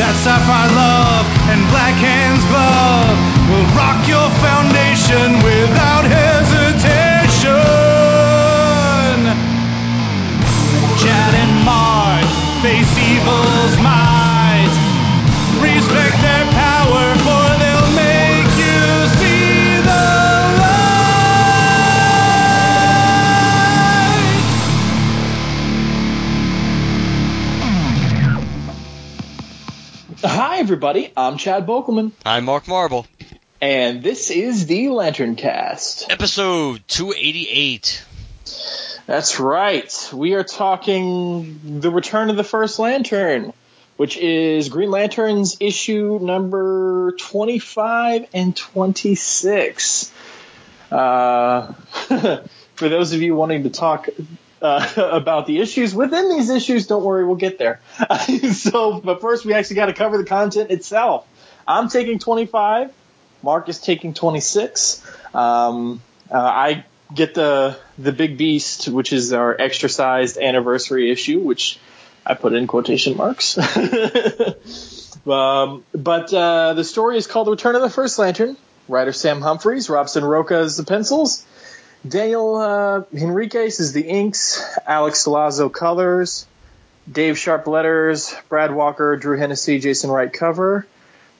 That sapphire love and black hands glove will rock your foundation without hesitation. Chad and Mark face evil's might. Everybody. I'm Chad Bokelman, I'm Mark Marble. and this is the Lantern Cast. Episode 288. That's right. We are talking the return of the first Lantern, which is Green Lantern's issue number 25 and 26. Uh, for those of you wanting to talk uh, about the issues within these issues, don't worry, we'll get there. so, but first, we actually got to cover the content itself. I'm taking 25. Mark is taking 26. Um, uh, I get the the big beast, which is our extra sized anniversary issue, which I put in quotation marks. um, but uh, the story is called "The Return of the First Lantern. Writer Sam Humphries, Robson Rocha is the pencils. Daniel uh, Henriques is the inks. Alex Sollazzo colors. Dave Sharpe letters. Brad Walker, Drew Hennessy, Jason Wright cover.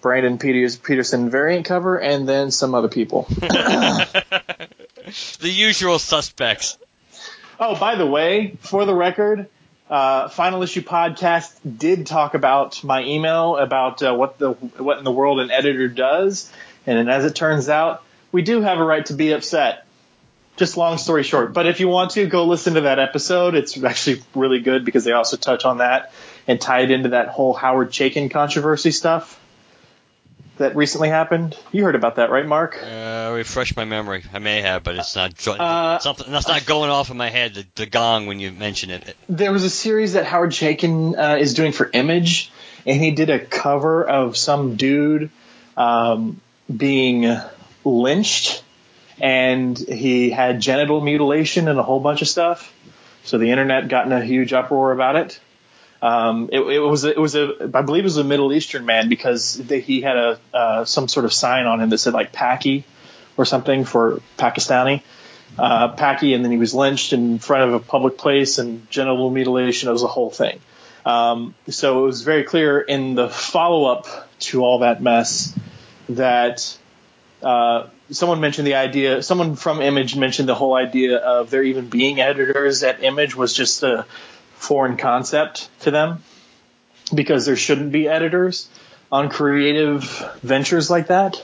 Brandon Peters, Peterson variant cover, and then some other people. The usual suspects. Oh, by the way, for the record, uh, Final Issue Podcast did talk about my email about uh, what the what in the world an editor does, and then as it turns out, we do have a right to be upset. Just long story short, but if you want to go listen to that episode, it's actually really good because they also touch on that and tie it into that whole Howard Chaykin controversy stuff that recently happened. You heard about that, right, Mark? Uh, refresh my memory. I may have, but it's not Uh, something that's not going off in my head. The, the gong when you mention it. there was a series that Howard Chaykin uh, is doing for Image, and he did a cover of some dude um, being lynched, and he had genital mutilation and a whole bunch of stuff. So the internet got in a huge uproar about it. Um, it, it was it was a I believe it was a Middle Eastern man because he had a uh, some sort of sign on him that said like Paki or something for Pakistani uh, Paki, and then he was lynched in front of a public place and genital mutilation. It was a whole thing. Um, so it was very clear in the follow up to all that mess that uh, someone mentioned the idea, someone from Image mentioned the whole idea of there even being editors at Image was just a foreign concept to them because there shouldn't be editors on creative ventures like that.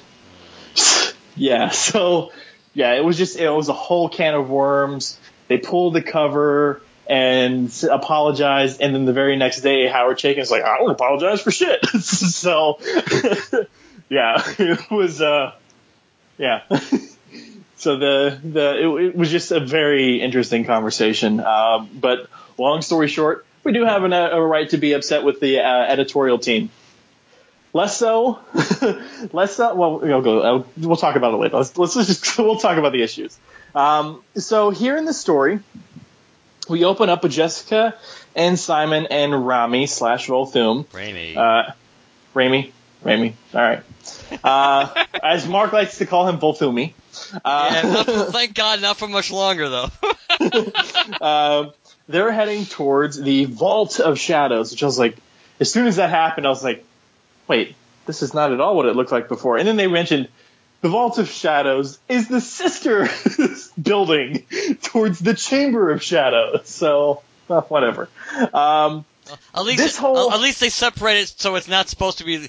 yeah, so yeah, it was just it was a whole can of worms. They pulled the cover and apologized, and then the very next day, Howard Chaykin's like, "I don't apologize for shit." so yeah, it was uh yeah. so the the it, it was just a very interesting conversation. Um, but long story short, we do have an, a right to be upset with the uh, editorial team. Less so, less so. Well, we'll go. Uh, we'll talk about it later. Let's let's just we'll talk about the issues. Um, so here in the story, we open up with Jessica and Simon and Rami slash Volthoom. Rainy. Uh, Rami, Rami. All right. Uh, as Mark likes to call him, Volthumi. Uh, yeah, not thank God, not for much longer though. uh, they're heading towards the Vault of Shadows, which I was like, as soon as that happened, I was like, wait, this is not at all what it looked like before. And then they mentioned the Vault of Shadows is the sister building towards the Chamber of Shadows. So, well, whatever. Um, At least, This whole- at least they separate it so it's not supposed to be.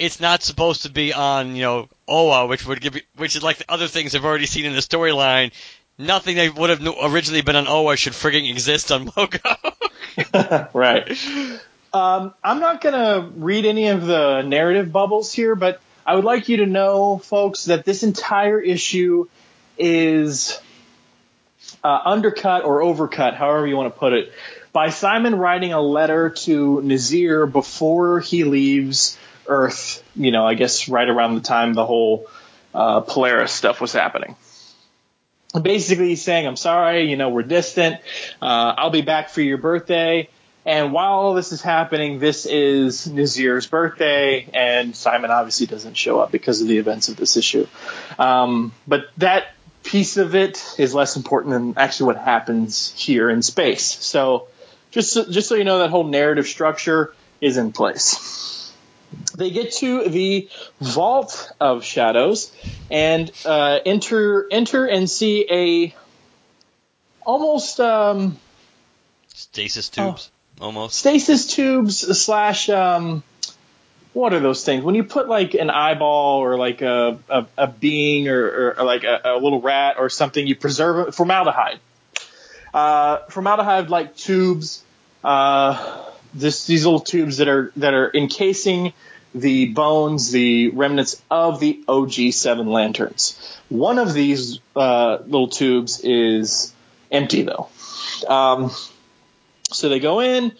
It's not supposed to be on, you know, Oa, which would give, you, which is like the other things I've already seen in the storyline. Nothing that would have originally been on Oa should frigging exist on Mogo. right. Um, I'm not going to read any of the narrative bubbles here, but I I would like you to know, folks, that this entire issue is uh, undercut or overcut, however you want to put it, by Simon writing a letter to Nazir before he leaves Earth. You know, I guess right around the time the whole uh, Polaris stuff was happening. Basically, he's saying, "I'm sorry, you know, we're distant. Uh, I'll be back for your birthday." And while all this is happening, this is Nazir's birthday, and Simon obviously doesn't show up because of the events of this issue. Um, but that piece of it is less important than actually what happens here in space. So, just so, just so you know, that whole narrative structure is in place. They get to the vault of shadows and uh, enter enter and see a almost um, Stasis tubes, almost. stasis tubes slash um, what are those things when you put like an eyeball or like a a, a being or, or, or like a, a little rat or something you preserve it formaldehyde uh, formaldehyde like tubes uh, this these little tubes that are that are encasing the bones the remnants of the OG seven lanterns one of these uh, little tubes is empty though um, so they go in,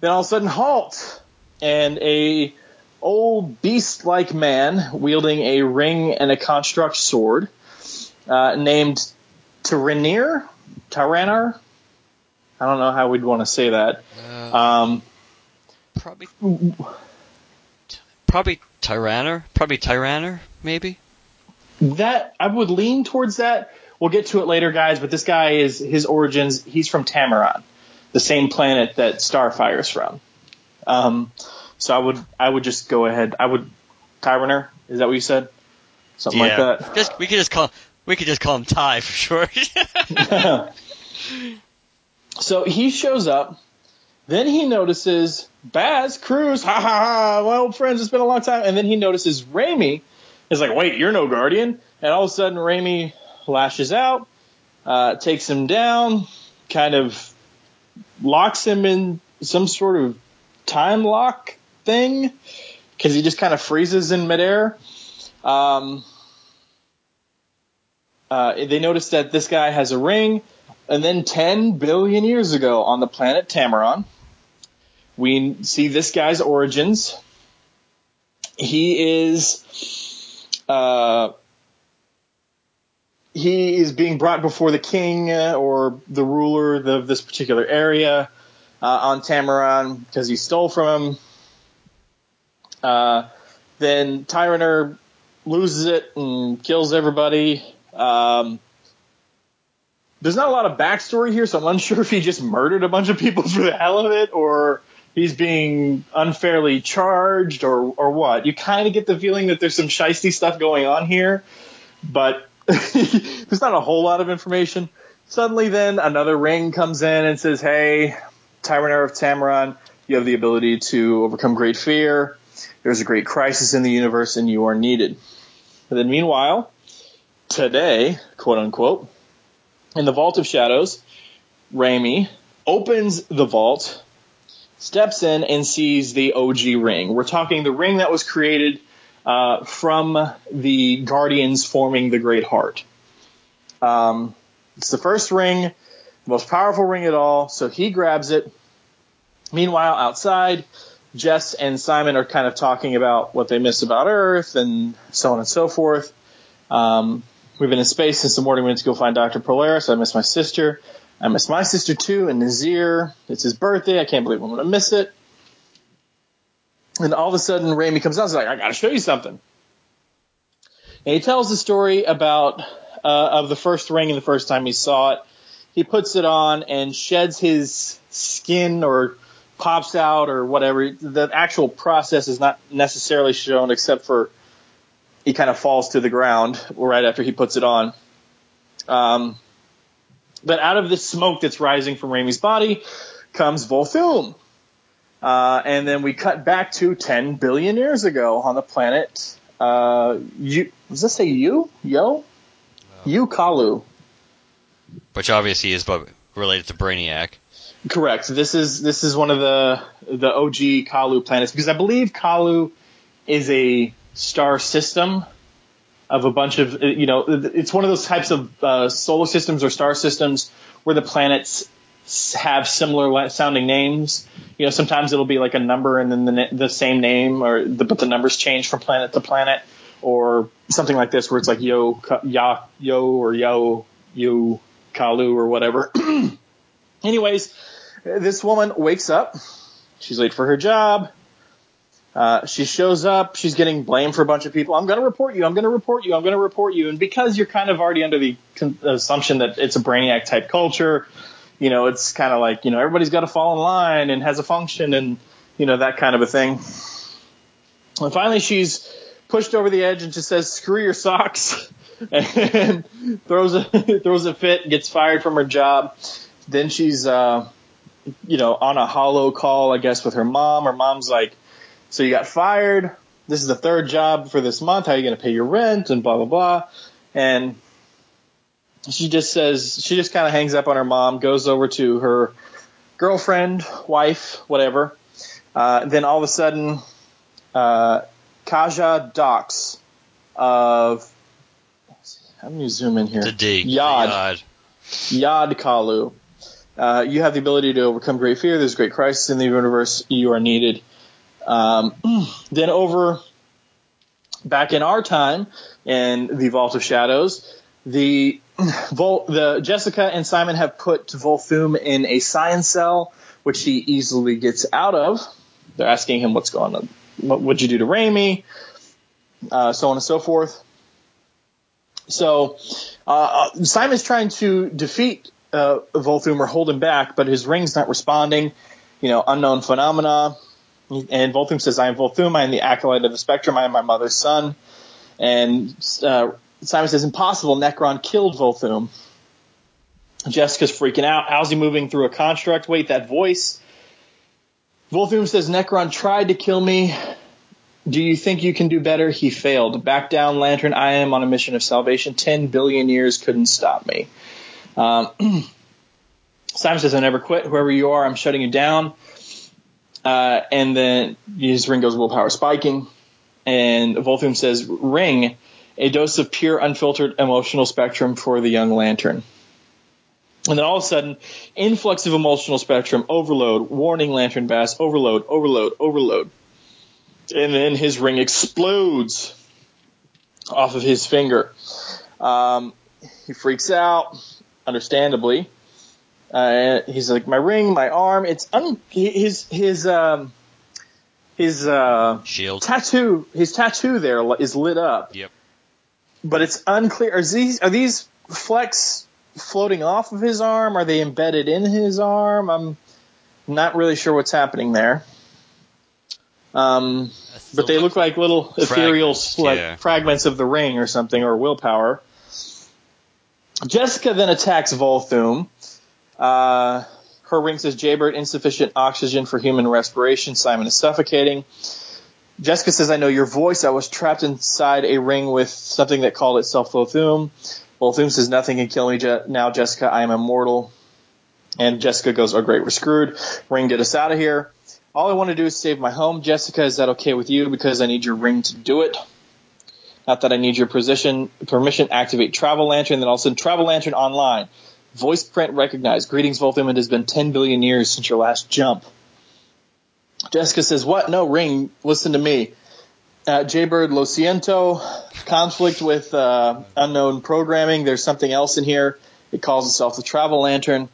then all of a sudden halt, and a old beast-like man wielding a ring and a construct sword, uh, named Tyranir, Tyrannar. I don't know how we'd want to say that. Uh, Um, probably, probably Tyranner, probably Tyranner, maybe. that I would lean towards that. We'll get to it later, guys. But this guy is his origins. He's from Tamaran, the same planet that Starfire is from. Um, so I would I would just go ahead. I would Tyranner. Is that what you said? Something like that. Just we could just call we could just call him Ty for short. So he shows up. Then he notices Baz Cruz. Ha ha ha! My old friends. It's been a long time. And then he notices Raimi. Is like, wait, you're no guardian. And all of a sudden, Raimi lashes out, uh, takes him down, kind of locks him in some sort of time lock thing because he just kind of freezes in midair. Um, uh, they notice that this guy has a ring. And then 10 billion years ago on the planet Tamaran, we see this guy's origins. He is, uh, he is being brought before the king uh, or the ruler of this particular area uh, on Tamaran because he stole from him. Uh, then Tyranner loses it and kills everybody. Um, there's not a lot of backstory here, so I'm unsure if he just murdered a bunch of people for the hell of it, or he's being unfairly charged, or or what. You kind of get the feeling that there's some shisty stuff going on here, but there's not a whole lot of information. Suddenly, then another ring comes in and says, "Hey, Tyranner of Tamaran, you have the ability to overcome great fear. There's a great crisis in the universe, and you are needed." And then, meanwhile, today, quote unquote, in the Vault of Shadows, Raimi opens the vault, steps in, and sees the OG ring. We're talking the ring that was created uh, from the Guardians forming the Great Heart. Um, it's the first ring, the most powerful ring at all, so he grabs it. Meanwhile, outside, Jess and Simon are kind of talking about what they miss about Earth and so on and so forth. Um, We've been in space since the morning we went to go find Dr. Polaris. I miss my sister. I miss my sister too, and Nazir. It's his birthday. I can't believe I'm going to miss it. And all of a sudden, Raimi comes out and is like, I got to show you something. And he tells the story about, uh, of the first ring and the first time he saw it. He puts it on and sheds his skin or pops out or whatever. The actual process is not necessarily shown except for he kind of falls to the ground right after he puts it on. Um, but out of this smoke that's rising from Raimi's body comes Volthoom. Uh, and then we cut back to 10 billion years ago on the planet. Uh, you, does this say you? Yo? You Colu. Which obviously is related to Brainiac. Correct. This is this is one of the the OG Colu planets because I believe Colu is a star system of a bunch of you know it's one of those types of uh, solar systems or star systems where the planets have similar sounding names. You know, sometimes it'll be like a number and then the, the same name, or the, but the numbers change from planet to planet, or something like this where it's like Yo, Ya, Yo, or Yo, you Colu, or whatever. Anyways, this woman wakes up. She's late for her job. Uh, she shows up. She's getting blamed for a bunch of people. I'm going to report you. I'm going to report you. I'm going to report you. And because you're kind of already under the con- assumption that it's a brainiac type culture, you know, it's kind of like, you know, everybody's got to fall in line and has a function and, you know, that kind of a thing. And finally, she's pushed over the edge and just says, screw your socks and throws a, throws a fit, gets fired from her job. Then she's, uh, you know, on a hollow call, I guess, with her mom. Her mom's like, so you got fired. This is the third job for this month. How are you going to pay your rent and blah, blah, blah. And she just says, she just kind of hangs up on her mom, goes over to her girlfriend, wife, whatever. Uh, then all of a sudden, uh, Kaja Dox of, do you zoom in here? The D. Yod. Yod. Yod Colu. Uh, you have the ability to overcome great fear. There's a great crisis in the universe. You are needed. Um, then over back in our time in the Vault of Shadows, the Vol- the Jessica and Simon have put Volthoom in a science cell, which he easily gets out of. They're asking him what's going on. What would you do to Raimi? Uh, so on and so forth. So uh, Simon's trying to defeat uh, Volthoom or hold him back, but his ring's not responding. You know, unknown phenomena. And Volthoom says, I am Volthoom. I am the acolyte of the spectrum. I am my mother's son. And uh, Simon says, impossible. Nekron killed Volthoom. Jessica's freaking out. How's he moving through a construct? Wait, that voice. Volthoom says, Nekron tried to kill me. Do you think you can do better? He failed. Back down, Lantern. I am on a mission of salvation. Ten billion years couldn't stop me. Um, Simon says, I never quit. Whoever you are, I'm shutting you down. Uh, and then his ring goes willpower spiking. And Volthoom says, Ring, a dose of pure, unfiltered emotional spectrum for the young lantern. And then all of a sudden, influx of emotional spectrum, overload, warning lantern Baz, overload, overload, overload. And then his ring explodes off of his finger. Um, he freaks out, understandably. Uh, he's like, my ring, my arm, it's un- his, his, um, his, uh, Shield. tattoo, his tattoo there is lit up. Yep. But it's unclear. Are these, are these flecks floating off of his arm? Are they embedded in his arm? I'm not really sure what's happening there. Um, but they look like little ethereal Fragments, like yeah. fragments of the ring or something or willpower. Jessica then attacks Volthoom. Uh, her ring says Jaybird insufficient oxygen for human respiration. Simon is suffocating. Jessica says, I know your voice. I was trapped inside a ring with something that called itself Volthoom. Volthoom says, nothing can kill me Je- now, Jessica. I am immortal. And Jessica goes, oh great, we're screwed. Ring, get us out of here. All I want to do is save my home. Jessica, is that okay with you? Because I need your ring to do it. Not that I need your position, permission, activate Travel Lantern, then I'll send Travel Lantern online. Voice print recognized. Greetings, Volthoom. It has been 10 billion years since your last jump. Jessica says, what? No, Ring, listen to me. Uh, Jaybird Lo Siento, conflict with uh, unknown programming. There's something else in here. It calls itself the Travel Lantern.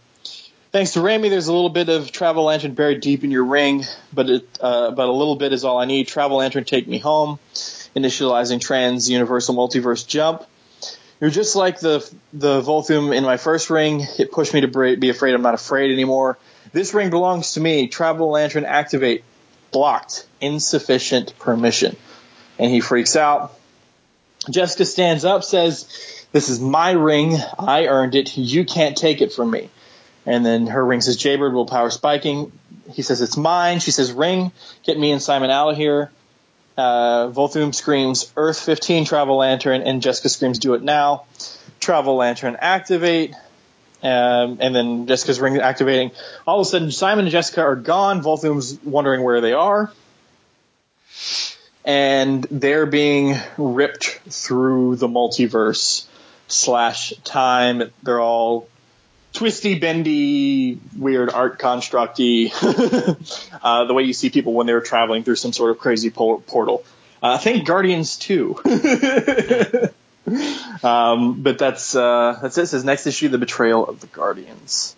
Thanks to Rami, there's a little bit of Travel Lantern buried deep in your ring, but it, uh, but a little bit is all I need. Travel Lantern, take me home. Initializing trans universal multiverse jump. You're just like the the Volthoom in my first ring. It pushed me to be afraid. I'm not afraid anymore. This ring belongs to me. Travel Lantern activate. Blocked. Insufficient permission. And he freaks out. Jessica stands up, says, This is my ring. I earned it. You can't take it from me. And then her ring says, Jaybird will power spiking. He says, It's mine. She says, Ring, get me and Simon out of here. Uh, Volthoom screams, Earth 15 Travel Lantern, and Jessica screams, Do it now. Travel Lantern activate. Um, and then Jessica's ring activating. All of a sudden, Simon and Jessica are gone. Volthoom's wondering where they are. and they're being ripped through the multiverse slash time. They're all twisty, bendy, weird art constructy. uh, the way you see people when they're traveling through some sort of crazy portal. Uh, I think Guardians too. um, but that's uh, that's it. Says next issue, the betrayal of the Guardians.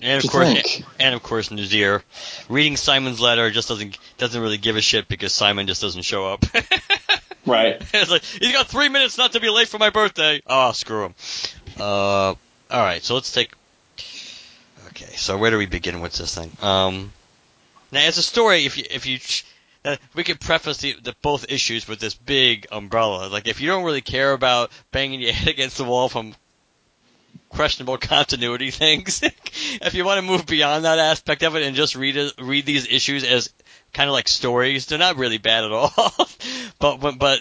And of course, think? and of course, Nazir reading Simon's letter just doesn't doesn't really give a shit because Simon just doesn't show up. right. like he's got three minutes not to be late for my birthday. Oh, screw him. Uh, all right, so let's take. Okay, so where do we begin with this thing? Um, now as a story, if you if you uh, we could preface the, the both issues with this big umbrella. Like if you don't really care about banging your head against the wall from questionable continuity things. if you want to move beyond that aspect of it and just read read these issues as kind of like stories, they're not really bad at all. but, but but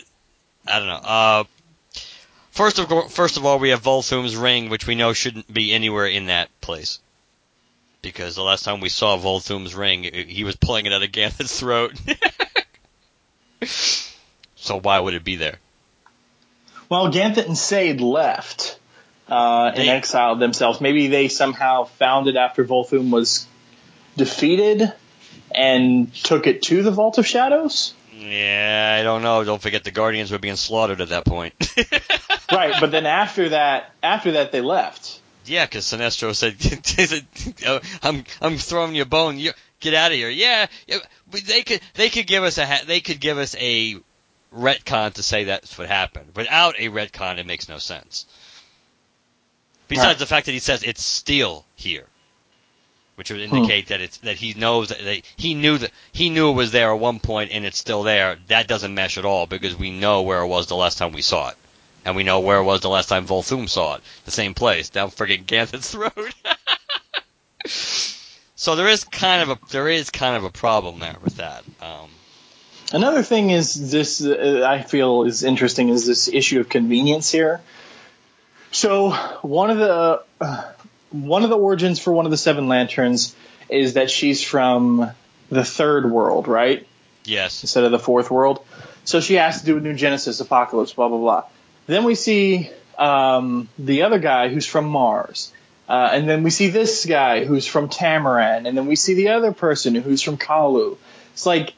I don't know. Uh, first of first of all, we have Volthoom's ring, which we know shouldn't be anywhere in that place. Because the last time we saw Volthoom's ring, he was pulling it out of Ganthet's throat. so why would it be there? Well, Ganthet and Sayd left uh, and exiled themselves. Maybe they somehow found it after Volthoom was defeated and took it to the Vault of Shadows. Yeah, I don't know. Don't forget the Guardians were being slaughtered at that point. right, but then after that, after that they left. Yeah, because Sinestro said, oh, "I'm I'm throwing you a bone. You get out of here." Yeah, they could they could give us a they could give us a retcon to say that's what happened. Without a retcon, it makes no sense. Besides right. the fact that he says it's still here, which would indicate hmm. that it's that he knows that, that he knew that he knew it was there at one point and it's still there. That doesn't mesh at all because we know where it was the last time we saw it, and we know where it was the last time Volthoom saw it, the same place down friggin' Ganthet's throat. so there is kind of a there is kind of a problem there with that. Um, Another thing is this uh, I feel is interesting is this issue of convenience here so one of the uh, one of the origins for one of the seven lanterns is that she's from the third world, right? Yes. Instead of the fourth world. So she has to do a new Genesis apocalypse, blah blah blah. Then we see um, the other guy who's from Mars. Uh, and then we see this guy who's from Tamaran, and then we see the other person who's from Colu. It's like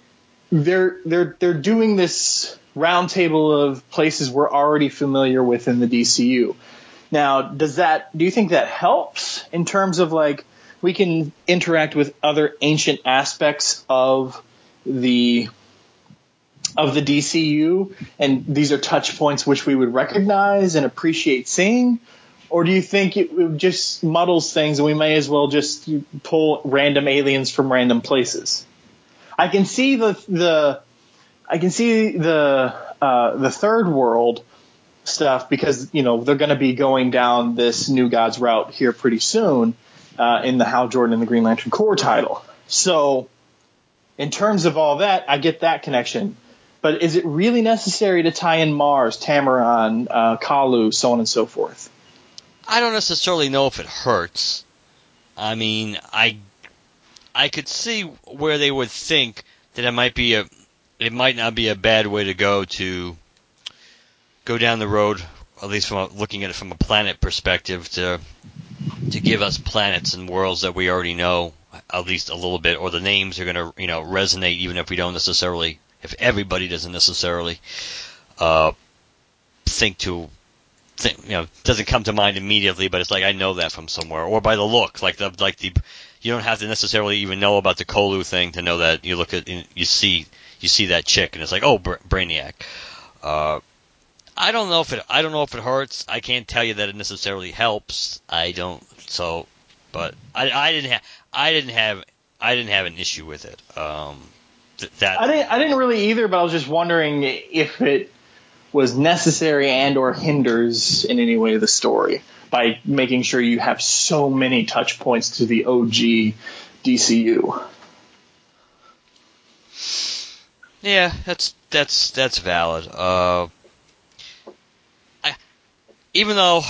they're they're they're doing this roundtable of places we're already familiar with in the DCU. Now, does that, do you think that helps in terms of like, we can interact with other ancient aspects of the of the DCU, and these are touch points which we would recognize and appreciate seeing? Or do you think it just muddles things and we may as well just pull random aliens from random places? I can see the the I can see the uh, the third world stuff because you know they're going to be going down this New Gods route here pretty soon uh, in the Hal Jordan and the Green Lantern Corps title. So, in terms of all that, I get that connection. But is it really necessary to tie in Mars, Tamaran, uh, Colu, so on and so forth? I don't necessarily know if it hurts. I mean, I I could see where they would think that it might be a it might not be a bad way to go to go down the road, at least from a, looking at it from a planet perspective, to to give us planets and worlds that we already know at least a little bit, or the names are going to you know resonate even if we don't necessarily, if everybody doesn't necessarily uh, think to think, you know, doesn't come to mind immediately, but it's like I know that from somewhere, or by the look, like the like the you don't have to necessarily even know about the Colu thing to know that you look at you see you see that chick and it's like oh Brainiac. Uh, I don't know if it. I don't know if it hurts. I can't tell you that it necessarily helps. I don't. So, but I, I didn't have. I didn't have. I didn't have an issue with it. Um, th- that I didn't. I didn't really either. But I was just wondering if it was necessary and or hinders in any way the story by making sure you have so many touch points to the OG DCU. Yeah, that's that's that's valid. Uh, even though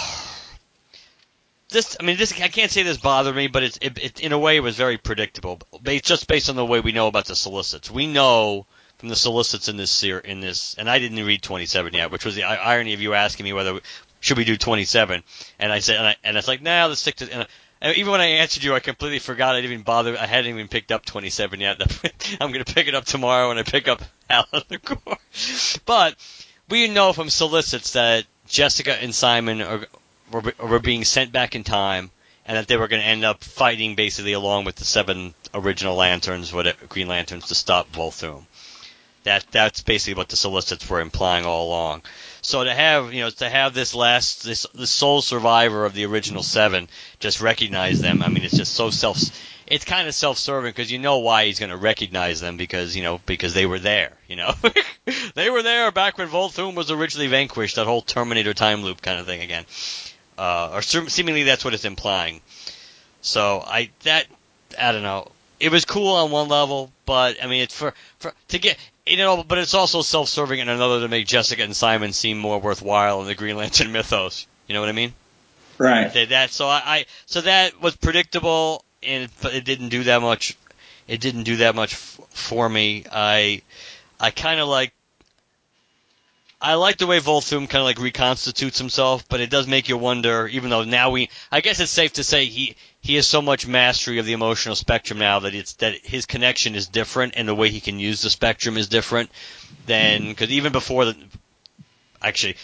this I mean this I can't say this bothered me, but it's it, it in a way it was very predictable. Based, just based on the way we know about the solicits, we know from the solicits in this in this, and I didn't read 27 yet, which was the irony of you asking me whether should we do 27, and I said and, I, and it's like nah, let's stick to. And, and even when I answered you, I completely forgot I didn't even bother. I hadn't even picked up 27 yet. I'm going to pick it up tomorrow when I pick up of the Corps. But we know from solicits that Jessica and Simon are, were, were being sent back in time, and that they were going to end up fighting basically along with the seven original Lanterns, what Green Lanterns, to stop Volthoom. That that's basically what the solicits were implying all along. So to have you know to have this last this the sole survivor of the original seven just recognize them, I mean it's just so self it's kind of self-serving because you know why he's going to recognize them because you know because they were there, you know. they were there back when Volthoom was originally vanquished, that whole Terminator time loop kind of thing again. Uh, or seemingly that's what it's implying. So I that I don't know. It was cool on one level, but I mean it's for, for to get you know, but it's also self-serving in another to make Jessica and Simon seem more worthwhile in the Green Lantern mythos. You know what I mean? Right. That, that so I, I so that was predictable, and but it didn't do that much. It didn't do that much f- for me. I I kind of like I like the way Volthoom kind of like reconstitutes himself, but it does make you wonder. Even though now we, I guess it's safe to say he he has so much mastery of the emotional spectrum now that it's that his connection is different and the way he can use the spectrum is different than because even before the actually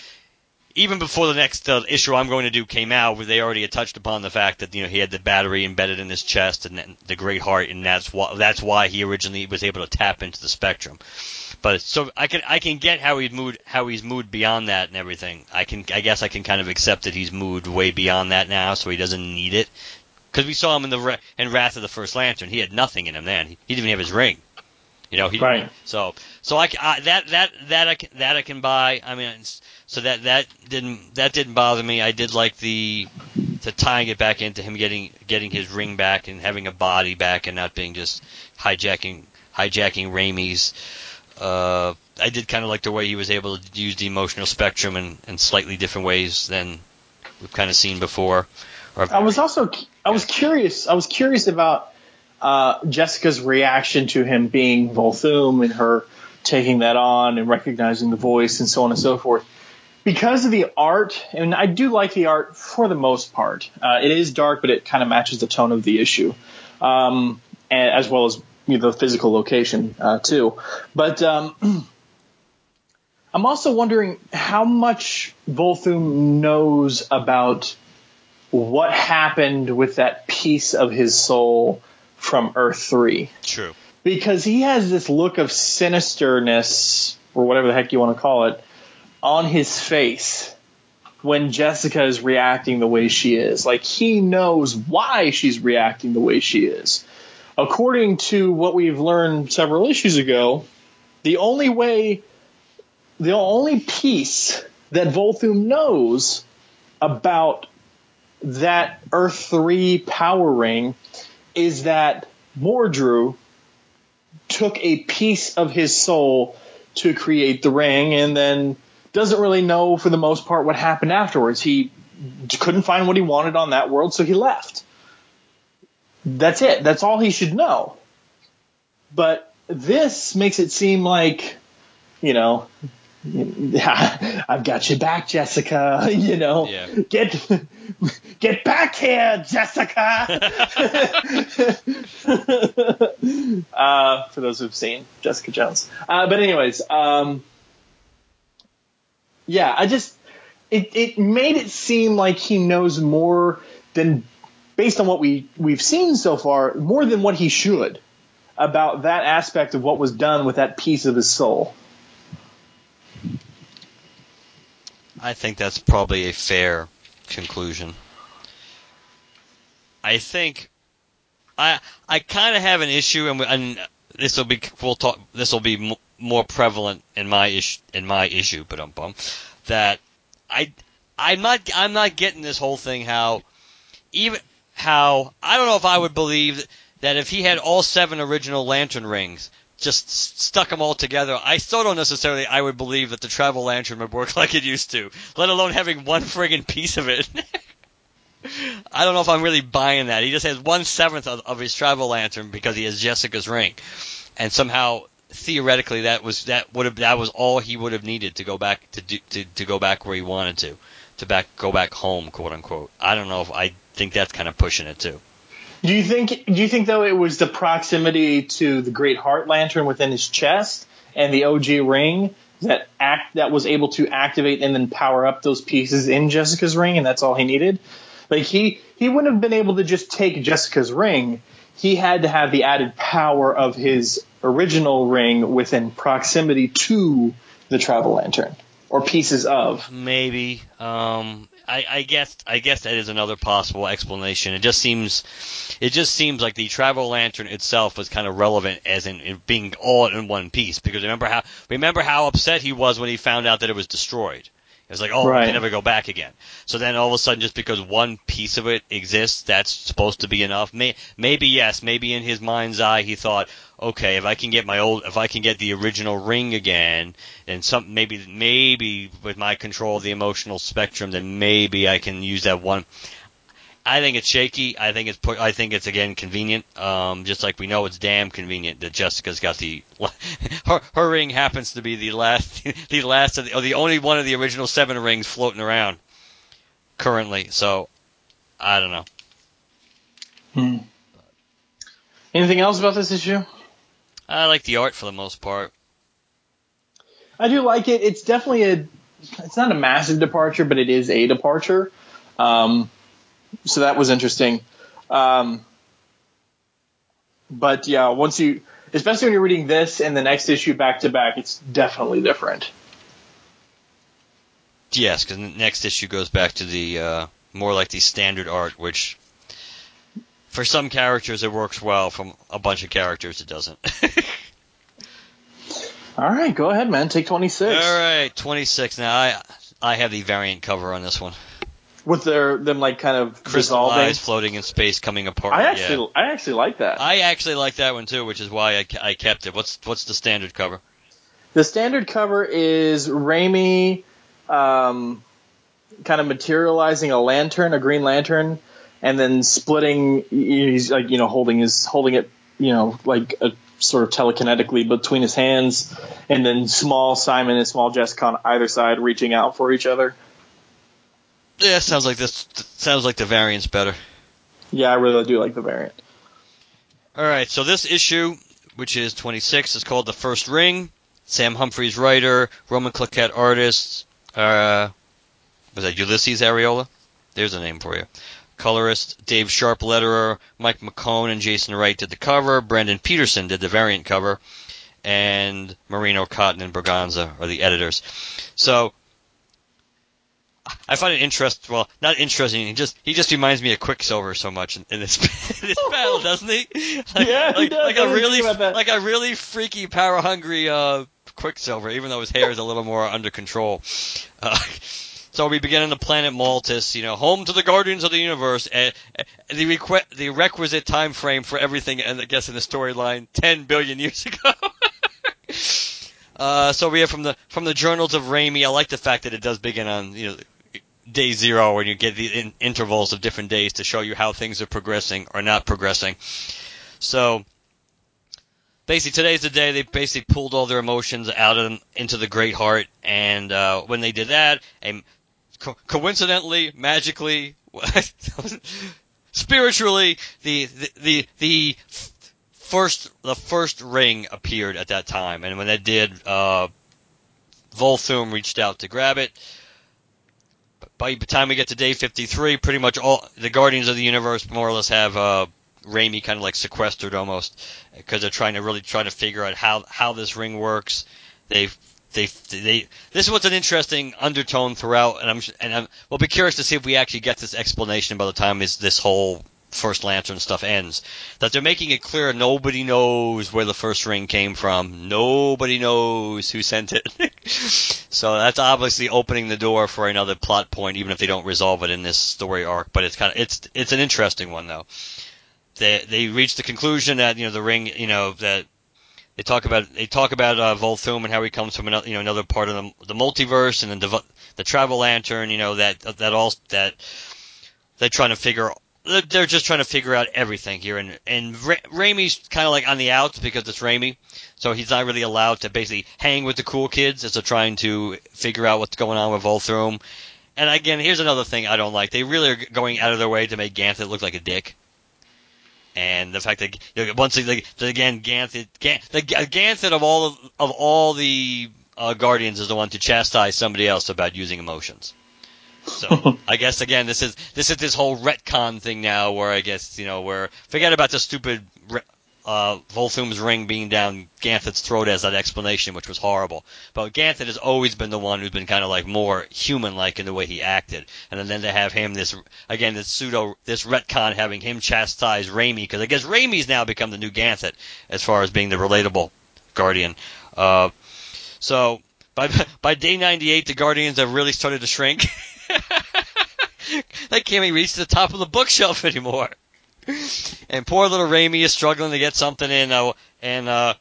even before the next uh, issue I'm going to do came out, they already had touched upon the fact that you know he had the battery embedded in his chest and the great heart, and that's why that's why he originally was able to tap into the spectrum. But so I can I can get how he's moved how he's moved beyond that and everything. I can I guess I can kind of accept that he's moved way beyond that now, so he doesn't need it. Because we saw him in the in Wrath of the First Lantern, he had nothing in him then. He, he didn't even have his ring. You know, he, right. So so I, I that that that I can, that I can buy. I mean, so that that didn't that didn't bother me. I did like the the tying it back into him getting getting his ring back and having a body back and not being just hijacking hijacking Raimi's. Uh, I did kind of like the way he was able to use the emotional spectrum in, in slightly different ways than we've kind of seen before. Or, I was also I was curious. I was curious about uh, Jessica's reaction to him being Volthoom and her taking that on and recognizing the voice and so on and so forth. Because of the art, and I do like the art for the most part. Uh, it is dark, but it kind of matches the tone of the issue, um, and, as well as you know, the physical location uh, too. But um, I'm also wondering how much Volthoom knows about what happened with that piece of his soul from Earth 3. True. Because he has this look of sinisterness, or whatever the heck you want to call it, on his face when Jessica is reacting the way she is. Like, he knows why she's reacting the way she is. According to what we've learned several issues ago, the only way, the only piece that Volthoom knows about that Earth 3 power ring is that Mordru took a piece of his soul to create the ring and then doesn't really know for the most part what happened afterwards. He couldn't find what he wanted on that world, so he left. That's it. That's all he should know. But this makes it seem like, you know, I've got you back, Jessica. You know, yeah. get get back here, Jessica. uh, for those who've seen Jessica Jones, uh, but anyways, um, yeah, I just it it made it seem like he knows more than based on what we we've seen so far, more than what he should about that aspect of what was done with that piece of his soul. I think that's probably a fair conclusion. I think I I kind of have an issue, and, and this will be we'll talk. This will be m- more prevalent in my issue in my issue, but um bum that I I'm not I'm not getting this whole thing how even how I don't know if I would believe that if he had all seven original lantern rings just stuck them all together. I still don't necessarily I would believe that the travel lantern would work like it used to, let alone having one friggin' piece of it. I don't know if I'm really buying that. He just has one seventh of, of his travel lantern because he has Jessica's ring, and somehow theoretically that was that would have that was all he would have needed to go back to do, to to go back where he wanted to, to back go back home, quote unquote. I don't know if I think that's kind of pushing it too. Do you think? Do you think though it was the proximity to the Great Heart Lantern within his chest and the OG ring that act that was able to activate and then power up those pieces in Jessica's ring, and that's all he needed? Like he he wouldn't have been able to just take Jessica's ring. He had to have the added power of his original ring within proximity to the travel lantern or pieces of. Maybe. Um, I, I guess I guess that is another possible explanation. It just seems it just seems like the travel lantern itself was kind of relevant as in, in being all in one piece. Because remember how remember how upset he was when he found out that it was destroyed. It was like, oh, Right. I can never go back again. So then all of a sudden, just because one piece of it exists, that's supposed to be enough. May, maybe yes, maybe in his mind's eye, he thought, okay, if I can get my old, if I can get the original ring again, and some maybe maybe with my control of the emotional spectrum, then maybe I can use that one. I think it's shaky. I think it's put. I think it's again convenient. Um, just like we know it's damn convenient that Jessica's got the her her ring happens to be the last the last of the, or the only one of the original seven rings floating around currently. So I don't know. Hmm. Anything else about this issue? I like the art for the most part. I do like it. It's definitely a. It's not a massive departure, but it is a departure. Um, so that was interesting. Um, but yeah, once you, especially when you're reading this and the next issue back to back, it's definitely different. Yes, because the next issue goes back to the uh, more like the standard art, which for some characters it works well. From a bunch of characters, it doesn't. All right, go ahead, man. Take 26 All right, 26. Now I I have the variant cover on this one. with their them like kind of Crystal dissolving. eyes floating in space, coming apart. I yeah. actually, I actually like that. I actually like that one too, which is why I, I kept it. What's what's the standard cover? The standard cover is Raimi um, kind of materializing a lantern, a green lantern, and then splitting. He's like you know holding his holding it you know like a sort of telekinetically between his hands, and then small Simon and small Jessica on either side reaching out for each other. Yeah, sounds like this. Sounds like the variant's better. Yeah, I really do like the variant. All right, so this issue, which is 26, is called The First Ring. Sam Humphries writer, Ronan Cliquet artist. Uh, was that Ulises Arreola? There's a name for you. Colorist Dave Sharpe letterer, Mike McKone and Jason Wright did the cover. Brandon Peterson did the variant cover, and Marino Cotton and Braganza are the editors. So I find it interesting. well, not interesting. He just he just reminds me of Quicksilver so much in, in this in this battle, doesn't he? Like, Yeah, he like, does. like a really think about that. like a really freaky, power hungry uh, Quicksilver, even though his hair is a little more under control. Uh, so we begin on the planet Maltus, you know, home to the Guardians of the Universe. And the requ- the requisite time frame for everything, and I guess in the storyline, ten billion years ago. Uh, so we have from the from the journals of Raimi. I like the fact that it does begin on you know day zero, when you get the in- intervals of different days to show you how things are progressing or not progressing. So basically, today's the day they basically pulled all their emotions out of them into the Great Heart, and uh, when they did that, and co- coincidentally, magically, spiritually, the the the, the first the first ring appeared at that time, and when that did, uh, Volthoom reached out to grab it. By the time we get to day 53, pretty much all the Guardians of the Universe more or less have uh, Raimi kind of like sequestered almost because they're trying to really try to figure out how how this ring works. They've they they this is what's an interesting undertone throughout, and I'm and I'm, we'll be curious to see if we actually get this explanation by the time this this whole first lantern stuff ends. That they're making it clear nobody knows where the first ring came from. Nobody knows who sent it. so that's obviously opening the door for another plot point, even if they don't resolve it in this story arc. But it's kind of it's it's an interesting one though. They they reach the conclusion that you know the ring you know that they talk about they talk about uh, Volthoom and how he comes from another you know another part of the, the multiverse and then the the travel lantern you know that that all that they're trying to figure they're just trying to figure out everything here, and and Ra- Raimi's kind of like on the outs because it's Raimi, so he's not really allowed to basically hang with the cool kids as they're trying to figure out what's going on with Volthoom. And again, here's another thing I don't like: they really are going out of their way to make Ganthet look like a dick. And the fact that you know, once again, again Ganthet, Ganthet, the Ganthet of all of, of all the uh, Guardians is the one to chastise somebody else about using emotions. So I guess again, this is this is this whole retcon thing now, where I guess you know, where forget about the stupid uh, Volthoom's ring being down Ganthet's throat as that explanation, which was horrible. But Ganthet has always been the one who's been kind of like more human-like in the way he acted, and then to have him this again this pseudo this retcon having him chastise Raimi because I guess Raimi's now become the new Ganthet as far as being the relatable Guardian. Uh, so by by day 98, the Guardians have really started to shrink. they can't even reach the top of the bookshelf anymore. And poor little Raimi is struggling to get something in, uh, and uh,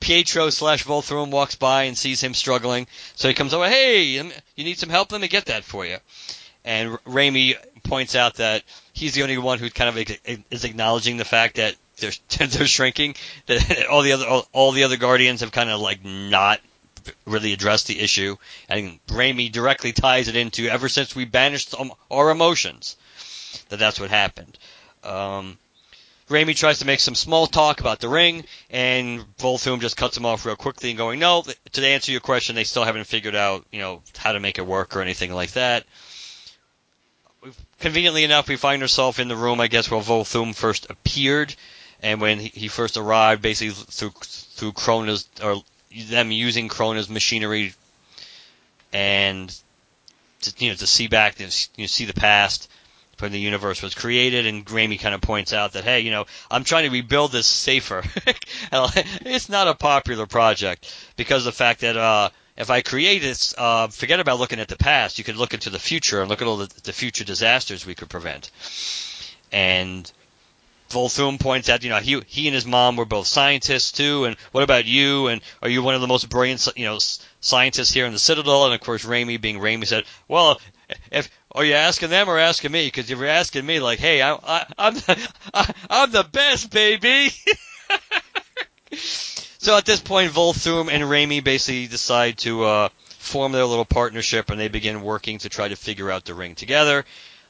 Pietro slash Volthoom walks by and sees him struggling, so he comes over. Hey, you need some help? Let me get that for you. And Raimi points out that he's the only one who kind of is acknowledging the fact that they're they're shrinking. That all the other all, all the other Guardians have kind of like not really addressed the issue, and Raimi directly ties it into ever since we banished our emotions, that that's what happened. Um, Raimi tries to make some small talk about the ring, and Volthoom just cuts him off real quickly and going, no, to answer your question, they still haven't figured out, you know, how to make it work or anything like that. Conveniently enough, we find ourselves in the room, I guess, where Volthoom first appeared, and when he first arrived, basically through through Krona's or them using Krona's machinery and to, you know to see back you know, see the past when the universe was created and Raimi kind of points out that hey you know I'm trying to rebuild this safer it's not a popular project because of the fact that uh if I create this, uh, forget about looking at the past. You could look into the future and look at all the, the future disasters we could prevent. And Volthoom points out, you know, he he and his mom were both scientists too. And what about you? And are you one of the most brilliant, you know, scientists here in the Citadel? And of course, Raimi, being Raimi, said, "Well, if are you asking them or asking me? Because if you're asking me, like, hey, I, I, I'm the, I, I'm the best, baby." so at this point, Volthoom and Raimi basically decide to uh, form their little partnership, and they begin working to try to figure out the ring together.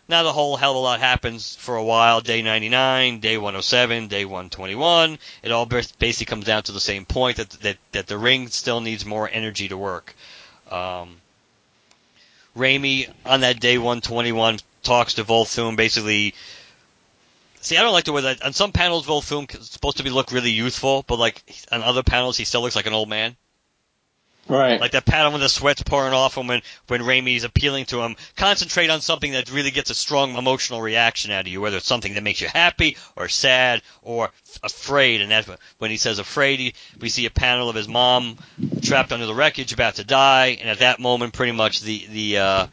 Now a whole hell of a lot happens for a while. Day 99, day 107, day 121. It all basically comes down to the same point that that, that the ring still needs more energy to work. Um, Raimi on that day 121 talks to Volthoom basically. See, I don't like the way that on some panels Volthoom is supposed to be look really youthful, but like on other panels he still looks like an old man. Right. Like that panel when the sweat's pouring off him when, when Raimi's appealing to him. Concentrate on something that really gets a strong emotional reaction out of you, whether it's something that makes you happy or sad or afraid. And that's when he says afraid, we see a panel of his mom trapped under the wreckage, about to die. And at that moment, pretty much the, the, uh,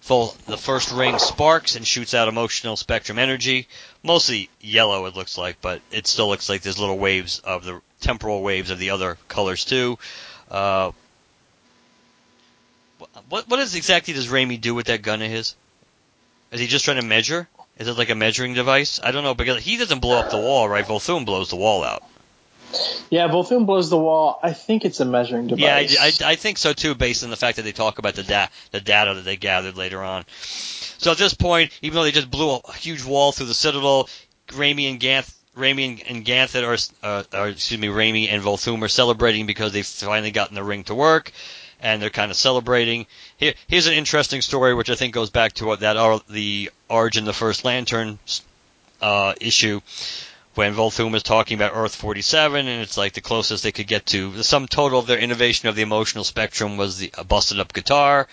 full, the first ring sparks and shoots out emotional spectrum energy. Mostly yellow, it looks like, but it still looks like there's little waves of the temporal waves of the other colors too. Uh, what what is exactly does Raimi do with that gun of his? Is he just trying to measure? Is it like a measuring device? I don't know because he doesn't blow up the wall, right? Volthoom blows the wall out. Yeah, Volthoom blows the wall. I think it's a measuring device. Yeah, I, I, I think so too, based on the fact that they talk about the da- the data that they gathered later on. So at this point, even though they just blew a huge wall through the Citadel, Raimi and Ganth Raimi and Ganthet are, uh, excuse me, Raimi and Volthoom are celebrating because they've finally gotten the ring to work, and they're kind of celebrating. Here, here's an interesting story, which I think goes back to what that the Origin the First Lantern uh, issue, when Volthoom is talking about Earth 47, and it's like the closest they could get to the sum total of their innovation of the emotional spectrum was the busted up guitar,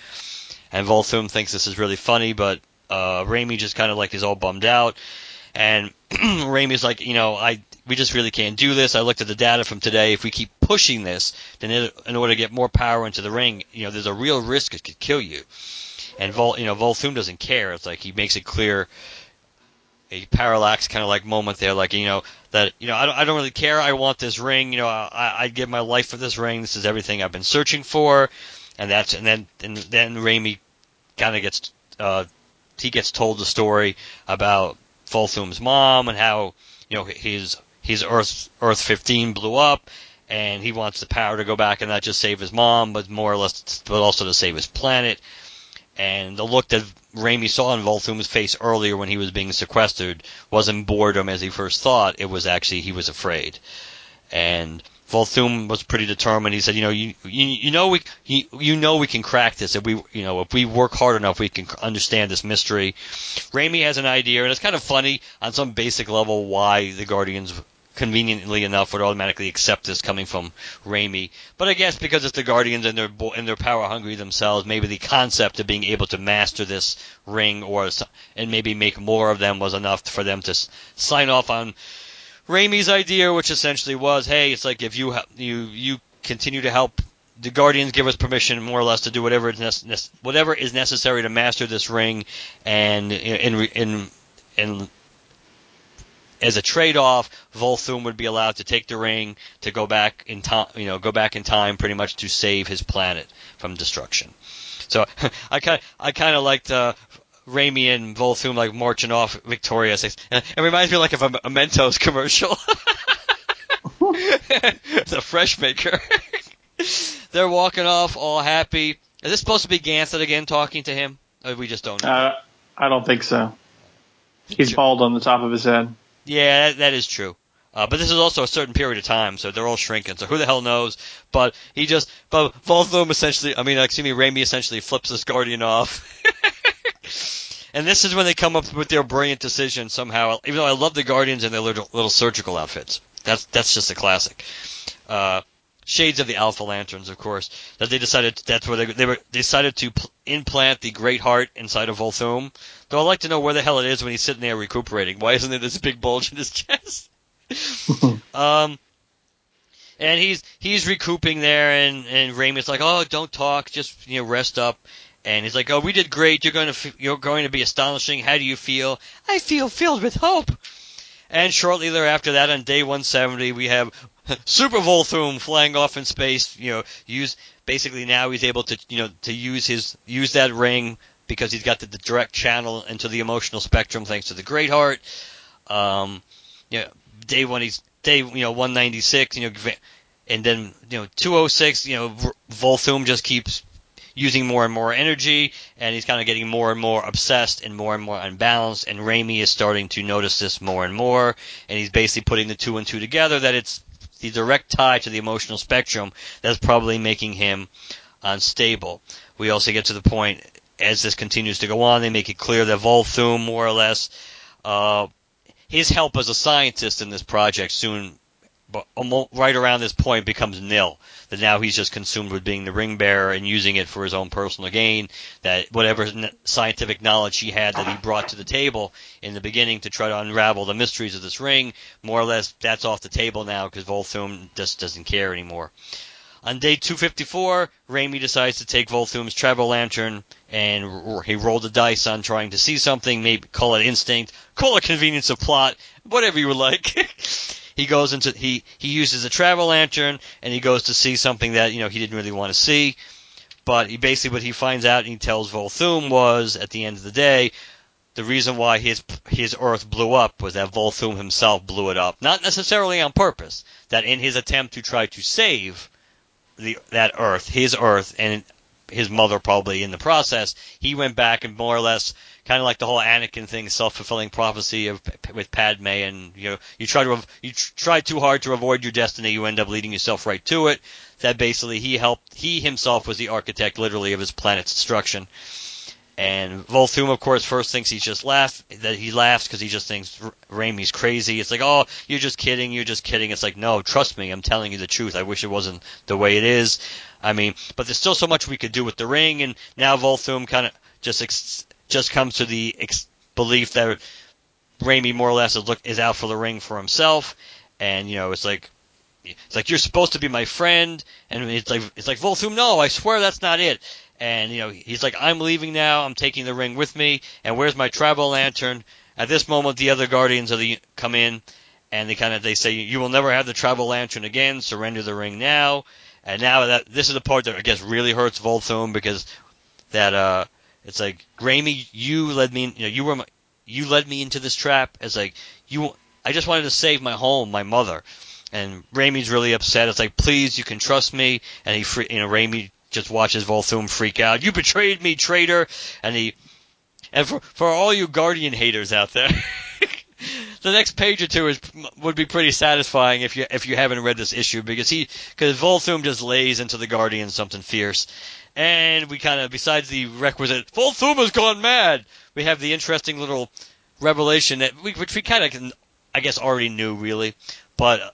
and Volthoom thinks this is really funny, but uh, Raimi just kind of like is all bummed out. And Raimi's like, you know, I we just really can't do this. I looked at the data from today. If we keep pushing this, then it, in order to get more power into the ring, you know, there's a real risk it could kill you. And Vol, you know, Volthoom doesn't care. It's like he makes it clear a parallax kind of like moment there, like you know that you know I don't, I don't really care. I want this ring. You know, I, I'd give my life for this ring. This is everything I've been searching for, and that's and then and then Raimi kind of gets uh, he gets told the story about Volthoom's mom and how you know his his Earth Earth 15 blew up, and he wants the power to go back and not just save his mom, but more or less, but also to save his planet. And the look that Raimi saw in Volthoom's face earlier when he was being sequestered wasn't boredom as he first thought. It was actually he was afraid. And Volthoom was pretty determined. He said, you know, you you, you know we you, you know we can crack this if we you know if we work hard enough we can understand this mystery. Raimi has an idea, and it's kind of funny on some basic level why the Guardians conveniently enough would automatically accept this coming from Raimi. But I guess because it's the Guardians and they're and they're power hungry themselves, maybe the concept of being able to master this ring or and maybe make more of them was enough for them to sign off on Raimi's idea, which essentially was, hey, it's like if you you you continue to help the Guardians give us permission, more or less, to do whatever is whatever is necessary to master this ring, and in in in as a trade-off, Volthoom would be allowed to take the ring to go back in time, you know, go back in time, pretty much to save his planet from destruction. So I kind I kind of liked uh, Raimi and Volthoom like marching off victorious. It reminds me like of a, a Mentos commercial. the fresh maker. They're walking off all happy. Is this supposed to be Ganthet again talking to him? Or we just don't know. Uh, I don't think so. He's bald on the top of his head. Yeah, that, that is true. Uh, but this is also a certain period of time, so they're all shrinking. So who the hell knows? But he just, but them essentially, I mean, excuse me, Raimi essentially flips this Guardian off. and this is when they come up with their brilliant decision somehow. Even though I love the Guardians and their little, little surgical outfits, that's that's just a classic. Uh, shades of the Alpha Lanterns, of course. That they decided that's where they they were they decided to pl- implant the Great Heart inside of Volthoom. Though I'd like to know where the hell it is when he's sitting there recuperating. Why isn't there this big bulge in his chest? um, and he's he's recouping there, and and Raimi's like, oh, don't talk, just you know, rest up. And he's like, "Oh, we did great. You're going to you're going to be astonishing. How do you feel?" I feel filled with hope. And shortly thereafter, that on day 170, we have Super Volthoom flying off in space. You know, use basically now he's able to you know to use his use that ring because he's got the, the direct channel into the emotional spectrum thanks to the Great Heart. Um, you know, day one he's day you know 196. You know, and then you know 206. You know, Volthoom just keeps using more and more energy, and he's kind of getting more and more obsessed and more and more unbalanced. And Raimi is starting to notice this more and more, and he's basically putting the two and two together that it's the direct tie to the emotional spectrum that's probably making him unstable. We also get to the point as this continues to go on, they make it clear that Volthoom, more or less, uh, his help as a scientist in this project soon but right around this point becomes nil. That now he's just consumed with being the ring bearer and using it for his own personal gain. That whatever scientific knowledge he had that he brought to the table in the beginning to try to unravel the mysteries of this ring, more or less that's off the table now because Volthoom just doesn't care anymore. On day 254, Raimi decides to take Volthoom's travel lantern and he rolled the dice on trying to see something, maybe call it instinct, call it convenience of plot, whatever you would like. he goes into he he uses a travel lantern and he goes to see something that you know he didn't really want to see. But he basically what he finds out and he tells Volthoom was at the end of the day, the reason why his his Earth blew up was that Volthoom himself blew it up, not necessarily on purpose. That in his attempt to try to save the that Earth, his Earth, and his mother probably in the process, he went back and more or less kind of like the whole Anakin thing, self-fulfilling prophecy of with Padme, and you know, you try to you try too hard to avoid your destiny, you end up leading yourself right to it. That basically he helped, he himself was the architect, literally, of his planet's destruction. And Volthoom, of course, first thinks he's just laugh that he laughs because he just thinks Raimi's crazy. It's like, oh, you're just kidding, you're just kidding. It's like, no, trust me, I'm telling you the truth. I wish it wasn't the way it is. I mean, but there's still so much we could do with the ring, and now Volthoom kind of just ex- just comes to the ex- belief that Raimi more or less is look is out for the ring for himself, and you know it's like it's like you're supposed to be my friend, and it's like it's like Volthoom, no, I swear that's not it. And you know he's like, I'm leaving now. I'm taking the ring with me. And where's my travel lantern? At this moment, the other guardians of the come in, and they kind of they say, you will never have the travel lantern again. Surrender the ring now. And now that this is the part that I guess really hurts Volthoom because that uh it's like Raimi, you led me, you know, you were my, you led me into this trap. It's like you, I just wanted to save my home, my mother, and Raimi's really upset. It's like, please, you can trust me, and he, free, you know, Raimi just watches Volthoom freak out. You betrayed me, traitor, and he, and for for all you Guardian haters out there. the next page or two is would be pretty satisfying if you if you haven't read this issue because he because Volthoom just lays into the Guardian something fierce, and we kind of besides the requisite Volthoom has gone mad, we have the interesting little revelation that we, which we kind of I guess already knew really, but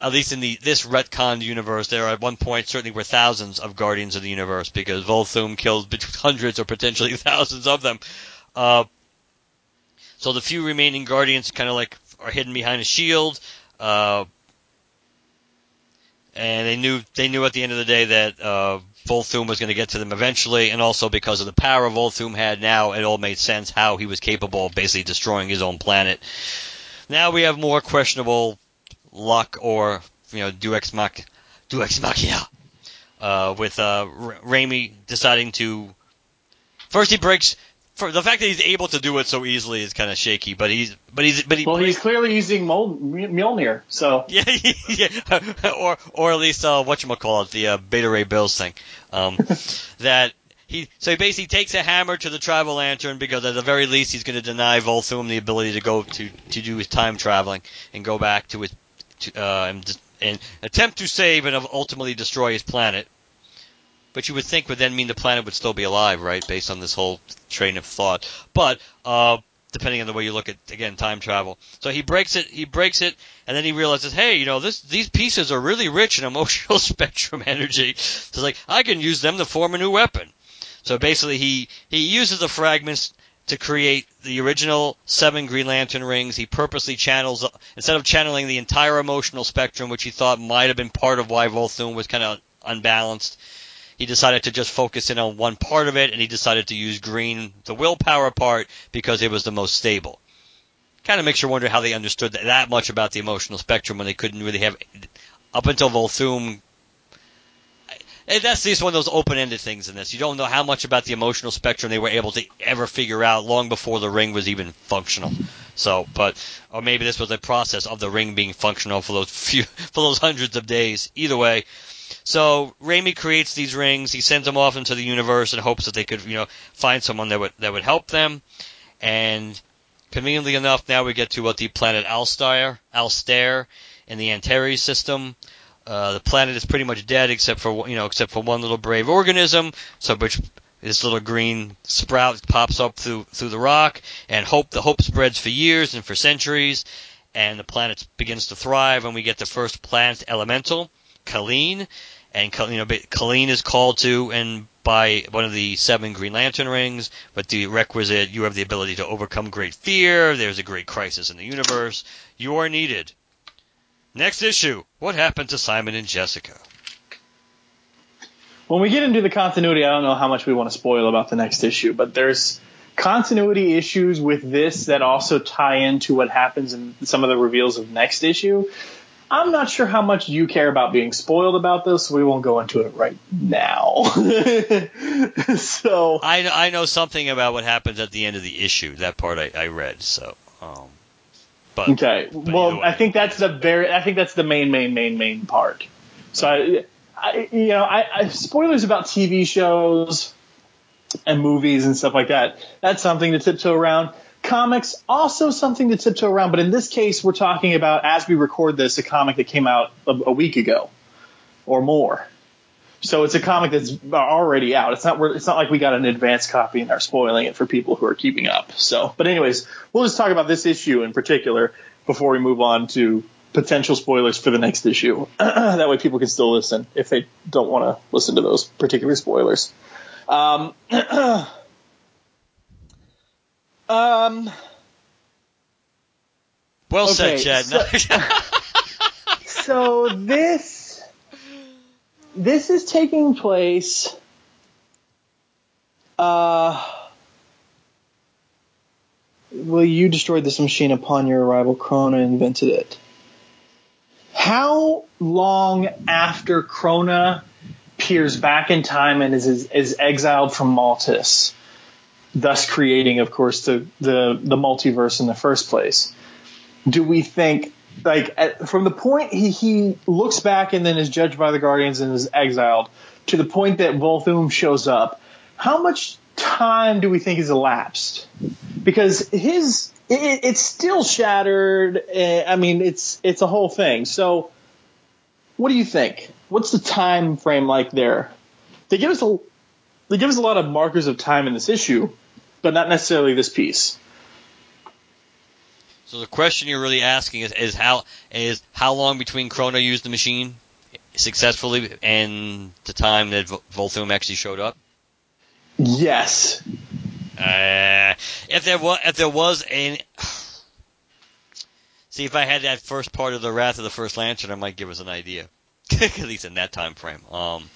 at least in the this retconned universe, there at one point certainly were thousands of Guardians of the Universe because Volthoom killed hundreds or potentially thousands of them. Uh, so the few remaining Guardians kind of like are hidden behind a shield. Uh, and they knew they knew at the end of the day that uh, Volthoom was going to get to them eventually, and also because of the power Volthoom had now, it all made sense how he was capable of basically destroying his own planet. Now we have more questionable luck or you know Deus Mach, Deus Machina, uh, with uh, Raimi deciding to first he breaks for the fact that he's able to do it so easily is kind of shaky. But he's but he's but he well he's clearly using Mol- Mjolnir. So yeah, yeah, or or at least uh, what you call it the uh, Beta Ray Bills thing. Um, that he so he basically takes a hammer to the travel lantern because at the very least he's going to deny Volthoom the ability to go to to do his time traveling and go back to his to, uh, and, and attempt to save and ultimately destroy his planet. But you would think would then mean the planet would still be alive, right? Based on this whole train of thought. But uh, depending on the way you look at again time travel. So he breaks it, he breaks it, and then he realizes, hey, you know, this these pieces are really rich in emotional spectrum energy. So it's like I can use them to form a new weapon. So basically, he he uses the fragments to create the original seven Green Lantern rings. He purposely channels instead of channeling the entire emotional spectrum, which he thought might have been part of why Volthoom was kind of unbalanced he decided to just focus in on one part of it, and he decided to use green, the willpower part, because it was the most stable. Kind of makes you wonder how they understood that, that much about the emotional spectrum when they couldn't really have, up until Volthoom. That's just one of those open-ended things in this. You don't know how much about the emotional spectrum they were able to ever figure out long before the ring was even functional. So, but or maybe this was a process of the ring being functional for those few for those hundreds of days. Either way, so Raimi creates these rings. He sends them off into the universe in hopes that they could, you know, find someone that would that would help them. And conveniently enough, now we get to what the planet Alstair, Alstair, in the Antares system. Uh, the planet is pretty much dead except for you know except for one little brave organism. So which this little green sprout pops up through through the rock, and hope the hope spreads for years and for centuries, and the planet begins to thrive, and we get the first planet elemental Kalene, and you know Kalene is called to and by one of the seven Green Lantern rings, but the requisite you have the ability to overcome great fear. There's a great crisis in the universe. You are needed. Next issue. What happened to Simon and Jessica? When we get into the continuity, I don't know how much we want to spoil about the next issue, but there's continuity issues with this that also tie into what happens in some of the reveals of next issue. I'm not sure how much you care about being spoiled about this. So we won't go into it right now. so I I know something about what happens at the end of the issue. That part I, I read. So, um, but okay. But well, I think that's the very. I think that's the main, main, main, main part. So I, I you know, I, I spoilers about TV shows and movies and stuff like that. That's something to tiptoe around comics also something to tiptoe around, but in this case, we're talking about as we record this, a comic that came out a, a week ago or more. So it's a comic that's already out. It's not it's not like we got an advanced copy and are spoiling it for people who are keeping up. So, but anyways, we'll just talk about this issue in particular before we move on to potential spoilers for the next issue. that way, people can still listen if they don't want to listen to those particular spoilers. Um, Um. Well okay, said, Chad. So, so this this is taking place. Uh, well, you destroyed this machine upon your arrival. Krona invented it. How long after Krona peers back in time and is, is, is exiled from Maltus thus creating, of course, the the the multiverse in the first place. Do we think like at, from the point he, he looks back and then is judged by the Guardians and is exiled to the point that Volthoom shows up? How much time do we think has elapsed? Because his it, it's still shattered. eh, I mean, it's it's a whole thing. So, what do you think? What's the time frame like there? They give us a they give us a lot of markers of time in this issue, but not necessarily this piece. So the question you're really asking is, is how is how long between Krona used the machine successfully and the time that Volthoom actually showed up? Yes. Uh, if there was if there was an see if I had that first part of the Wrath of the First Lantern, I might give us an idea. At least in that time frame. Um,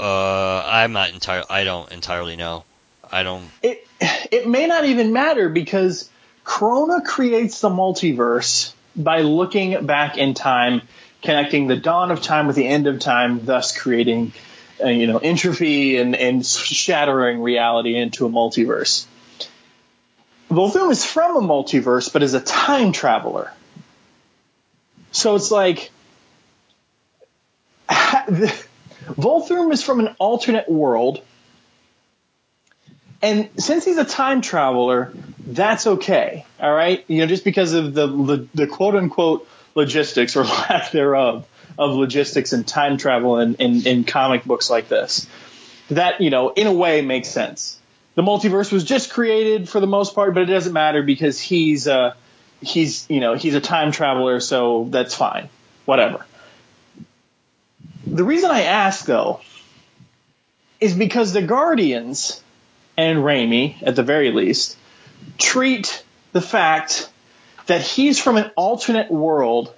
uh, I'm not entirely. I don't entirely know. I don't. It it may not even matter because Krona creates the multiverse by looking back in time, connecting the dawn of time with the end of time, thus creating uh, you know entropy and and shattering reality into a multiverse. Volthoom is from a multiverse, but is a time traveler. So it's like Volthoom is from an alternate world. And since he's a time traveler, that's okay. All right. You know, just because of the, the, the quote unquote logistics or lack thereof of logistics and time travel in, in, in comic books like this, that, you know, in a way makes sense. The multiverse was just created for the most part, but it doesn't matter because he's, uh, he's, you know, he's a time traveler. So that's fine. Whatever. The reason I ask though is because the Guardians and Raimi, at the very least, treat the fact that he's from an alternate world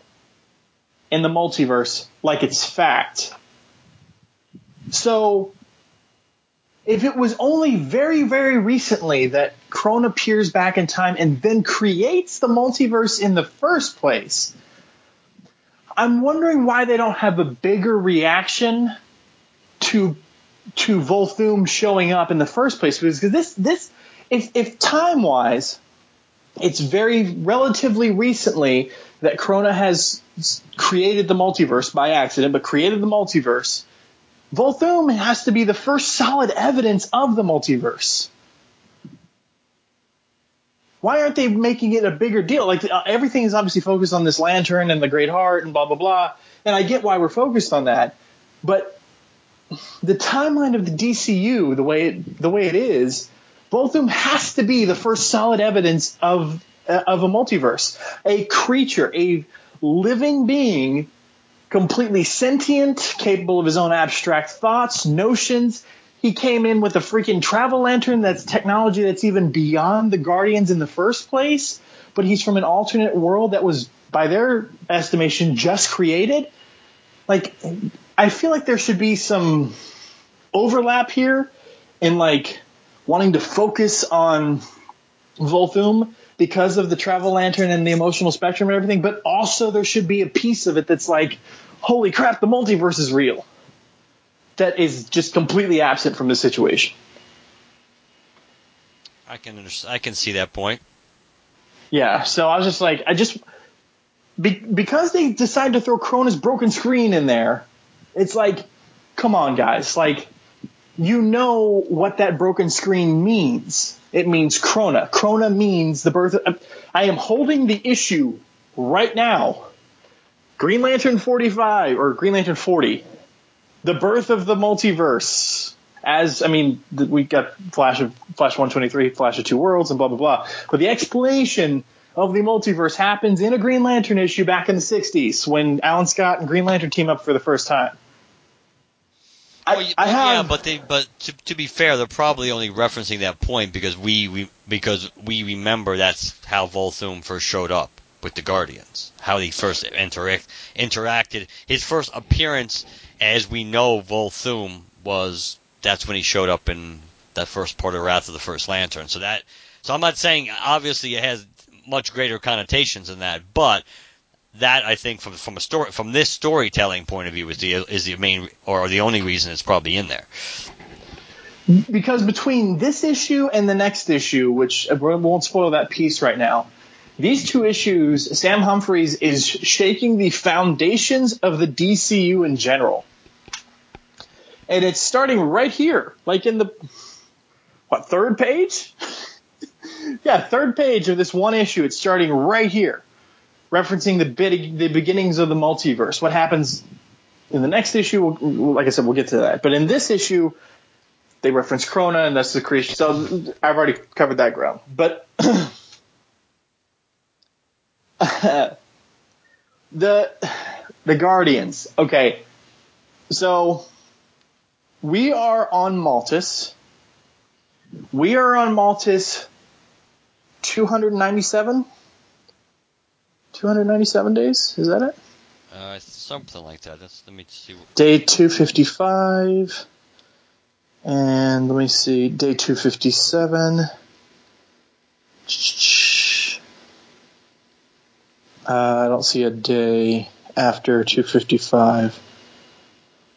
in the multiverse like it's fact. So, if it was only very, very recently that Krona appears back in time and then creates the multiverse in the first place, I'm wondering why they don't have a bigger reaction to to Volthoom showing up in the first place because this this if if time wise it's very relatively recently that Krona has created the multiverse by accident, but created the multiverse. Volthoom has to be the first solid evidence of the multiverse. Why aren't they making it a bigger deal? Like uh, everything is obviously focused on this lantern and the Great Heart and blah blah blah, and I get why we're focused on that, but the timeline of the DCU, the way it, the way it is, Volthoom has to be the first solid evidence of uh, of a multiverse, a creature, a living being, completely sentient, capable of his own abstract thoughts, notions. He came in with a freaking travel lantern that's technology that's even beyond the Guardians in the first place, but he's from an alternate world that was, by their estimation, just created. Like, I feel like there should be some overlap here in like wanting to focus on Volthoom because of the travel lantern and the emotional spectrum and everything, but also there should be a piece of it that's like, holy crap, the multiverse is real. That is just completely absent from the situation. I can understand, I can see that point. Yeah, so I was just like, I just be, because they decided to throw Krona's broken screen in there. It's like, come on, guys, like you know what that broken screen means. It means Krona. Krona means the birth. Of, I am holding the issue right now. Green Lantern 45 or Green Lantern 40, the birth of the multiverse. As I mean, we got Flash of Flash 123, Flash of Two Worlds, and blah blah blah. But the explanation of the multiverse happens in a Green Lantern issue back in the 60s when Alan Scott and Green Lantern team up for the first time. I, Well, y- I well, have, yeah, but they, but to, to be fair, they're probably only referencing that point because we, we because we remember that's how Volthoom first showed up with the Guardians, how he first interact interacted. His first appearance, as we know, Volthoom was that's when he showed up in that first part of Wrath of the First Lantern. So that, so I'm not saying obviously it has much greater connotations than that, but that I think from from a story from this storytelling point of view is the is the main or the only reason it's probably in there. because between this issue and the next issue, which uh, we won't spoil that piece right now, these two issues, Sam Humphries is shaking the foundations of the DCU in general. And it's starting right here, like in the, what, third page? Yeah, third page of this one issue. It's starting right here, referencing the, bit, the beginnings of the multiverse. What happens in the next issue, like I said, we'll get to that. But in this issue, they reference Krona, and that's the creation. So I've already covered that ground. But the the Guardians. Okay, so we are on Maltus. We are on Maltus 297? 297 days? Is that it? Uh, something like that. That's, let me see. Day 255. And let me see. Day 257. Uh, I don't see a day after 255.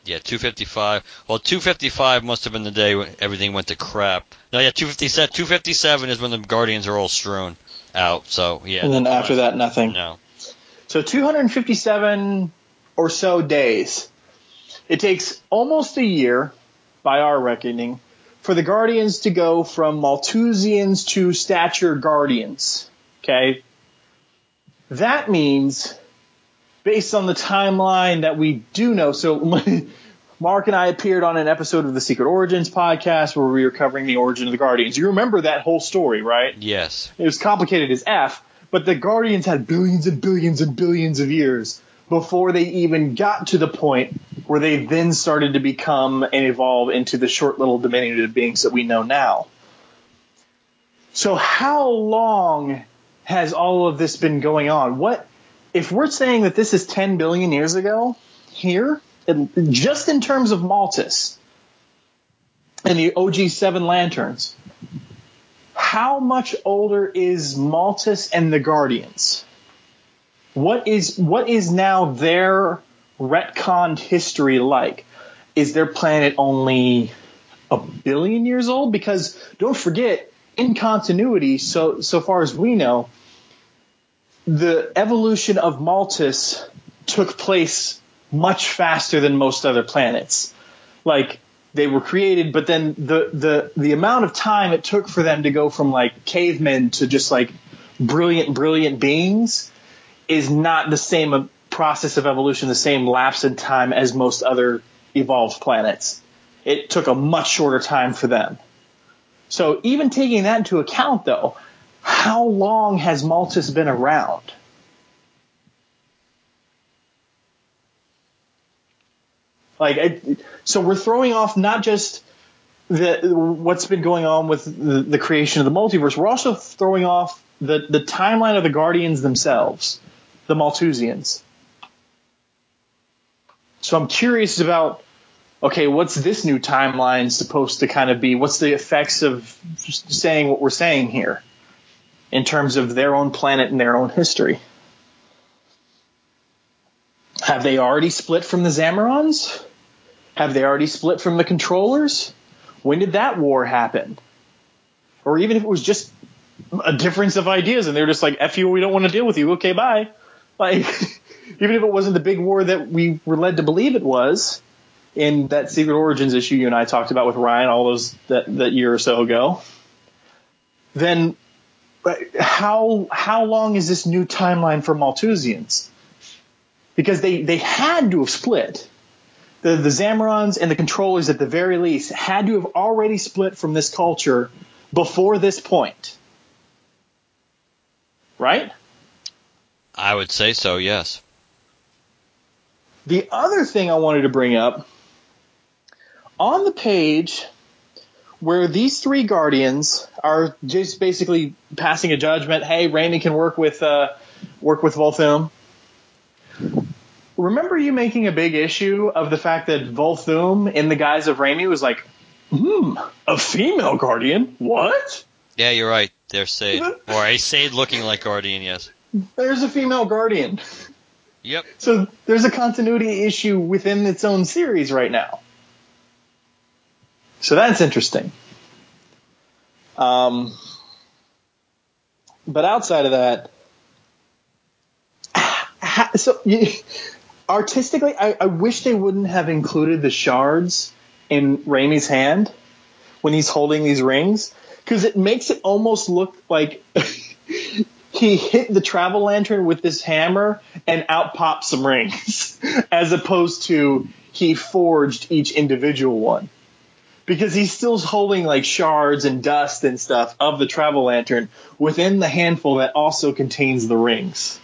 Yeah, 255. Well, 255 must have been the day when everything went to crap. No, yeah, 257. 257 is when the Guardians are all strewn out. So yeah. And then after that, nothing. No. So 257 or so days. It takes almost a year, by our reckoning, for the Guardians to go from Maltusians to stature Guardians. Okay? That means based on the timeline that we do know. So Mark and I appeared on an episode of the Secret Origins podcast where we were covering the origin of the Guardians. You remember that whole story, right? Yes. It was complicated as F, but the Guardians had billions and billions and billions of years before they even got to the point where they then started to become and evolve into the short little diminutive beings that we know now. So how long has all of this been going on? What if we're saying that this is 10 billion years ago here, just in terms of Maltus and the OG seven lanterns, how much older is Maltus and the Guardians? What is what is now their retconned history like? Is their planet only a billion years old? Because don't forget, in continuity, so so far as we know, the evolution of Maltus took place much faster than most other planets. Like they were created, but then the the the amount of time it took for them to go from like cavemen to just like brilliant brilliant beings is not the same process of evolution, the same lapse in time as most other evolved planets. It took a much shorter time for them. So even taking that into account though, how long has Maltus been around? Like, it, so we're throwing off not just the what's been going on with the, the creation of the multiverse. We're also throwing off the the timeline of the Guardians themselves, the Maltusians. So I'm curious about okay, what's this new timeline supposed to kind of be? What's the effects of saying what we're saying here? In terms of their own planet and their own history. Have they already split from the Zamarons? Have they already split from the controllers? When did that war happen? Or even if it was just a difference of ideas and they're just like, F you, we don't want to deal with you. Okay, bye. Like, even if it wasn't the big war that we were led to believe it was in that Secret Origins issue you and I talked about with Ryan all those that, that year or so ago, then how how long is this new timeline for Maltusians? Because they, they had to have split. The the Zamarons and the controllers at the very least had to have already split from this culture before this point. Right? I would say so, yes. The other thing I wanted to bring up on the page where these three guardians are just basically passing a judgment. Hey, Raimi can work with uh, work with Volthoom. Remember you making a big issue of the fact that Volthoom, in the guise of Raimi, was like, "Hmm, a female guardian? What?" Yeah, you're right. They're Sayd, or a Sayd looking like guardian. Yes. There's a female guardian. Yep. So there's a continuity issue within its own series right now. So that's interesting. Um, but outside of that, so artistically, I, I wish they wouldn't have included the shards in Raimi's hand when he's holding these rings because it makes it almost look like he hit the travel lantern with this hammer and out popped some rings as opposed to he forged each individual one because he's still holding like shards and dust and stuff of the travel lantern within the handful that also contains the rings.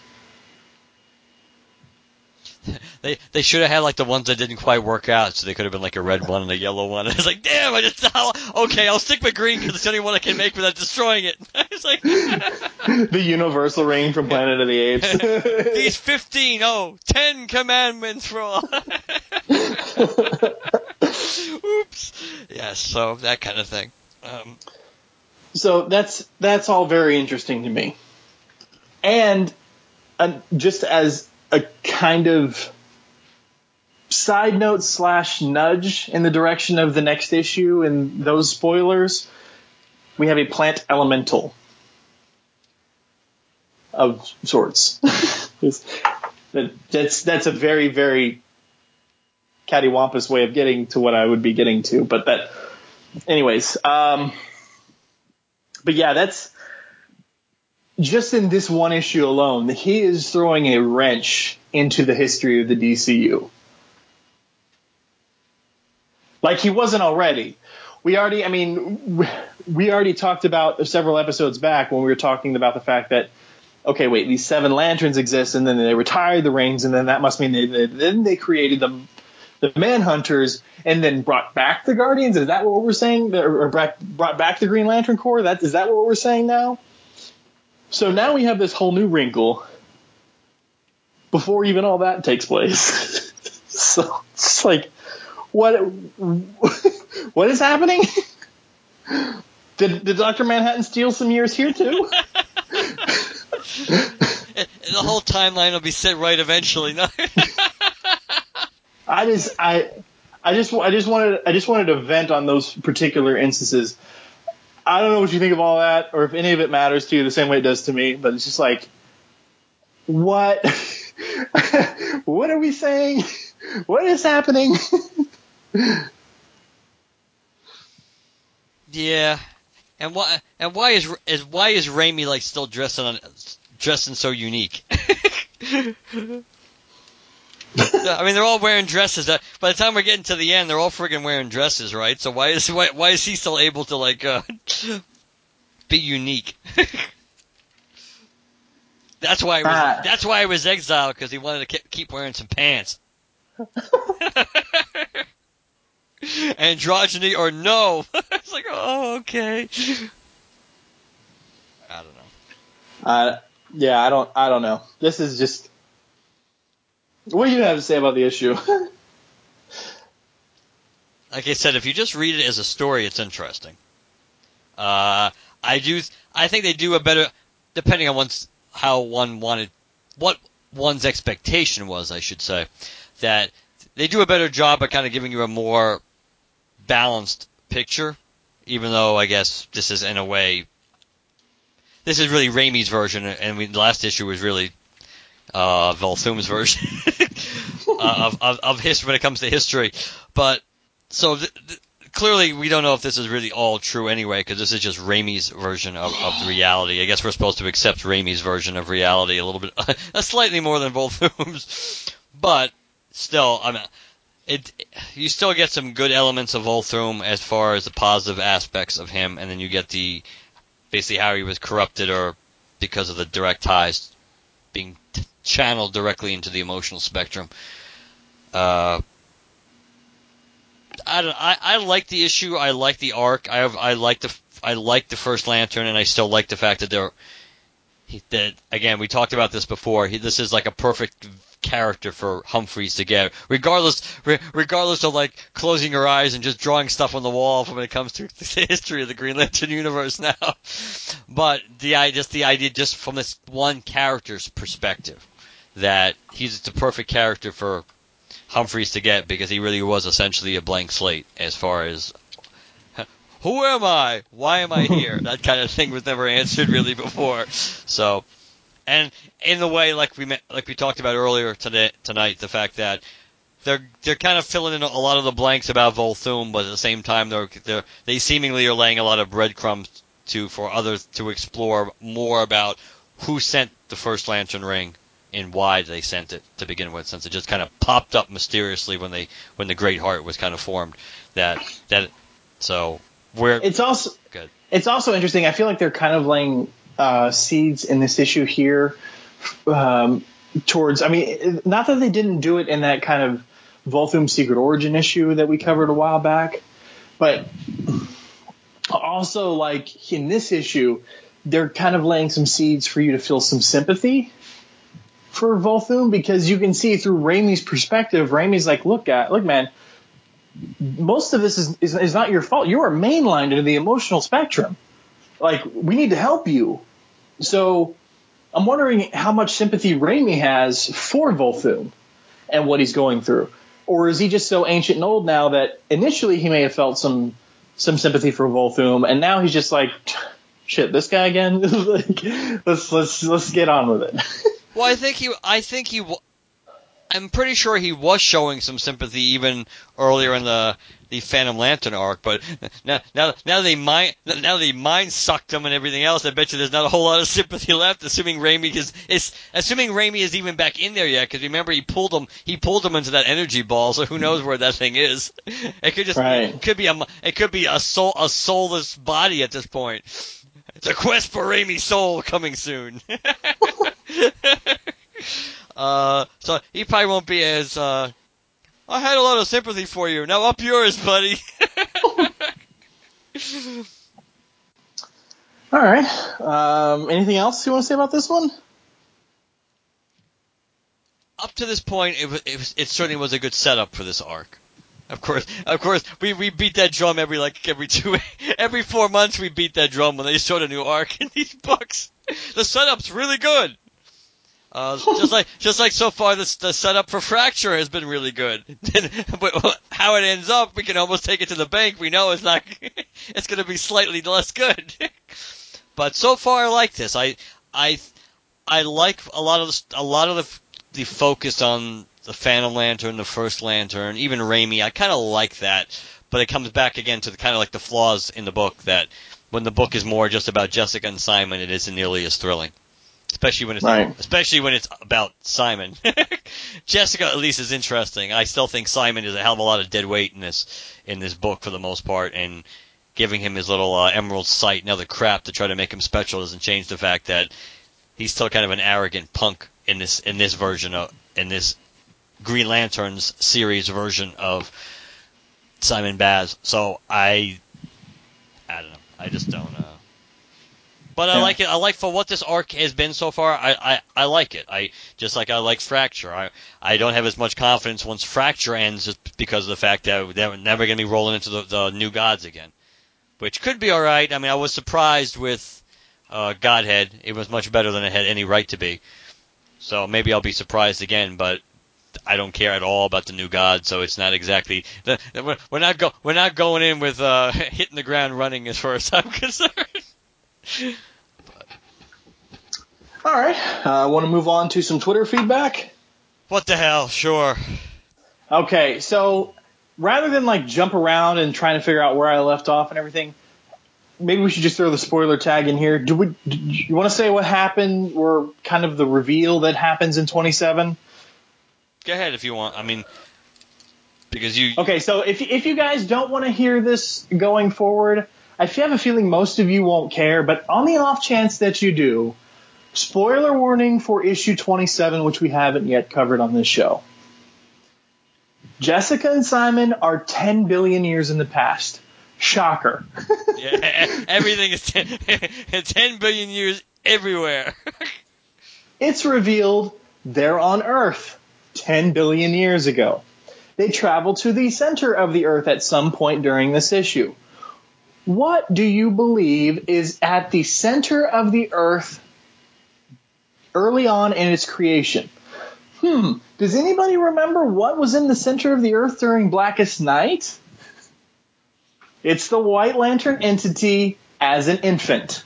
They they should have had like the ones that didn't quite work out, so they could have been like a red one and a yellow one. And it's like, damn, I just okay, I'll stick with green because it's the only one I can make without destroying it. it's like the universal ring from Planet of the Apes. These 15, oh, 10 commandments for all. Oops. Yes, so that kind of thing. Um, so that's that's all very interesting to me, and uh, just as a kind of side note slash nudge in the direction of the next issue and those spoilers, we have a plant elemental of sorts. that's that's a very very cattywampus way of getting to what I would be getting to, but that, anyways, um, but yeah, that's just in this one issue alone, he is throwing a wrench into the history of the DCU. Like he wasn't already. We already, I mean, we already talked about several episodes back when we were talking about the fact that, okay, wait, these seven lanterns exist, and then they retired the rings, and then that must mean they, they then they created the the Manhunters, and then brought back the Guardians. Is that what we're saying? Or brought back the Green Lantern Corps? That is that what we're saying now? So now we have this whole new wrinkle before even all that takes place. so it's like, what, what is happening? Did, did Dr. Manhattan steal some years here too? the whole timeline will be set right eventually. I just, I, I just, I just wanted, I just wanted to vent on those particular instances I don't know what you think of all that, or if any of it matters to you the same way it does to me. But it's just like, what? what are we saying? What is happening? yeah, and why? And why is is why is Raimi like still dressing on dressing so unique? I mean, they're all wearing dresses. By the time we're getting to the end, they're all friggin' wearing dresses, right? So why is why, why is he still able to like uh, be unique? that's why. Was, uh, that's why he was exiled because he wanted to keep wearing some pants. Androgyny or no? it's like, oh, okay. I don't know. Uh, yeah, I don't. I don't know. This is just what do you have to say about the issue? like I said, if you just read it as a story, it's interesting. Uh, I do. I think they do a better, depending on one's how one wanted, what one's expectation was. I should say that they do a better job at kind of giving you a more balanced picture. Even though I guess this is in a way, this is really Raimi's version, and we, the last issue was really uh, Volthoom's version uh, of, of, of history when it comes to history. But so th- th- clearly, we don't know if this is really all true anyway, because this is just Raimi's version of, of reality. I guess we're supposed to accept Raimi's version of reality a little bit, a slightly more than Volthoom's, but still, I mean. It, you still get some good elements of Volthoom as far as the positive aspects of him, and then you get the basically how he was corrupted or because of the direct ties channeled directly into the emotional spectrum. Uh, I don't. I, I like the issue. I like the arc. I have. I like the. I like the first Lantern, and I still like the fact that they're. That again, we talked about this before. He, this is like a perfect character for Humphries to get, regardless, re- regardless of like closing your eyes and just drawing stuff on the wall when it comes to the history of the Green Lantern universe now. But the just the idea, just from this one character's perspective, that he's the perfect character for Humphries to get because he really was essentially a blank slate as far as who am I? Why am I here? that kind of thing was never answered really before. So, and in the way like we met, like we talked about earlier today tonight, the fact that they're they're kind of filling in a lot of the blanks about Volthoom, but at the same time they're, they're they seemingly are laying a lot of breadcrumbs to for others to explore more about who sent the first Lantern Ring and why they sent it to begin with, since it just kind of popped up mysteriously when they when the Great Heart was kind of formed. That that so where It's also good. it's also interesting. I feel like they're kind of laying uh, seeds in this issue here um, towards. I mean, not that they didn't do it in that kind of Volthoom Secret Origin issue that we covered a while back, but also like in this issue, they're kind of laying some seeds for you to feel some sympathy for Volthoom because you can see through Rami's perspective. Rami's like, look at look, man. Most of this is, is, is not your fault. You are mainlined into the emotional spectrum. Like, we need to help you. So, I'm wondering how much sympathy Rami has for Volthoom and what he's going through. Or is he just so ancient and old now that initially he may have felt some some sympathy for Volthoom, and now he's just like, shit, this guy again. like, let's let's let's get on with it. Well, I think he. I think he. I'm pretty sure he was showing some sympathy even earlier in the the Phantom Lantern arc, but now now now they mind now they mind sucked him and everything else. I bet you there's not a whole lot of sympathy left. Assuming Rami is is assuming Rami is even back in there yet, because remember he pulled him he pulled him into that energy ball, so who knows where that thing is? It could just Right. it could be a it could be a soul a soulless body at this point. It's a quest for Rami's soul coming soon. uh, so he probably won't be as. Uh, I had a lot of sympathy for you. Now up yours, buddy. All right. Um, anything else you want to say about this one? up to this point, it, was, it, was, it certainly was a good setup for this arc. Of course, of course, we, we beat that drum every like every two every four months. We beat that drum when they showed a new arc in these books. The setup's really good. Uh, just like just like so far, the setup for Fracture has been really good. but how it ends up, we can almost take it to the bank. We know it's not. it's going to be slightly less good. but so far, I like this. I I I like a lot of the, a lot of the the focus on the Phantom Lantern, the First Lantern, even Rami. I kind of like that, but it comes back again to the kind of like the flaws in the book that when the book is more just about Jessica and Simon, it isn't nearly as thrilling. Especially when it's Right. especially when it's about Simon. Jessica at least is interesting. I still think Simon is a hell of a lot of dead weight in this in this book for the most part, and giving him his little uh, emerald sight and other crap to try to make him special doesn't change the fact that he's still kind of an arrogant punk in this in this version of in this Green Lanterns series version of Simon Baz. So I I don't know. I just don't uh but I Yeah. like it. I like for what this arc has been so far. I, I, I like it. I just like I like Fracture. I I don't have as much confidence once Fracture ends, just because of the fact that they're never going to be rolling into the, the New Gods again, which could be all right. I mean, I was surprised with uh, Godhead. It was much better than it had any right to be. So maybe I'll be surprised again, but I don't care at all about the new god, so it's not exactly the, we're, we're not go we're not going in with uh, hitting the ground running as far as I'm concerned. All right. Uh, I want to move on to some Twitter feedback. What the hell? Sure. Okay, so rather than like jump around and trying to figure out where I left off and everything, maybe we should just throw the spoiler tag in here. Do we? Do you want to say what happened, or kind of the reveal that happens in 27? Go ahead if you want. I mean, because you Okay, so if if you guys don't want to hear this going forward, I have a feeling most of you won't care. But on the off chance that you do, spoiler warning for issue 27, which we haven't yet covered on this show. Jessica and Simon are 10 billion years in the past. Shocker. yeah, everything is 10, 10 billion years everywhere. it's revealed they're on Earth 10 billion years ago. They travel to the center of the Earth at some point during this issue. What do you believe is at the center of the Earth early on in its creation? Hmm, does anybody remember what was in the center of the Earth during Blackest Night? It's the White Lantern entity as an infant.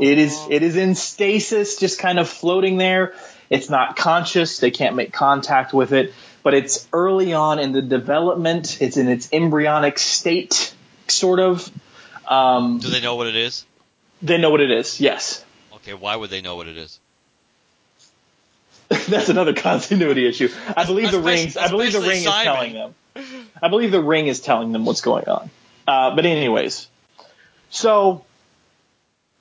It is it is in stasis, just kind of floating there. It's not conscious. They can't make contact with it, but it's early on in the development. It's in its embryonic state, sort of. Um, Do they know what it is? they know what it is. Yes, Okay, why would they know what it is? that's another continuity issue. I believe the rings. I believe the ring is telling them. I believe the ring is telling them what's going on. Uh, but anyways, so,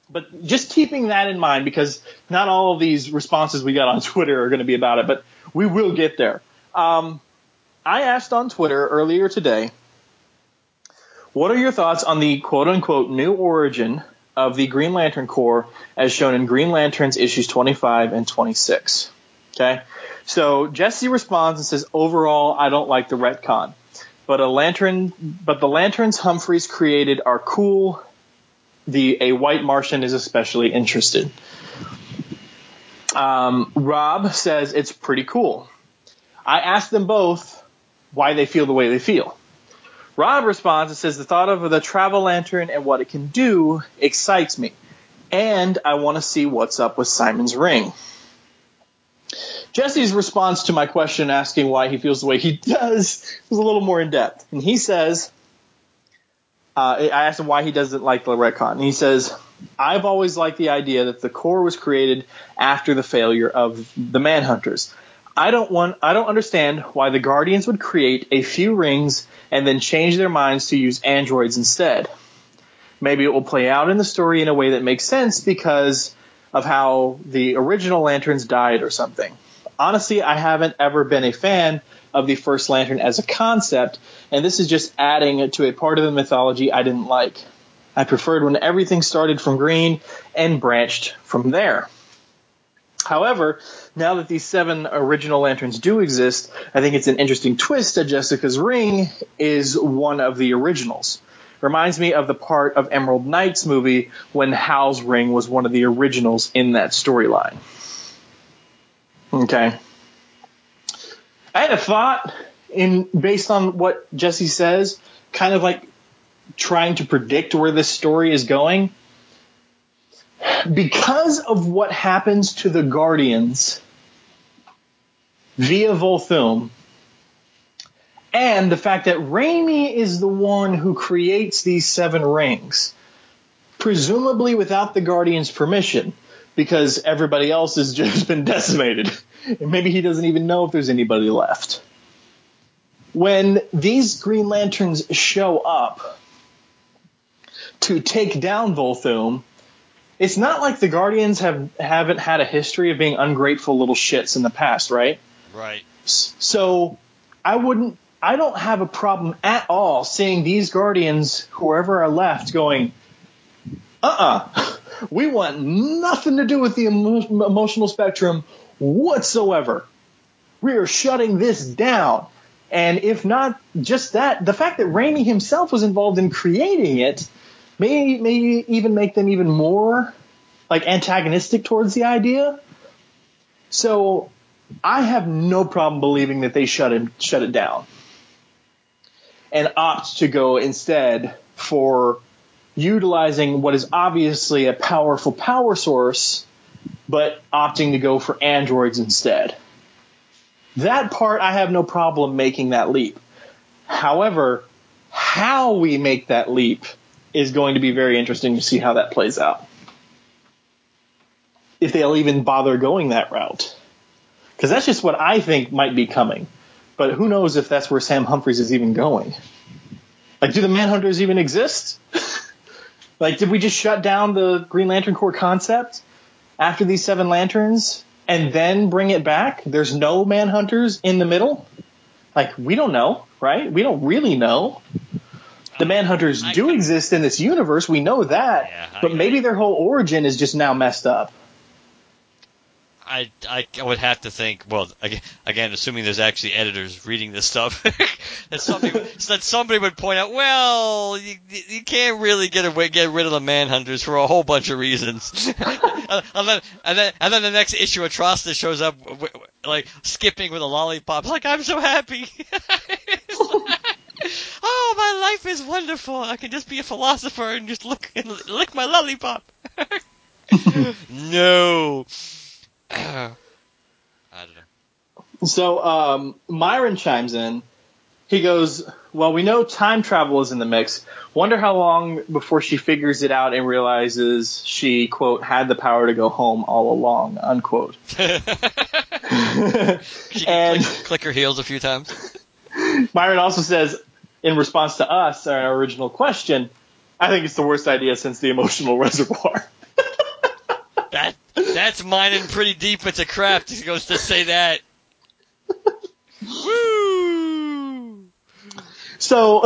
but just keeping that in mind because not all of these responses we got on Twitter are going to be about it, but we will get there. Um, I asked on Twitter earlier today, what are your thoughts on the quote unquote new origin of the Green Lantern Corps as shown in Green Lanterns issues 25 and 26? Okay. So Jesse responds and says, overall, I don't like the retcon, but a lantern, but the lanterns Humphries created are cool. The a white Martian is especially interested. Um, Rob says it's pretty cool. I asked them both why they feel the way they feel. Rob responds and says the thought of the travel lantern and what it can do excites me, and I want to see what's up with Simon's ring. Jesse's response to my question asking why he feels the way he does was a little more in depth. And he says, uh, I asked him why he doesn't like the retcon. And he says, I've always liked the idea that the Corps was created after the failure of the Manhunters. I don't want, I don't understand why the Guardians would create a few rings and then change their minds to use androids instead. Maybe it will play out in the story in a way that makes sense because of how the original lanterns died or something. Honestly, I haven't ever been a fan of the first lantern as a concept, and this is just adding to a part of the mythology I didn't like. I preferred when everything started from green and branched from there. However, now that these seven original lanterns do exist, I think it's an interesting twist that Jessica's ring is one of the originals. Reminds me of the part of Emerald Knight's movie when Hal's ring was one of the originals in that storyline. Okay. I had a thought in based on what Jesse says, kind of like trying to predict where this story is going. Because of what happens to the Guardians via Volthoom, and the fact that Rami is the one who creates these seven rings, presumably without the Guardians' permission, because everybody else has just been decimated. And maybe he doesn't even know if there's anybody left. When these Green Lanterns show up to take down Volthoom, it's not like the Guardians have haven't had a history of being ungrateful little shits in the past, right? Right. So I wouldn't I don't have a problem at all seeing these Guardians, whoever are left, going, uh-uh, we want nothing to do with the emo- emotional spectrum whatsoever. We are shutting this down. And if not just that, the fact that Rami himself was involved in creating it may, may even make them even more like antagonistic towards the idea. So I have no problem believing that they shut it shut it down and opt to go instead for utilizing what is obviously a powerful power source, but opting to go for androids instead. That part I have no problem making that leap. However, how we make that leap is going to be very interesting to see how that plays out. If they'll even bother going that route. Because that's just what I think might be coming. But who knows if that's where Sam Humphries is even going. Like, do the Manhunters even exist? like, did we just shut down the Green Lantern Corps concept after these seven lanterns and then bring it back? There's no Manhunters in the middle? Like, we don't know, right? We don't really know. The Manhunters I do exist in this universe, we know that, Yeah, I- but maybe their whole origin is just now messed up. I, I, would have to think. Well, again, assuming there's actually editors reading this stuff, that somebody that somebody would point out. Well, you, you can't really get away, get rid of the manhunters for a whole bunch of reasons. and then and then and then the next issue, Atrocitus shows up like skipping with a lollipop. Like I'm so happy. oh my life is wonderful. I can just be a philosopher and just look and lick my lollipop. no. I don't know. So um, Myron chimes in. He goes, "Well, we know time travel is in the mix. Wonder how long before she figures it out and realizes she quote had the power to go home all along unquote." she And- click, click her heels a few times. Myron also says, in response to us, our original question, I think it's the worst idea since the emotional reservoir. That that's mining pretty deep into crap. He goes to say that. Woo! So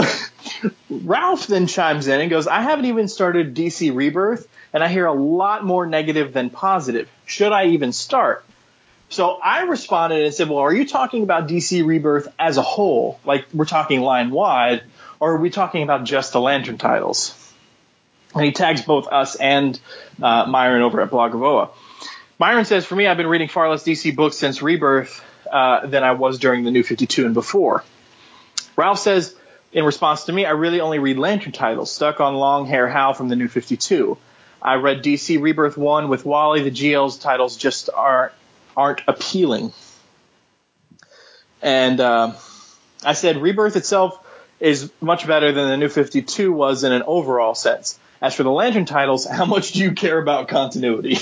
Ralph then chimes in and goes, I haven't even started DC Rebirth, and I hear a lot more negative than positive. Should I even start? So I responded and said, Well, are you talking about DC Rebirth as a whole? Like we're talking line wide, or are we talking about just the Lantern titles? And he tags both us and uh, Myron over at Blog of Oa. Myron says, For me, I've been reading far less DC books since Rebirth uh, than I was during the New 52 and before. Ralph says, in response to me, I really only read Lantern titles, stuck on Long Hair Hal from the New 52. I read DC Rebirth 1 with Wally. The GL's titles just aren't, aren't appealing. And uh, I said, Rebirth itself is much better than the New 52 was in an overall sense. As for the Lantern titles, how much do you care about continuity?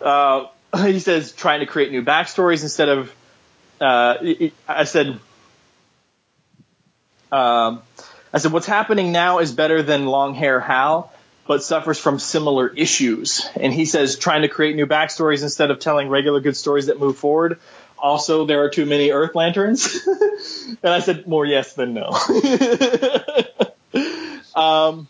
uh, he says trying to create new backstories instead of. Uh, I said. Um, I said what's happening now is better than Long Hair Hal, but suffers from similar issues. And he says trying to create new backstories instead of telling regular good stories that move forward. Also, there are too many Earth Lanterns. and I said more yes than no. um,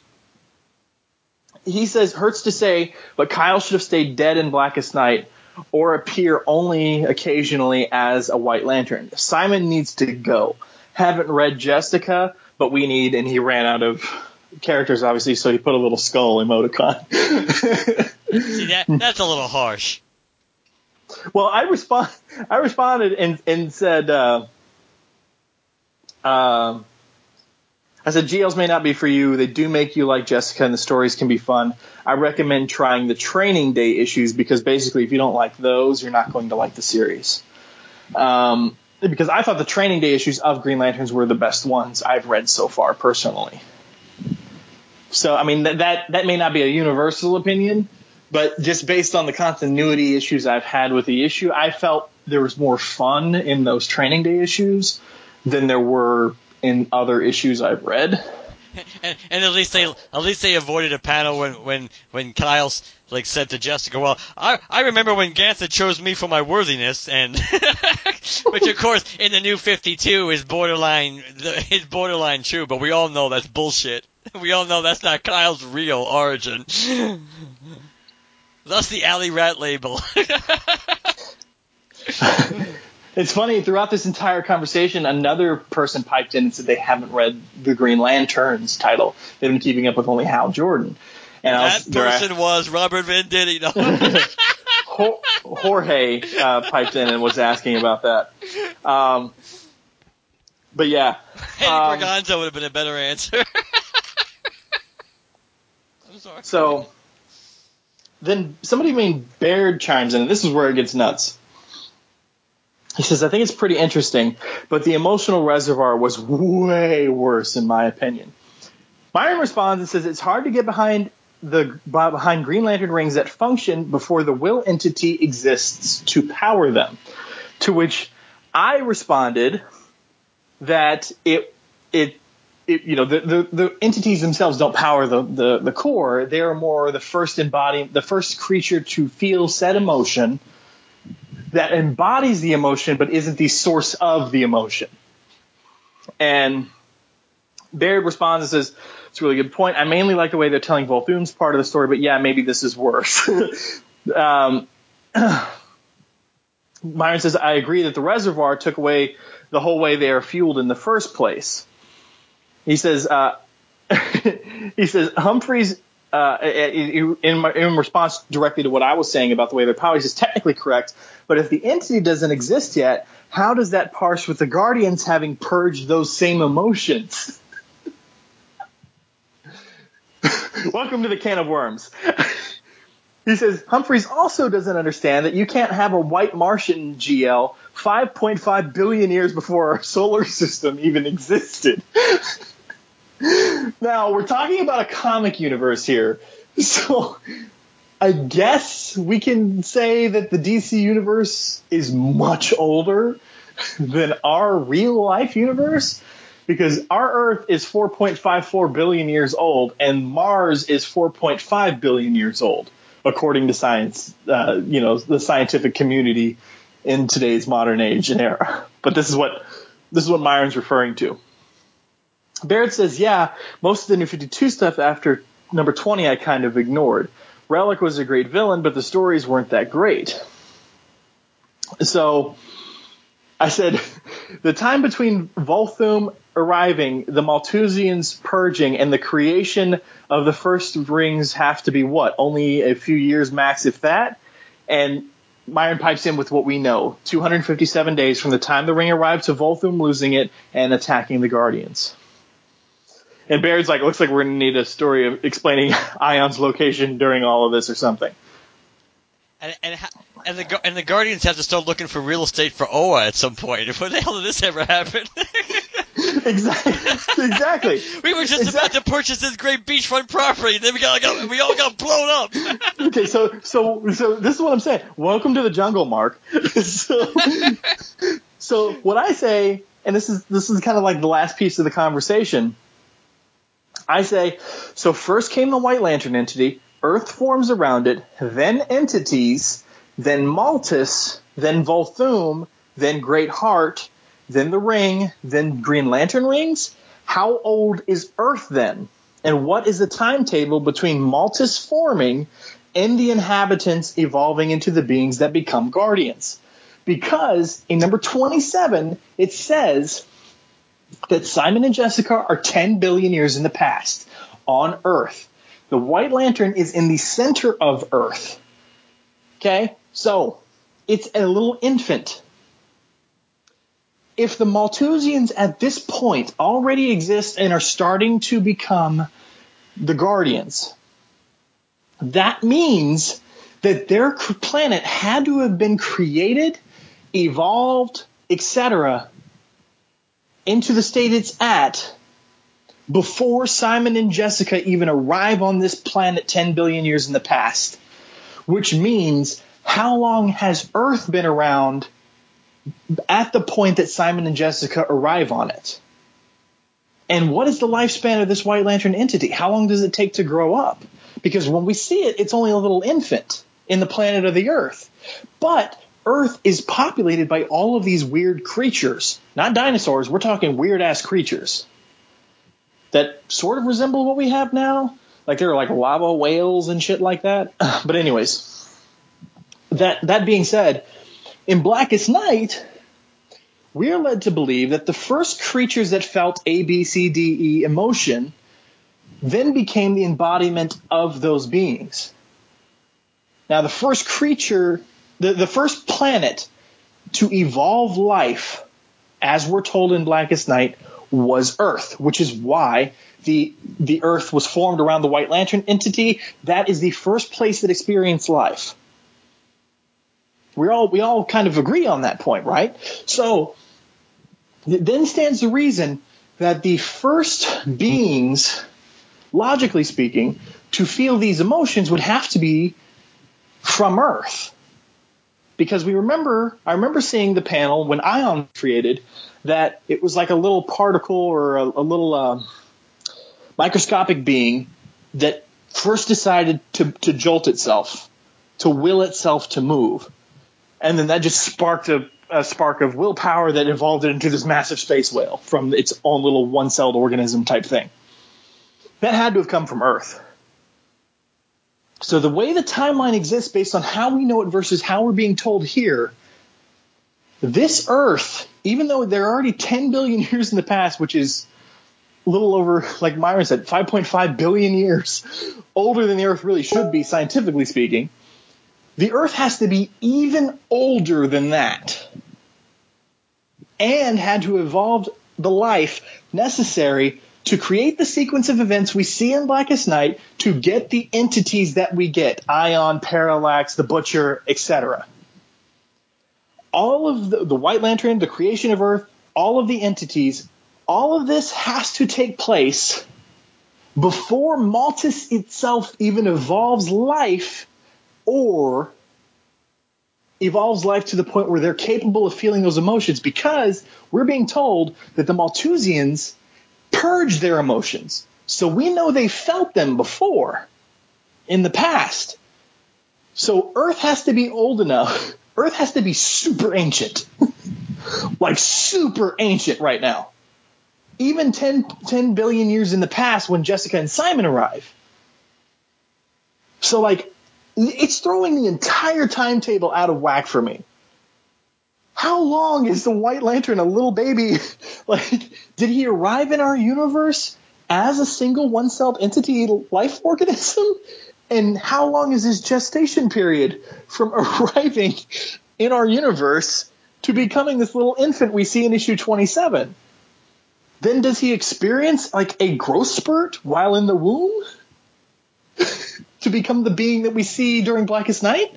he says hurts to say, but Kyle should have stayed dead in Blackest Night or appear only occasionally as a White Lantern. Simon needs to go. Haven't read Jessica, but we need, and he ran out of characters obviously, so he put a little skull emoticon. See that that's a little harsh. Well, I respond, I responded and and said, uh, um, I said GLs may not be for you. They do make you like Jessica, and the stories can be fun. I recommend trying the training day issues because basically, if you don't like those, you're not going to like the series. Um, because I thought the training day issues of Green Lanterns were the best ones I've read so far, personally. So, I mean, that that, that may not be a universal opinion, but just based on the continuity issues I've had with the issue, I felt there was more fun in those training day issues than there were in other issues I've read. And, and at least they at least they avoided a panel when when when Kyle's like said to Jessica, "Well, I I remember when Ganthet chose me for my worthiness," and which of course in the new Fifty Two is borderline is borderline true, but we all know that's bullshit. We all know that's not Kyle's real origin. Thus the alley rat label. It's funny, throughout this entire conversation, another person piped in and said they haven't read the Green Lanterns title. They've been keeping up with only Hal Jordan. And that was, person was Robert Venditti. No. Jorge uh, piped in and was asking about that. Um, but yeah, Eddie Um, Berganza would have been a better answer. I'm sorry. so then somebody named Baird chimes in, and this is where it gets nuts. He says, I think it's pretty interesting, but the emotional reservoir was way worse in my opinion. Myron responds and says it's hard to get behind the behind Green Lantern rings that function before the will entity exists to power them. To which I responded that it it, it you know the, the, the entities themselves don't power the, the, the core. They are more the first embody the first creature to feel said emotion that embodies the emotion but isn't the source of the emotion. And Baird responds and says, it's a really good point. I mainly like the way they're telling Volthoom's part of the story, but yeah, maybe this is worse. um, Myron says, I agree that the reservoir took away the whole way they are fueled in the first place. He says, uh, he says, Humphries uh, in, in, response directly to what I was saying about the way their powers is technically correct, but if the entity doesn't exist yet, how does that parse with the Guardians having purged those same emotions? Welcome to the can of worms. he says Humphries also doesn't understand that you can't have a white Martian GL 5.5 billion years before our solar system even existed. Now, we're talking about a comic universe here. So, I guess we can say that the DC universe is much older than our real life universe because our Earth is 4.54 billion years old and Mars is 4.5 billion years old, according to science, uh, you know, the scientific community in today's modern age and era. But this is what this is what Myron's referring to. Barrett says, yeah, most of the New 52 stuff after number 20 I kind of ignored. Relic was a great villain, but the stories weren't that great. So I said, the time between Volthoom arriving, the Maltusians purging, and the creation of the first rings have to be what? Only a few years max, if that? And Myron pipes in with what we know 257 days from the time the ring arrived to Volthoom losing it and attacking the Guardians. And Baird's like, looks like we're going to need a story of explaining Ion's location during all of this or something. And and, and the and the Guardians have to start looking for real estate for Oa at some point. When the hell did this ever happen? exactly. Exactly. we were just exactly. about to purchase this great beachfront property, and then we got, got we all got blown up. okay, so so so this is what I'm saying. Welcome to the jungle, Mark. so, so what I say, and this is this is kind of like the last piece of the conversation I say, so first came the White Lantern entity, Earth forms around it, then entities, then Maltus, then Volthoom, then Great Heart, then the Ring, then Green Lantern rings. How old is Earth then? And what is the timetable between Maltus forming and the inhabitants evolving into the beings that become guardians? Because in number 27, it says that Simon and Jessica are 10 billion years in the past on Earth. The White Lantern is in the center of Earth. Okay? So, it's a little infant. If the Maltusians at this point already exist and are starting to become the Guardians, that means that their planet had to have been created, evolved, etc into the state it's at before Simon and Jessica even arrive on this planet 10 billion years in the past. Which means, how long has Earth been around at the point that Simon and Jessica arrive on it? And what is the lifespan of this White Lantern entity? How long does it take to grow up? Because when we see it, it's only a little infant in the planet of the Earth. But Earth is populated by all of these weird creatures. Not dinosaurs, we're talking weird ass creatures that sort of resemble what we have now. Like there are like lava whales and shit like that. But anyways, that that being said, in Blackest Night, we are led to believe that the first creatures that felt A, B, C, D, E emotion then became the embodiment of those beings. Now, the first creature the, the first planet to evolve life, as we're told in Blackest Night, was Earth, which is why the the Earth was formed around the White Lantern entity. That is the first place that experienced life. We all we all kind of agree on that point, right? So then stands the reason that the first beings, logically speaking, to feel these emotions would have to be from Earth because we remember, I remember seeing the panel when Ion created that it was like a little particle or a, a little uh, microscopic being that first decided to, to jolt itself, to will itself to move. And then that just sparked a, a spark of willpower that evolved it into this massive space whale from its own little one celled organism type thing. That had to have come from Earth. So the way the timeline exists based on how we know it versus how we're being told here, this Earth, even though they're already 10 billion years in the past, which is a little over, like Myron said, 5.5 billion years older than the Earth really should be, scientifically speaking. The Earth has to be even older than that and had to evolve the life necessary to create the sequence of events we see in Blackest Night to get the entities that we get Ion, Parallax, the Butcher, etc. All of the, the White Lantern, the creation of Earth, all of the entities, all of this has to take place before Maltus itself even evolves life or evolves life to the point where they're capable of feeling those emotions because we're being told that the Maltusians purge their emotions. So we know they felt them before in the past. So Earth has to be old enough. Earth has to be super ancient. like super ancient right now. Even 10, 10 billion years in the past when Jessica and Simon arrive. So like it's throwing the entire timetable out of whack for me. How long is the White Lantern a little baby? like, did he arrive in our universe as a single one celled entity life organism? And how long is his gestation period from arriving in our universe to becoming this little infant we see in issue 27? Then does he experience like a growth spurt while in the womb? to become the being that we see during Blackest Night?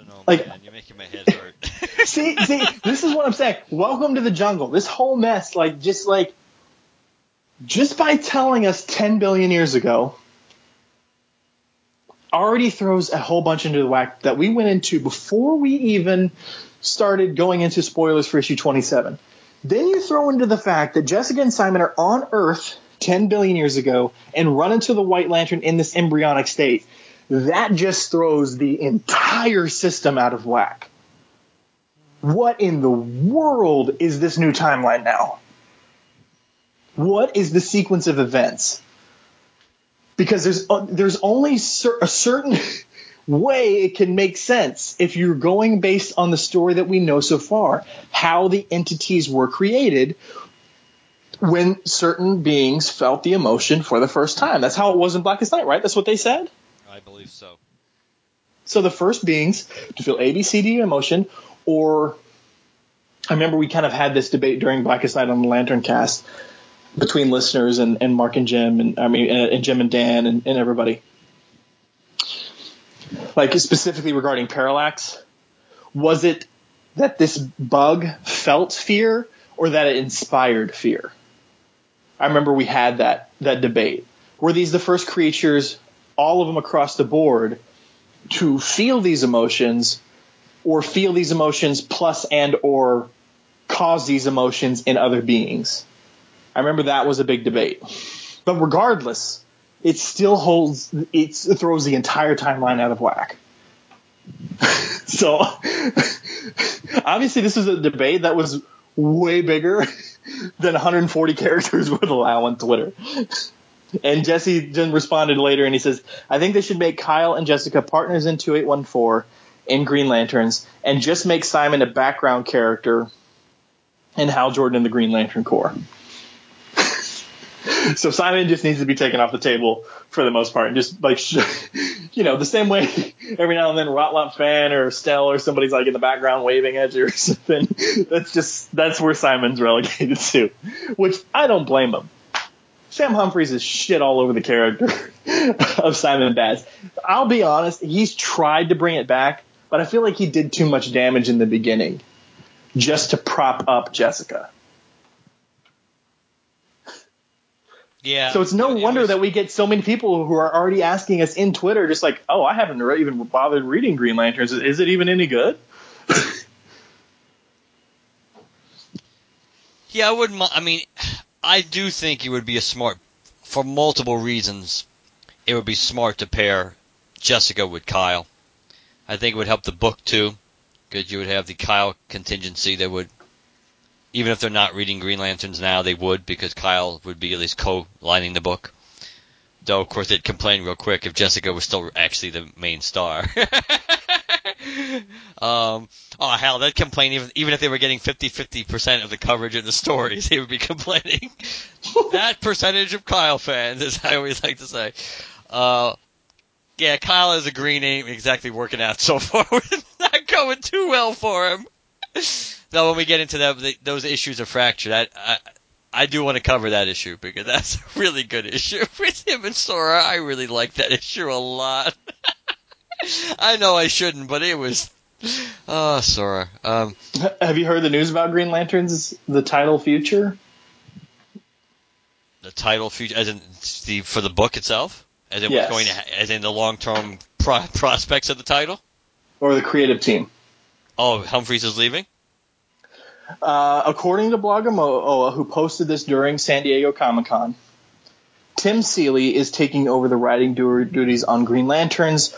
Don't know, Like- man. You're making my head hurt. see, see, this is what I'm saying. Welcome to the jungle. This whole mess, like, just like, just by telling us 10 billion years ago, already throws a whole bunch into the whack that we went into before we even started going into spoilers for issue 27. Then you throw into the fact that Jessica and Simon are on Earth 10 billion years ago and run into the White Lantern in this embryonic state. That just throws the entire system out of whack. What in the world is this new timeline now? What is the sequence of events? Because there's uh, there's only cer- a certain way it can make sense if you're going based on the story that we know so far, how the entities were created when certain beings felt the emotion for the first time. That's how it was in Blackest Night, right? That's what they said. I believe so. So the first beings to feel A, B, C, D emotion, or I remember we kind of had this debate during Blackest Night on the Lantern Cast between listeners and, and Mark and Jim, and I mean, uh, and Jim and Dan and, and everybody. Like specifically regarding Parallax, was it that this bug felt fear or that it inspired fear? I remember we had that that debate. Were these the first creatures, all of them across the board, to feel these emotions or feel these emotions plus and or cause these emotions in other beings. I remember that was a big debate. But regardless, it still holds it throws the entire timeline out of whack. so obviously this is a debate that was way bigger than 140 characters would allow on Twitter. And Jesse then responded later and he says, I think they should make Kyle and Jessica partners in 2814 in Green Lanterns and just make Simon a background character in Hal Jordan and the Green Lantern Corps. so Simon just needs to be taken off the table for the most part and just like, you know, the same way every now and then Rot Lop Fan or Stell or somebody's like in the background waving at you or something. That's just, that's where Simon's relegated to, which I don't blame him. Sam Humphries is shit all over the character of Simon Baz. I'll be honest, he's tried to bring it back, but I feel like he did too much damage in the beginning just to prop up Jessica. Yeah. So it's no it wonder was- that we get so many people who are already asking us in Twitter, just like, oh, I haven't re- even bothered reading Green Lanterns. Is it even any good? Yeah, I wouldn't. I mean, I do think it would be a smart, for multiple reasons. It would be smart to pair Jessica with Kyle. I think it would help the book too, because you would have the Kyle contingency that would, even if they're not reading Green Lanterns now, they would because Kyle would be at least co-lining the book. Though, of course, they'd complain real quick if Jessica was still actually the main star. um, oh hell, they'd complain even even if they were getting 50 percent of the coverage in the stories, they would be complaining. that percentage of Kyle fans, as I always like to say. Uh, yeah, Kyle is a green ain't exactly working out so far. not going too well for him. Now, when we get into that, those issues of fracture, that I, I do want to cover that issue because that's a really good issue with him and Sora. I really like that issue a lot. I know I shouldn't, but it was. Oh, Sora. Um, Have you heard the news about Green Lanterns? The title future. The title future, as in the for the book itself, as in yes. what's going to, as in the long term pro- prospects of the title, or the creative team. Oh, Humphries is leaving. Uh, according to Blogger who posted this during San Diego Comic Con, Tim Seeley is taking over the writing duties on Green Lanterns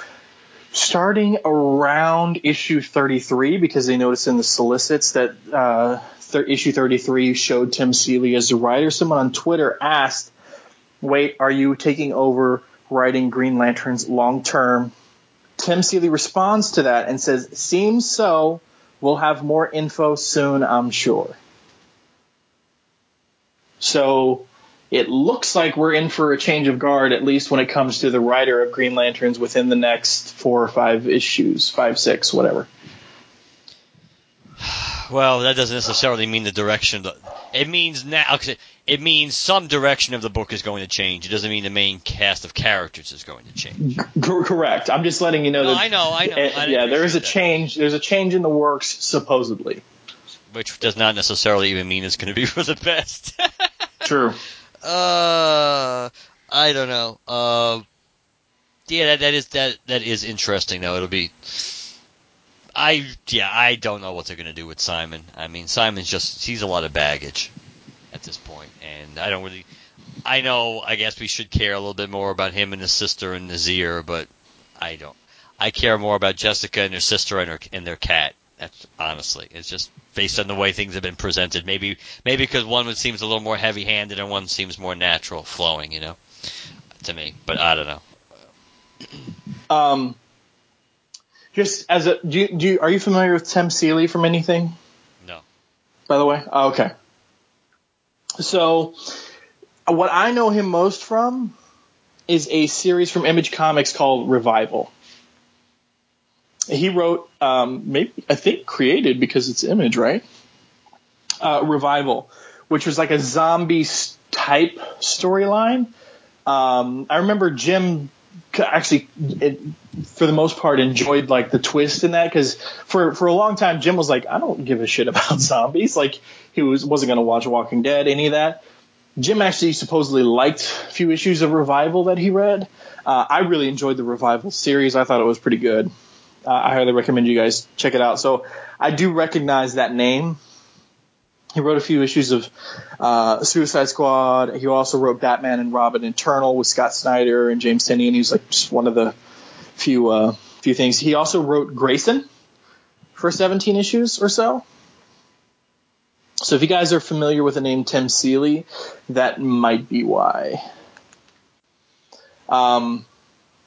starting around issue 33 because they noticed in the solicits that uh, th- issue 33 showed Tim Seeley as the writer. Someone on Twitter asked, Wait, are you taking over writing Green Lanterns long term? Tim Seeley responds to that and says, Seems so. We'll have more info soon, I'm sure. So it looks like we're in for a change of guard, at least when it comes to the writer of Green Lanterns within the next four or five issues, five, six, whatever. Well, that doesn't necessarily mean the direction. It means now. It means some direction of the book is going to change. It doesn't mean the main cast of characters is going to change. correct. I'm just letting you know no, that. I know. I know. I yeah, there is a that. change. There's a change in the works, supposedly. Which does not necessarily even mean it's going to be for the best. True. Uh, I don't know. Uh, yeah, that, that is that that is interesting though. It'll be I yeah, I don't know what they're gonna do with Simon. I mean, Simon's just he's a lot of baggage at this point, and I don't really. I know. I guess we should care a little bit more about him and his sister and Nazir, but I don't. I care more about Jessica and her sister and her and their cat. That's honestly, it's just based on the way things have been presented. Maybe maybe because one seems a little more heavy-handed and one seems more natural, flowing. You know, to me. But I don't know. Um, just as a, do you, do you, are you familiar with Tim Seeley from anything? No. By the way, oh, okay. So, what I know him most from is a series from Image Comics called Revival. He wrote, um, maybe I think created because it's Image, right? Uh, Revival, which was like a zombie type storyline. Um, I remember Jim actually, it, for the most part, enjoyed like the twist in that because for for a long time Jim was like, I don't give a shit about zombies. Like he was wasn't going to watch Walking Dead, any of that. Jim actually supposedly liked a few issues of Revival that he read. Uh, I really enjoyed the Revival series. I thought it was pretty good. Uh, I highly recommend you guys check it out. So I do recognize that name. He wrote a few issues of uh, Suicide Squad. He also wrote Batman and Robin Eternal with Scott Snyder and James Tynion. He was like just one of the few uh, few things. He also wrote Grayson for 17 issues or so. So if you guys are familiar with the name Tim Seeley, that might be why. Um,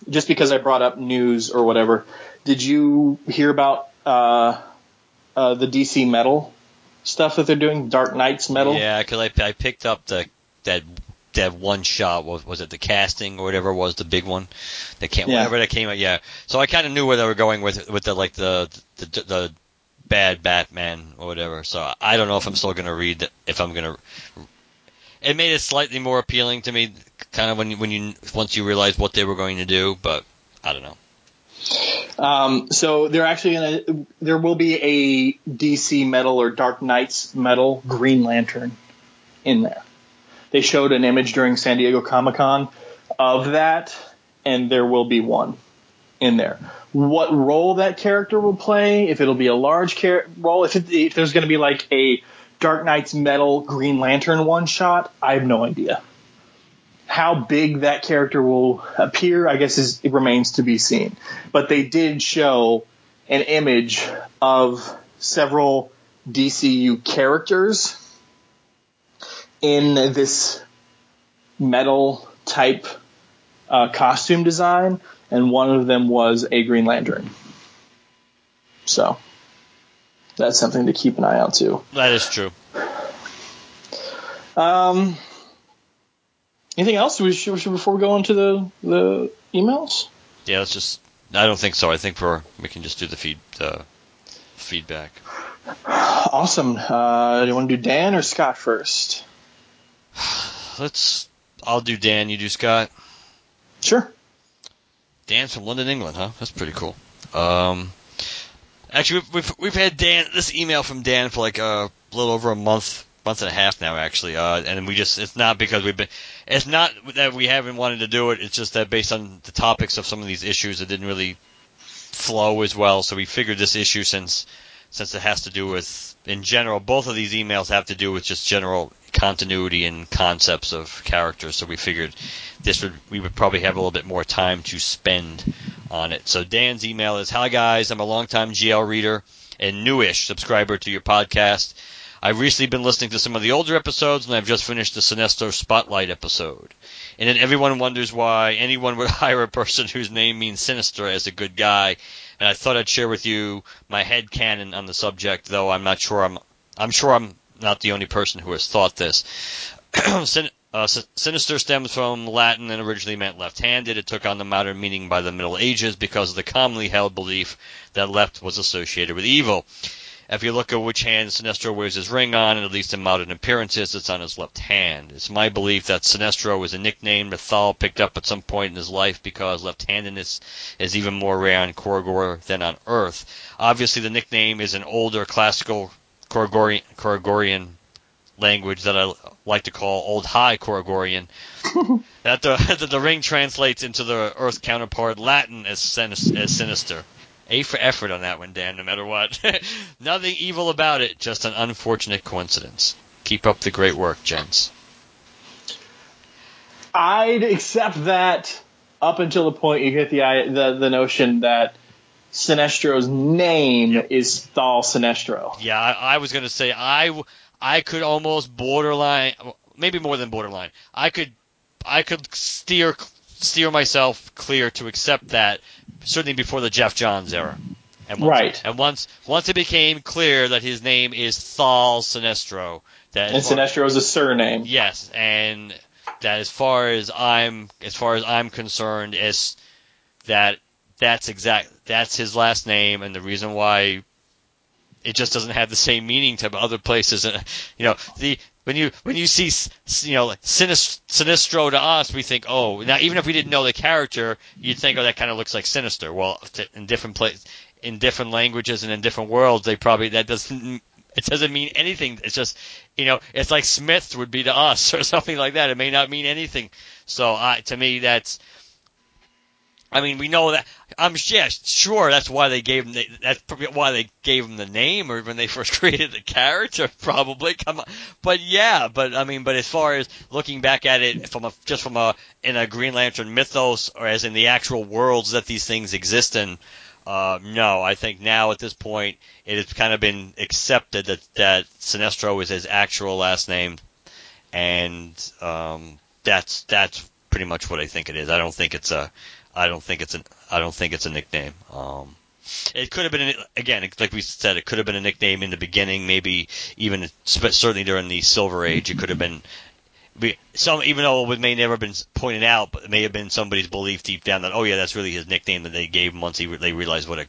just because I brought up news or whatever, did you hear about uh, uh, the DC Metal stuff that they're doing? Dark Nights Metal. Yeah, because I, I picked up the that that one shot was was it the casting or whatever it was the big one that came yeah. whatever that came out. Yeah, so I kind of knew where they were going with with the like the the, the, the bad Batman or whatever. So I don't know if I'm still gonna read if I'm gonna. It made it slightly more appealing to me, kind of when you, when you once you realize what they were going to do, but I don't know. Um, so they're actually gonna there will be a DC metal or Dark Nights metal Green Lantern in there. They showed an image during San Diego Comic Con of that, and there will be one in there. What role that character will play, if it'll be a large char- role, if, it, if there's going to be like a Dark Nights Metal Green Lantern one shot, I have no idea. How big that character will appear, I guess, is, it remains to be seen. But they did show an image of several DCU characters in this metal type uh, costume design, and one of them was a Green Lantern. So that's something to keep an eye out too. That is true. Um, anything else we should, before we go into the the emails? Yeah, let's just. I don't think so. I think we're we can just do the feed uh, feedback. Awesome. Uh, do you want to do Dan or Scott first? Let's. I'll do Dan. You do Scott. Sure. Dan's from London, England, huh? That's pretty cool. Um, actually, we've, we've we've had Dan this email from Dan for like a little over a month, month and a half now, actually. Uh, and we just it's not because we've been, it's not that we haven't wanted to do it. It's just that based on the topics of some of these issues, it didn't really flow as well. So we figured this issue since since it has to do with in general, both of these emails have to do with just general continuity and concepts of characters. So we figured this would we would probably have a little bit more time to spend on it. So Dan's email is Hi guys, I'm a longtime GL reader and newish subscriber to your podcast. I've recently been listening to some of the older episodes and I've just finished the Sinestro Spotlight episode. And then everyone wonders why anyone would hire a person whose name means sinister as a good guy. And I thought I'd share with you my head canon on the subject, though I'm not sure I'm I'm sure I'm not the only person who has thought this. Sin- uh, sinister stems from Latin and originally meant left-handed. It took on the modern meaning by the Middle Ages because of the commonly held belief that left was associated with evil. If you look at which hand Sinestro wears his ring on, at least in modern appearances, it's on his left hand. It's my belief that Sinestro is a nickname that Thal picked up at some point in his life because left-handedness is even more rare on Korugar than on Earth. Obviously, the nickname is an older classical Korugarian, Korugarian language that I like to call Old High Korugarian. that the that the ring translates into the Earth counterpart Latin as, as sinister. A for effort on that one, Dan, no matter what. Nothing evil about it, just an unfortunate coincidence. Keep up the great work, gents. I'd accept that up until the point you hit the the, the notion that Sinestro's name yep. is Thal Sinestro. Yeah, I, I was going to say I, I could almost borderline, maybe more than borderline. I could I could steer steer myself clear to accept that certainly before the Jeff Johns era. And once, right. And once once it became clear that his name is Thal Sinestro, that and Sinestro is a surname. Yes, and that as far as I'm as far as I'm concerned, is that that's exact that's his last name, and the reason why it just doesn't have the same meaning to other places. And you know, the when you when you see you know Sinestro to us, we think, oh, now even if we didn't know the character, you'd think, oh, that kind of looks like Sinister. Well, in different places, in different languages and in different worlds, they probably that doesn't it doesn't mean anything. It's just you know, it's like Smith would be to us or something like that. It may not mean anything. So uh, to me, that's I mean, we know that. I'm yeah, sure. That's why they gave him. The, that's why they gave him the name, or when they first created the character, probably. Come on, but yeah, but I mean, but as far as looking back at it from a just from a in a Green Lantern mythos, or as in the actual worlds that these things exist in, uh, no, I think now at this point it has kind of been accepted that that Sinestro is his actual last name, and um, that's that's pretty much what I think it is. I don't think it's a I don't think it's an I don't think it's a nickname. Um, it could have been again, like we said, it could have been a nickname in the beginning, maybe even certainly during the Silver Age. It could have been some, even though it may never have been pointed out, but it may have been somebody's belief deep down that oh yeah, that's really his nickname that they gave him once he they realized what a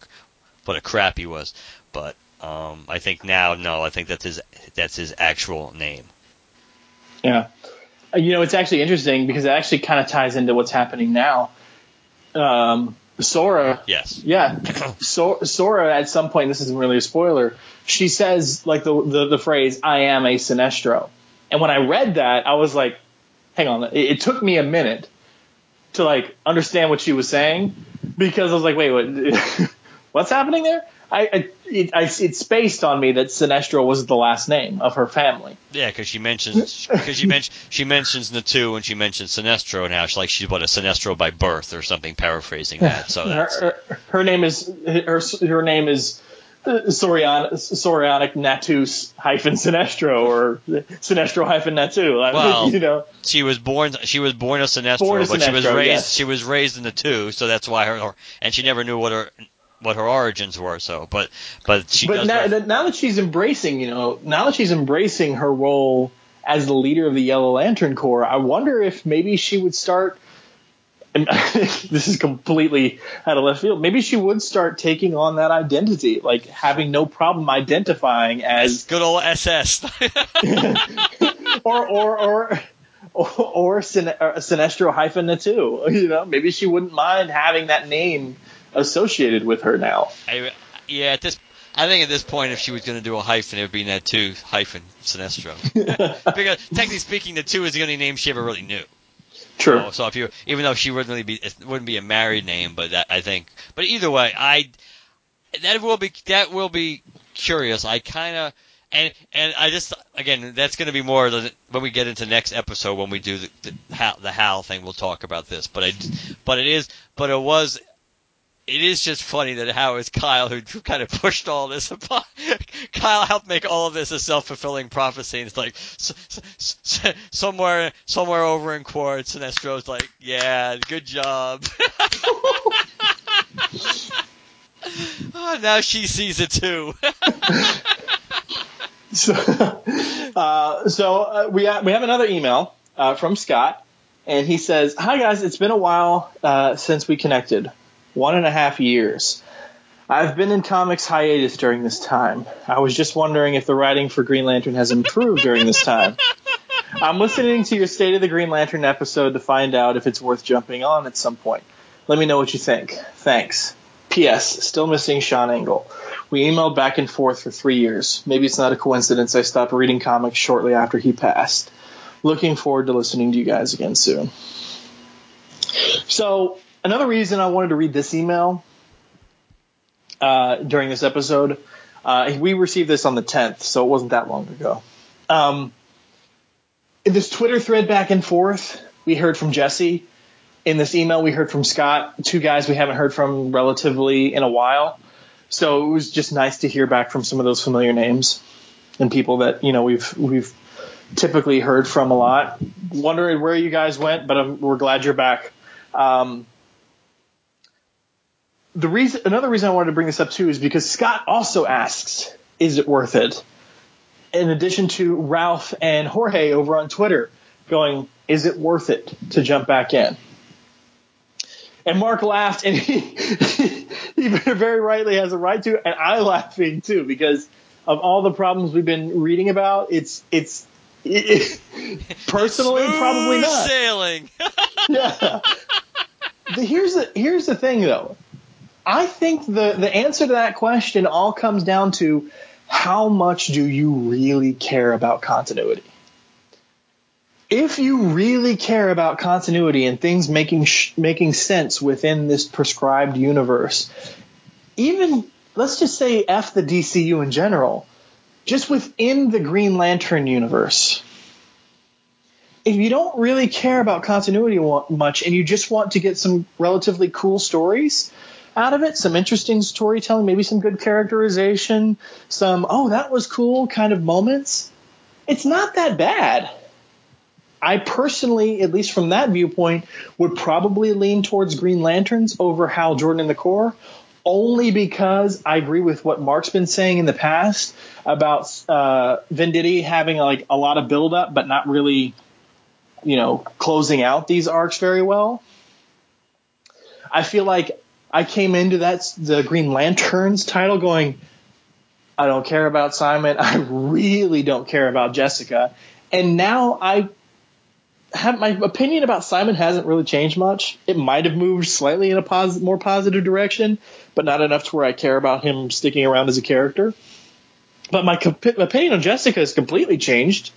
what a crap he was. But um, I think now, no, I think that's his that's his actual name. Yeah, you know, it's actually interesting because it actually kind of ties into what's happening now um, Sora. Yes. Yeah. So, Sora at some point, this isn't really a spoiler. She says like the, the, the phrase "I am a Sinestro," and when I read that, I was like, "Hang on!" It, it, took me a minute to like understand what she was saying because I was like, "Wait, what? what's happening there?" I, I, it, I, it's based on me that Sinestro was the last name of her family. Yeah, because she mentions because she mentions she mentions Natu and she mentions Sinestro and how she's like she's what a Sinestro by birth or something, paraphrasing that. So her, her, her, name is her her name is uh, Sorion, Soranik Natus hyphen Sinestro or Sinestro hyphen Natu. Well, you know, she was born she was born a Sinestro, born a but Sinestro, she was raised yes. she was raised in the two, so that's why her and she never knew what her what her origins were. So, but but she but does. now, ref- now that she's embracing, you know, now that she's embracing her role as the leader of the Yellow Lantern Corps, I wonder if maybe she would start. And this is completely out of left field. Maybe she would start taking on that identity, like having no problem identifying as good old SS. or or or or, or Sin- uh, Sinestro hyphen Natu. You know, maybe she wouldn't mind having that name associated with her now. I, yeah, at this, I think at this point, if she was going to do a hyphen, it would be Natu hyphen Sinestro. because technically speaking, the two is the only name she ever really knew. True. So, so if you, even though she wouldn't really be, it wouldn't be a married name, but that I think, but either way, I that will be that will be curious. I kind of and and I just again that's going to be more the, when we get into next episode when we do the the Hal, the Hal thing. We'll talk about this, but I but it is but it was. It is just funny that how it's Kyle who kind of pushed all this upon. Kyle helped make all of this a self fulfilling prophecy. And it's like somewhere somewhere over in Quartz, Sinestro's like, "Yeah, good job." oh, now she sees it too. So, uh, so uh, we ha- we have another email uh, from Scott, and he says, "Hi guys, it's been a while uh, since we connected, one and a half years. I've been in comics hiatus during this time. I was just wondering if the writing for Green Lantern has improved during this time. I'm listening to your State of the Green Lantern episode to find out if it's worth jumping on at some point. Let me know what you think. Thanks." P.S. Still missing Sean Engel. We emailed back and forth for three years. Maybe it's not a coincidence I stopped reading comics shortly after he passed. Looking forward to listening to you guys again soon. So, another reason I wanted to read this email uh, during this episode, uh, we received this on the 10th, so it wasn't that long ago. Um, in this Twitter thread back and forth, we heard from Jesse in this email we heard from Scott, two guys we haven't heard from relatively in a while. So it was just nice to hear back from some of those familiar names and people that you know we've we've typically heard from a lot. Wondering where you guys went, but I'm, we're glad you're back. Um, the reason, another reason I wanted to bring this up too is because Scott also asks, "Is it worth it?" In addition to Ralph and Jorge over on Twitter going, "Is it worth it to jump back in?" And Mark laughed, and he, he very rightly has a right to, and I laughing too because of all the problems we've been reading about. It's it's it, personally probably not. sailing. Yeah. The, here's the here's the thing though. I think the the answer to that question all comes down to how much do you really care about continuity if you really care about continuity and things making sh- making sense within this prescribed universe, even let's just say f the DCU in general, just within the Green Lantern universe. If you don't really care about continuity much and you just want to get some relatively cool stories out of it, some interesting storytelling, maybe some good characterization, some oh that was cool kind of moments, it's not that bad. I personally, at least from that viewpoint, would probably lean towards Green Lanterns over Hal Jordan in the Corps, only because I agree with what Mark's been saying in the past about uh, Venditti having like a lot of buildup, but not really, you know, closing out these arcs very well. I feel like I came into that the Green Lanterns title going, I don't care about Simon. I really don't care about Jessica. And now I have my opinion about Simon hasn't really changed much. It might have moved slightly in a more positive direction, but not enough to where I care about him sticking around as a character. But my comp- opinion on Jessica has completely changed.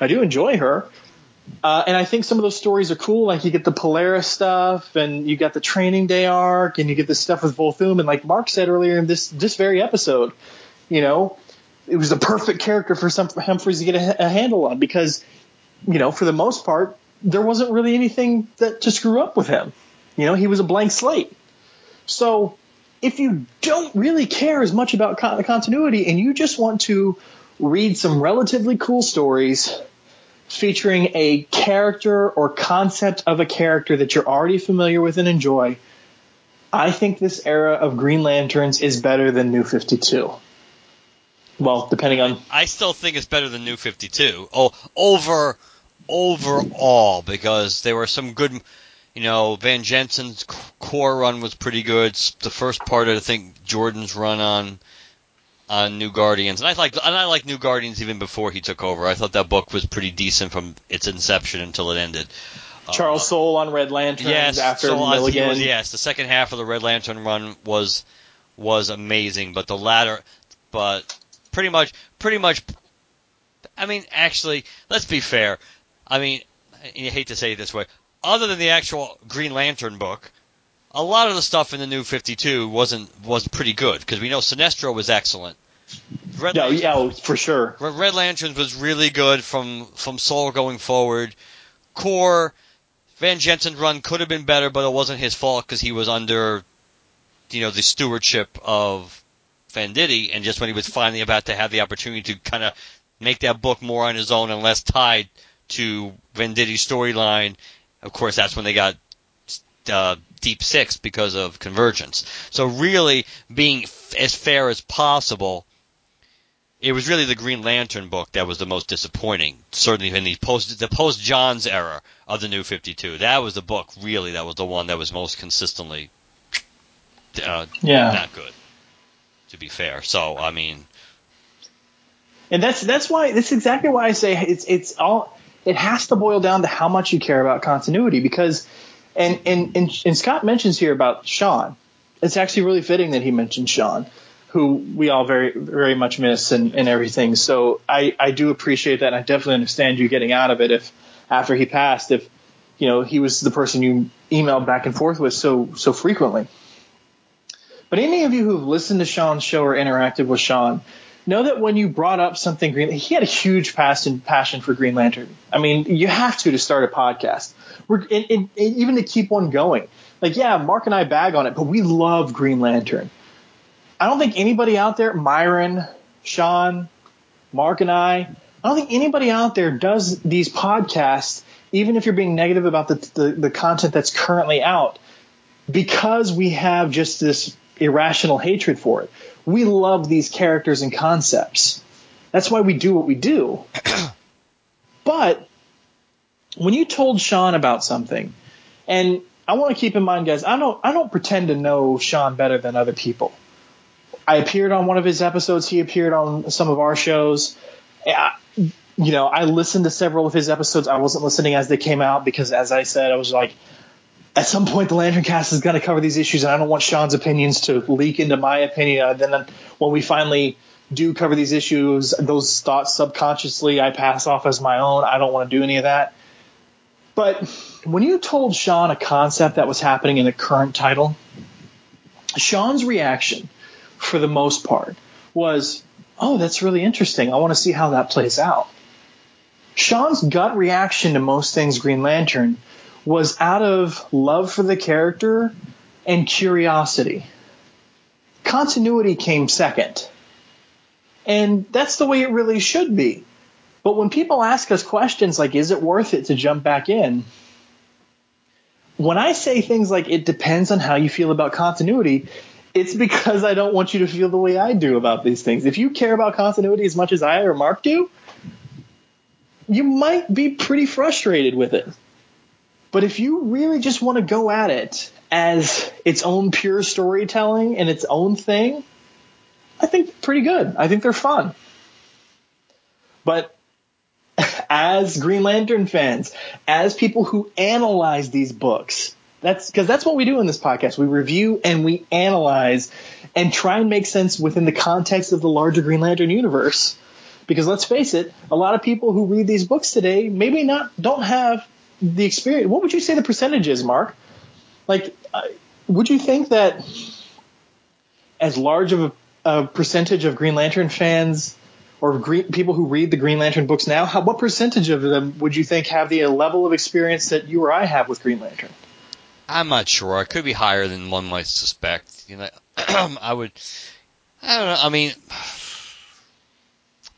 I do enjoy her. Uh, and I think some of those stories are cool. Like you get the Polaris stuff, and you got the Training Day arc, and you get this stuff with Volthoom. And like Mark said earlier in this this very episode, you know, it was the perfect character for some for Humphries to get a, a handle on because you know, for the most part, there wasn't really anything that to screw up with him. You know, he was a blank slate. So if you don't really care as much about con- continuity and you just want to read some relatively cool stories featuring a character or concept of a character that you're already familiar with and enjoy, I think this era of Green Lanterns is better than New 52. Well, depending on. I still think it's better than New 52. Oh, over overall because there were some good. You know, Van Jensen's Corps run was pretty good. The first part of I think Jordan's run on on New Guardians, and I like and I like New Guardians even before he took over. I thought that book was pretty decent from its inception until it ended. Charles uh, Soule on Red Lantern yes, after Soule Milligan. Was, yes, the second half of the Red Lantern run was was amazing, but the latter, but pretty much, pretty much. I mean, actually, let's be fair. I mean, you hate to say it this way. Other than the actual Green Lantern book, a lot of the stuff in the New Fifty Two wasn't was pretty good because we know Sinestro was excellent. Red no, yeah, for sure. Red Lanterns was really good from from Soule going forward. Corps Van Jensen's run could have been better, but it wasn't his fault because he was under, you know, the stewardship of Venditti, and just when he was finally about to have the opportunity to kind of make that book more on his own and less tied to Venditti's storyline, of course, that's when they got uh, Deep Six because of Convergence. So really, being f- as fair as possible, it was really the Green Lantern book that was the most disappointing. Certainly in the post the post Johns era of the New Fifty Two, that was the book really that was the one that was most consistently uh, yeah not good. To be fair, so I mean, and that's that's why that's exactly why I say it's it's all it has to boil down to how much you care about continuity because and and and, and Scott mentions here about Sean. It's actually really fitting that he mentioned Sean who we all very very much miss and, and everything. So I, I do appreciate that and I definitely understand you getting out of it if after he passed if you know he was the person you emailed back and forth with so so frequently. But any of you who've listened to Sean's show or interacted with Sean know that when you brought up something green, he had a huge passion passion for Green Lantern. I mean, you have to to start a podcast. We're and, and, and even to keep one going. Like, yeah, Mark and I bag on it, but we love Green Lantern. I don't think anybody out there, Myron, Sean, Mark, and I, I don't think anybody out there does these podcasts, even if you're being negative about the, the, the content that's currently out, because we have just this irrational hatred for it. We love these characters and concepts. That's why we do what we do. but when you told Sean about something, and I want to keep in mind, guys, I don't I don't pretend to know Sean better than other people. I appeared on one of his episodes. He appeared on some of our shows. I, you know, I listened to several of his episodes. I wasn't listening as they came out because, as I said, I was like, at some point, the Lantern Cast is going to cover these issues, and I don't want Sean's opinions to leak into my opinion. And then when we finally do cover these issues, those thoughts subconsciously I pass off as my own. I don't want to do any of that. But when you told Sean a concept that was happening in the current title, Sean's reaction for the most part, was, oh, that's really interesting. I want to see how that plays out. Sean's gut reaction to most things Green Lantern was out of love for the character and curiosity. Continuity came second. And that's the way it really should be. But when people ask us questions like, is it worth it to jump back in? When I say things like, it depends on how you feel about continuity, it's because I don't want you to feel the way I do about these things. If you care about continuity as much as I or Mark do, you might be pretty frustrated with it. But if you really just want to go at it as its own pure storytelling and its own thing, I think pretty good. I think they're fun. But as Green Lantern fans, as people who analyze these books, that's because that's what we do in this podcast. We review and we analyze and try and make sense within the context of the larger Green Lantern universe. Because let's face it, a lot of people who read these books today maybe not don't have the experience. What would you say the percentage is, Mark? Like, uh, would you think that as large of a, a percentage of Green Lantern fans or green, people who read the Green Lantern books now, how, what percentage of them would you think have the level of experience that you or I have with Green Lantern? I'm not sure. It could be higher than one might suspect. You know, I would. I don't know. I mean,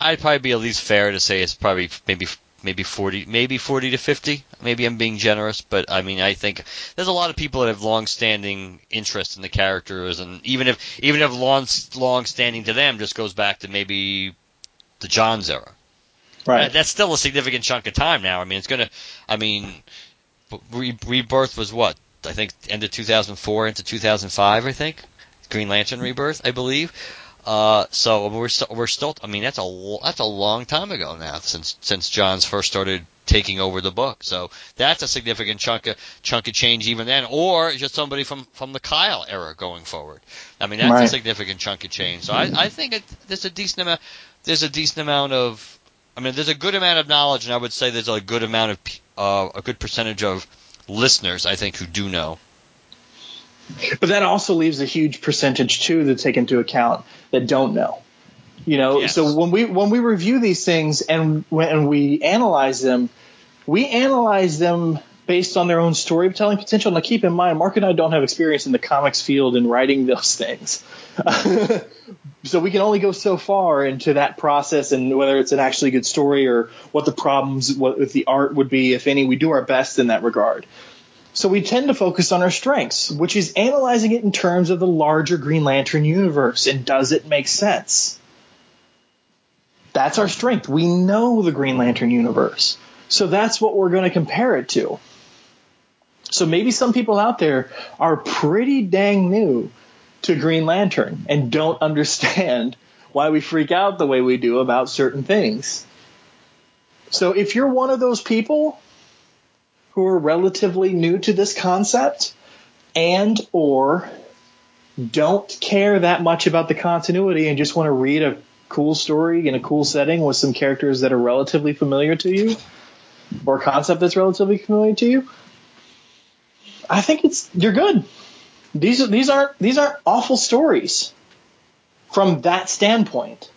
I'd probably be at least fair to say it's probably maybe maybe 40, maybe 40 to 50. Maybe I'm being generous, but I mean, I think there's a lot of people that have long-standing interest in the characters, and even if even if long long-standing to them just goes back to maybe the Johns era. Right. That's still a significant chunk of time now. I mean, it's gonna. I mean, Re- Rebirth was what? I think end of 2004 into 2005. I think Green Lantern Rebirth, I believe. Uh, so we're still we're still. I mean, that's a that's a long time ago now since since Johns first started taking over the book. So that's a significant chunk of chunk of change even then, or just somebody from from the Kyle era going forward. I mean, that's Right. a significant chunk of change. So I I think it, there's a decent amount there's a decent amount of I mean, there's a good amount of knowledge, and I would say there's a good amount of uh, a good percentage of listeners, I think, who do know. But that also leaves a huge percentage too to take into account that don't know. You know, Yes. so when we when we review these things and when we analyze them, we analyze them based on their own storytelling potential. Now, keep in mind, Mark and I don't have experience in the comics field in writing those things, so we can only go so far into that process and whether it's an actually good story or what the problems what, with the art would be, if any. We do our best in that regard. So we tend to focus on our strengths, which is analyzing it in terms of the larger Green Lantern universe and does it make sense? That's our strength. We know the Green Lantern universe. So that's what we're going to compare it to. So maybe some people out there are pretty dang new to Green Lantern and don't understand why we freak out the way we do about certain things. So if you're one of those people who are relatively new to this concept and or don't care that much about the continuity and just want to read a cool story in a cool setting with some characters that are relatively familiar to you or a concept that's relatively familiar to you I think it's you're good. These are these aren't these aren't awful stories from that standpoint.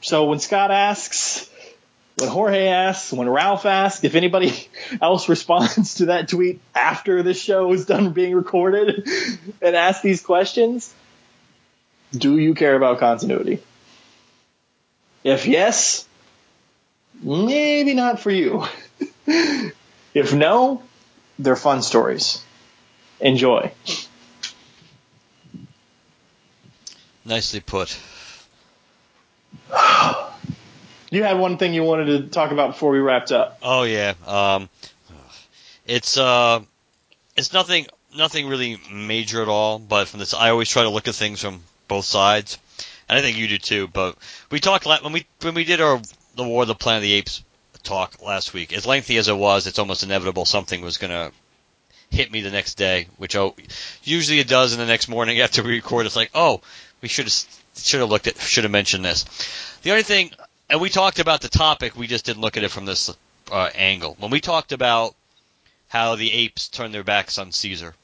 So when Scott asks when Jorge asks, when Ralph asks, if anybody else responds to that tweet after the show is done being recorded and asks these questions, do you care about continuity? If yes, maybe not for you. if no, they're fun stories. Enjoy. Nicely put. You had one thing you wanted to talk about before we wrapped up. Oh yeah. Um, it's uh, it's nothing nothing really major at all. But from this, I always try to look at things from both sides, and I think you do too. But we talked when we when we did our the War of the Planet of the Apes talk last week. As lengthy as it was, it's almost inevitable something was gonna hit me the next day, which oh, usually it does. And the next morning after we record, it's like, oh, we should have should have looked at should have mentioned this. The only thing, and we talked about the topic, we just didn't look at it from this uh, angle. When we talked about how the apes turned their backs on Caesar,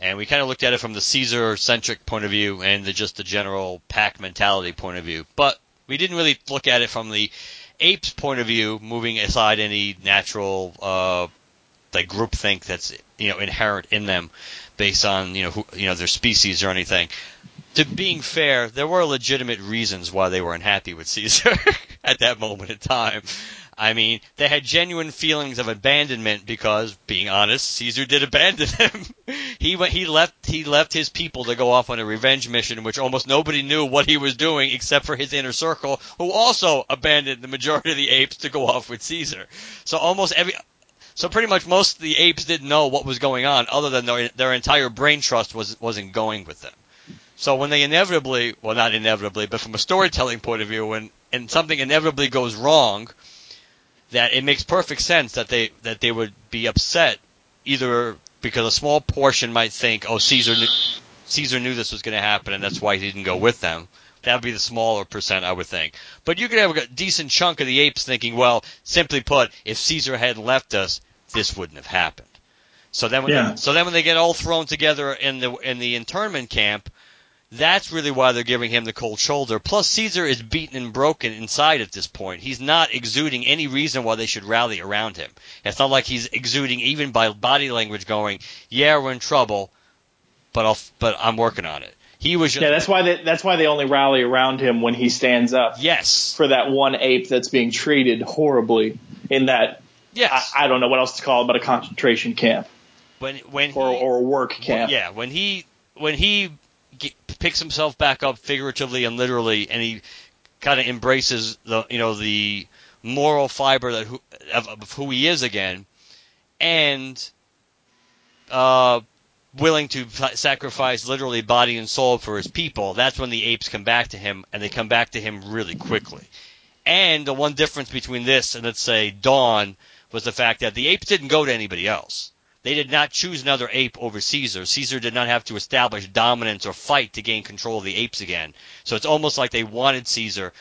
and we kind of looked at it from the Caesar-centric point of view and the, just the general pack mentality point of view, but we didn't really look at it from the apes' point of view, moving aside any natural uh, like groupthink that's you know inherent in them based on you know who, you know their species or anything. To being fair, there were legitimate reasons why they were unhappy with Caesar at that moment in time. I mean, they had genuine feelings of abandonment because, being honest, Caesar did abandon them. he went, he left, he left his people to go off on a revenge mission, which almost nobody knew what he was doing except for his inner circle, who also abandoned the majority of the apes to go off with Caesar. So almost every, so pretty much most of the apes didn't know what was going on, other than their, their entire brain trust was wasn't going with them. So when they inevitably, well, not inevitably, but from a storytelling point of view, when and something inevitably goes wrong, that it makes perfect sense that they that they would be upset, either because a small portion might think, oh, Caesar knew, Caesar knew this was going to happen, and that's why he didn't go with them. That would be the smaller percent, I would think. But you could have a decent chunk of the apes thinking, well, simply put, if Caesar had left us, this wouldn't have happened. So then, when Yeah. they, so then when they get all thrown together in the in the internment camp, that's really why they're giving him the cold shoulder. Plus, Caesar is beaten and broken inside at this point. He's not exuding any reason why they should rally around him. It's not like he's exuding even by body language, going, "Yeah, we're in trouble, but I'll, but I'm working on it." He was just, Yeah, that's why they, that's why they only rally around him when he stands up yes, for that one ape that's being treated horribly in that yes. I, I don't know what else to call it, but a concentration camp when when or he, or a work camp. Yeah, when he when he ge- picks himself back up figuratively and literally, and he kind of embraces the you know the moral fiber that who, of, of who he is again, and uh, willing to sacrifice literally body and soul for his people. That's when the apes come back to him, and they come back to him really quickly. And the one difference between this and let's say Dawn was the fact that the apes didn't go to anybody else. They did not choose another ape over Caesar. Caesar did not have to establish dominance or fight to gain control of the apes again. So it's almost like they wanted Caesar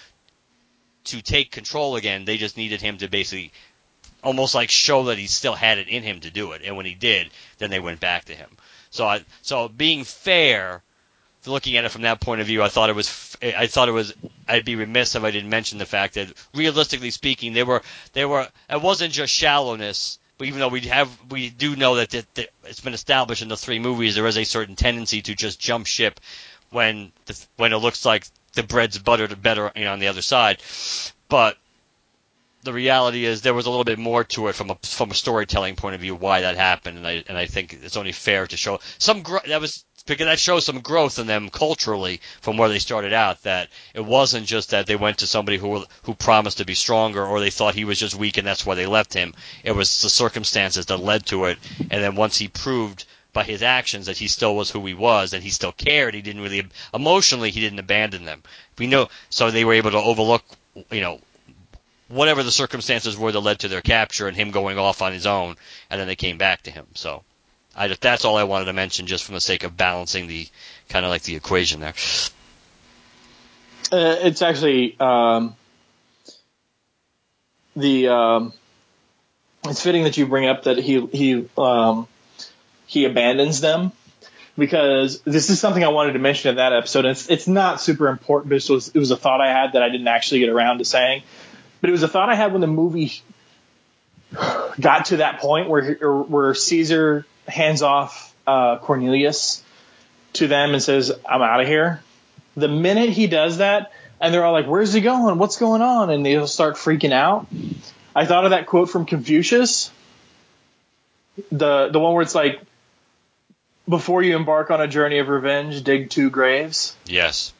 to take control again. They just needed him to basically almost like show that he still had it in him to do it. And when he did, then they went back to him. So I, so being fair, looking at it from that point of view, I thought it was, I thought it was, I'd be remiss if I didn't mention the fact that realistically speaking, they were, they were, it wasn't just shallowness. But even though we have, we do know that, it's been established in the three movies, there is a certain tendency to just jump ship when the, when it looks like the bread's buttered better you know, on the other side. But the reality is there was a little bit more to it from a from a storytelling point of view why that happened, and I and I think it's only fair to show some gro- that was because that shows some growth in them culturally from where they started out. That it wasn't just that they went to somebody who who promised to be stronger, or they thought he was just weak and that's why they left him. It was the circumstances that led to it, and then once he proved by his actions that he still was who he was and he still cared, he didn't really emotionally he didn't abandon them. We know so they were able to overlook you know whatever the circumstances were that led to their capture and him going off on his own, and then they came back to him. So, I that's all I wanted to mention, just for the sake of balancing the kind of like the equation there. Uh, it's actually um, the um, it's fitting that you bring up that he he um, he abandons them because this is something I wanted to mention in that episode. It's it's not super important, but it was it was a thought I had that I didn't actually get around to saying. But it was a thought I had when the movie got to that point where where Caesar hands off uh, Cornelius to them and says, "I'm out of here." The minute he does that, and they're all like, "Where's he going? What's going on?" and they'll start freaking out. I thought of that quote from Confucius, the the one where it's like, "Before you embark on a journey of revenge, dig two graves." Yes.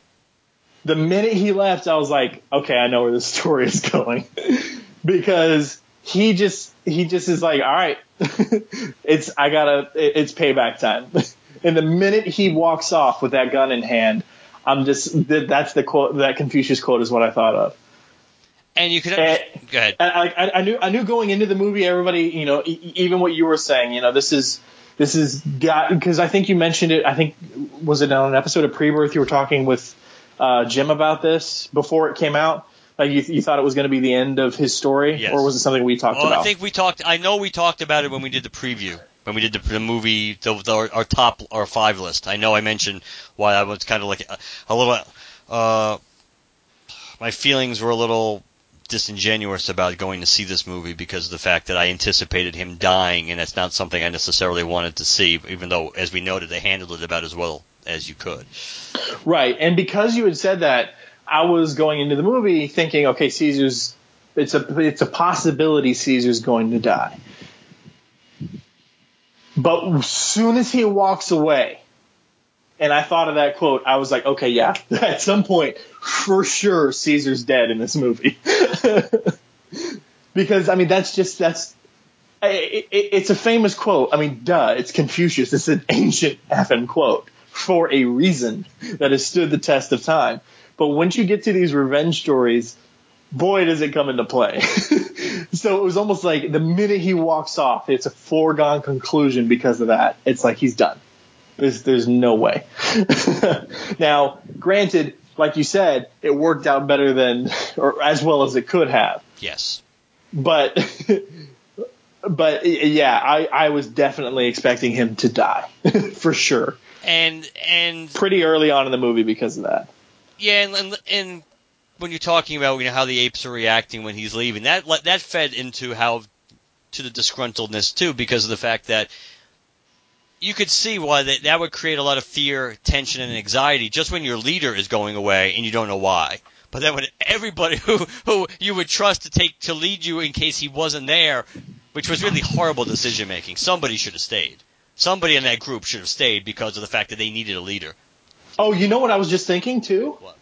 the minute he left, I was like, okay, I know where this story is going because he just he just is like, all right, it's I gotta it's payback time. and the minute he walks off with that gun in hand, I'm just that's the quote that Confucius quote is what I thought of. And you could And- go ahead. I, I, I knew I knew going into the movie, everybody, you know, e- even what you were saying, you know, this is this is got because I think you mentioned it. I think was it on an episode of Pre-Birth you were talking with uh, Jim about this before it came out. Like you, you thought it was going to be the end of his story, Yes. or was it something we talked Well, about? I think we talked. I know we talked about it when we did the preview, when we did the, the movie, the, the, our top, our five list. I know I mentioned why I was kind of like a, a little. Uh, my feelings were a little disingenuous about going to see this movie because of the fact that I anticipated him dying, and that's not something I necessarily wanted to see. Even though, as we noted, they handled it about as well as you could. Right, and because you had said that, I was going into the movie thinking, okay, Caesar's it's a it's a possibility Caesar's going to die. But as soon as he walks away, and I thought of that quote, I was like, okay, yeah, at some point, for sure, Caesar's dead in this movie. because I mean, that's just that's it, it, it's a famous quote. I mean, duh, it's Confucius. It's an ancient effing quote for a reason that has stood the test of time. But once you get to these revenge stories, boy, does it come into play. so it was almost like the minute he walks off, it's a foregone conclusion because of that. It's like he's done. There's there's no way. now, granted, like you said, it worked out better than or as well as it could have. Yes. But but yeah, I, I was definitely expecting him to die for sure. And and Pretty early on in the movie because of that. Yeah, and, and, and when you're talking about you know how the apes are reacting when he's leaving, that that fed into how to the disgruntledness too, because of the fact that you could see why that that would create a lot of fear, tension, and anxiety just when your leader is going away and you don't know why. But then when everybody who who you would trust to take to lead you in case he wasn't there, which was really horrible decision making. Somebody should have stayed. Somebody in that group should have stayed because of the fact that they needed a leader. Oh, you know what I was just thinking too? What?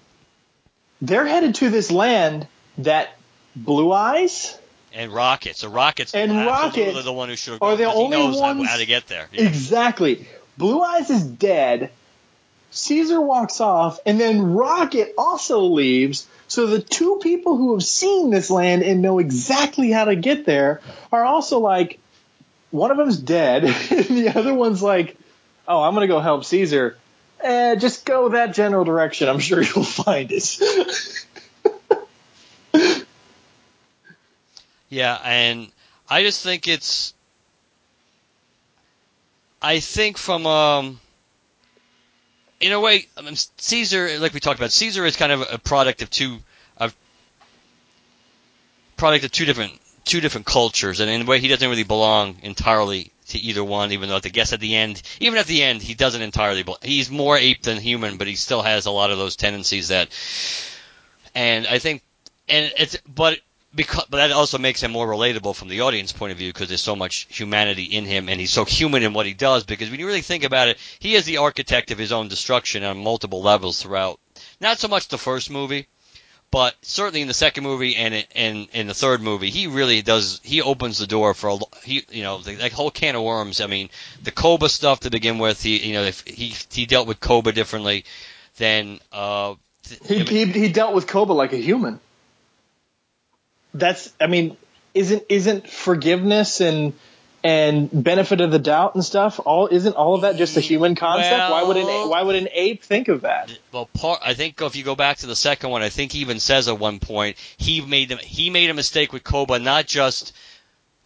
They're headed to this land that Blue Eyes And Rocket. So Rocket's And Rocket the one who should have are the 'cause he only knows ones- how to get there. Yeah. Exactly. Blue Eyes is dead. Caesar walks off, and then Rocket also leaves. So the two people who have seen this land and know exactly how to get there are also like, one of them's dead, and the other one's like, oh, I'm gonna go help Caesar. Eh, just go that general direction. I'm sure you'll find it. Yeah, and I just think it's. I think from um. In a way, I mean, Caesar, like we talked about, Caesar is kind of a product of two, of product of two different two different cultures, and in a way, he doesn't really belong entirely to either one. Even though, I guess at the end, even at the end, he doesn't entirely. Belong. He's more ape than human, but he still has a lot of those tendencies that. And I think, and it's but because but that also makes him more relatable from the audience point of view because there's so much humanity in him and he's so human in what he does because when you really think about it he is the architect of his own destruction on multiple levels throughout not so much the first movie but certainly in the second movie and in, in, in the third movie he really does he opens the door for a he you know the, that whole can of worms i mean the koba stuff to begin with he you know if he he dealt with koba differently than uh He, he, he dealt with Koba like a human. That's, I mean, isn't isn't forgiveness and and benefit of the doubt and stuff all isn't all of that just a human concept? why would an Well- why would an ape think of that? well, part, I think if you go back to the second one, I think he even says at one point he made them, he made a mistake with Koba, not just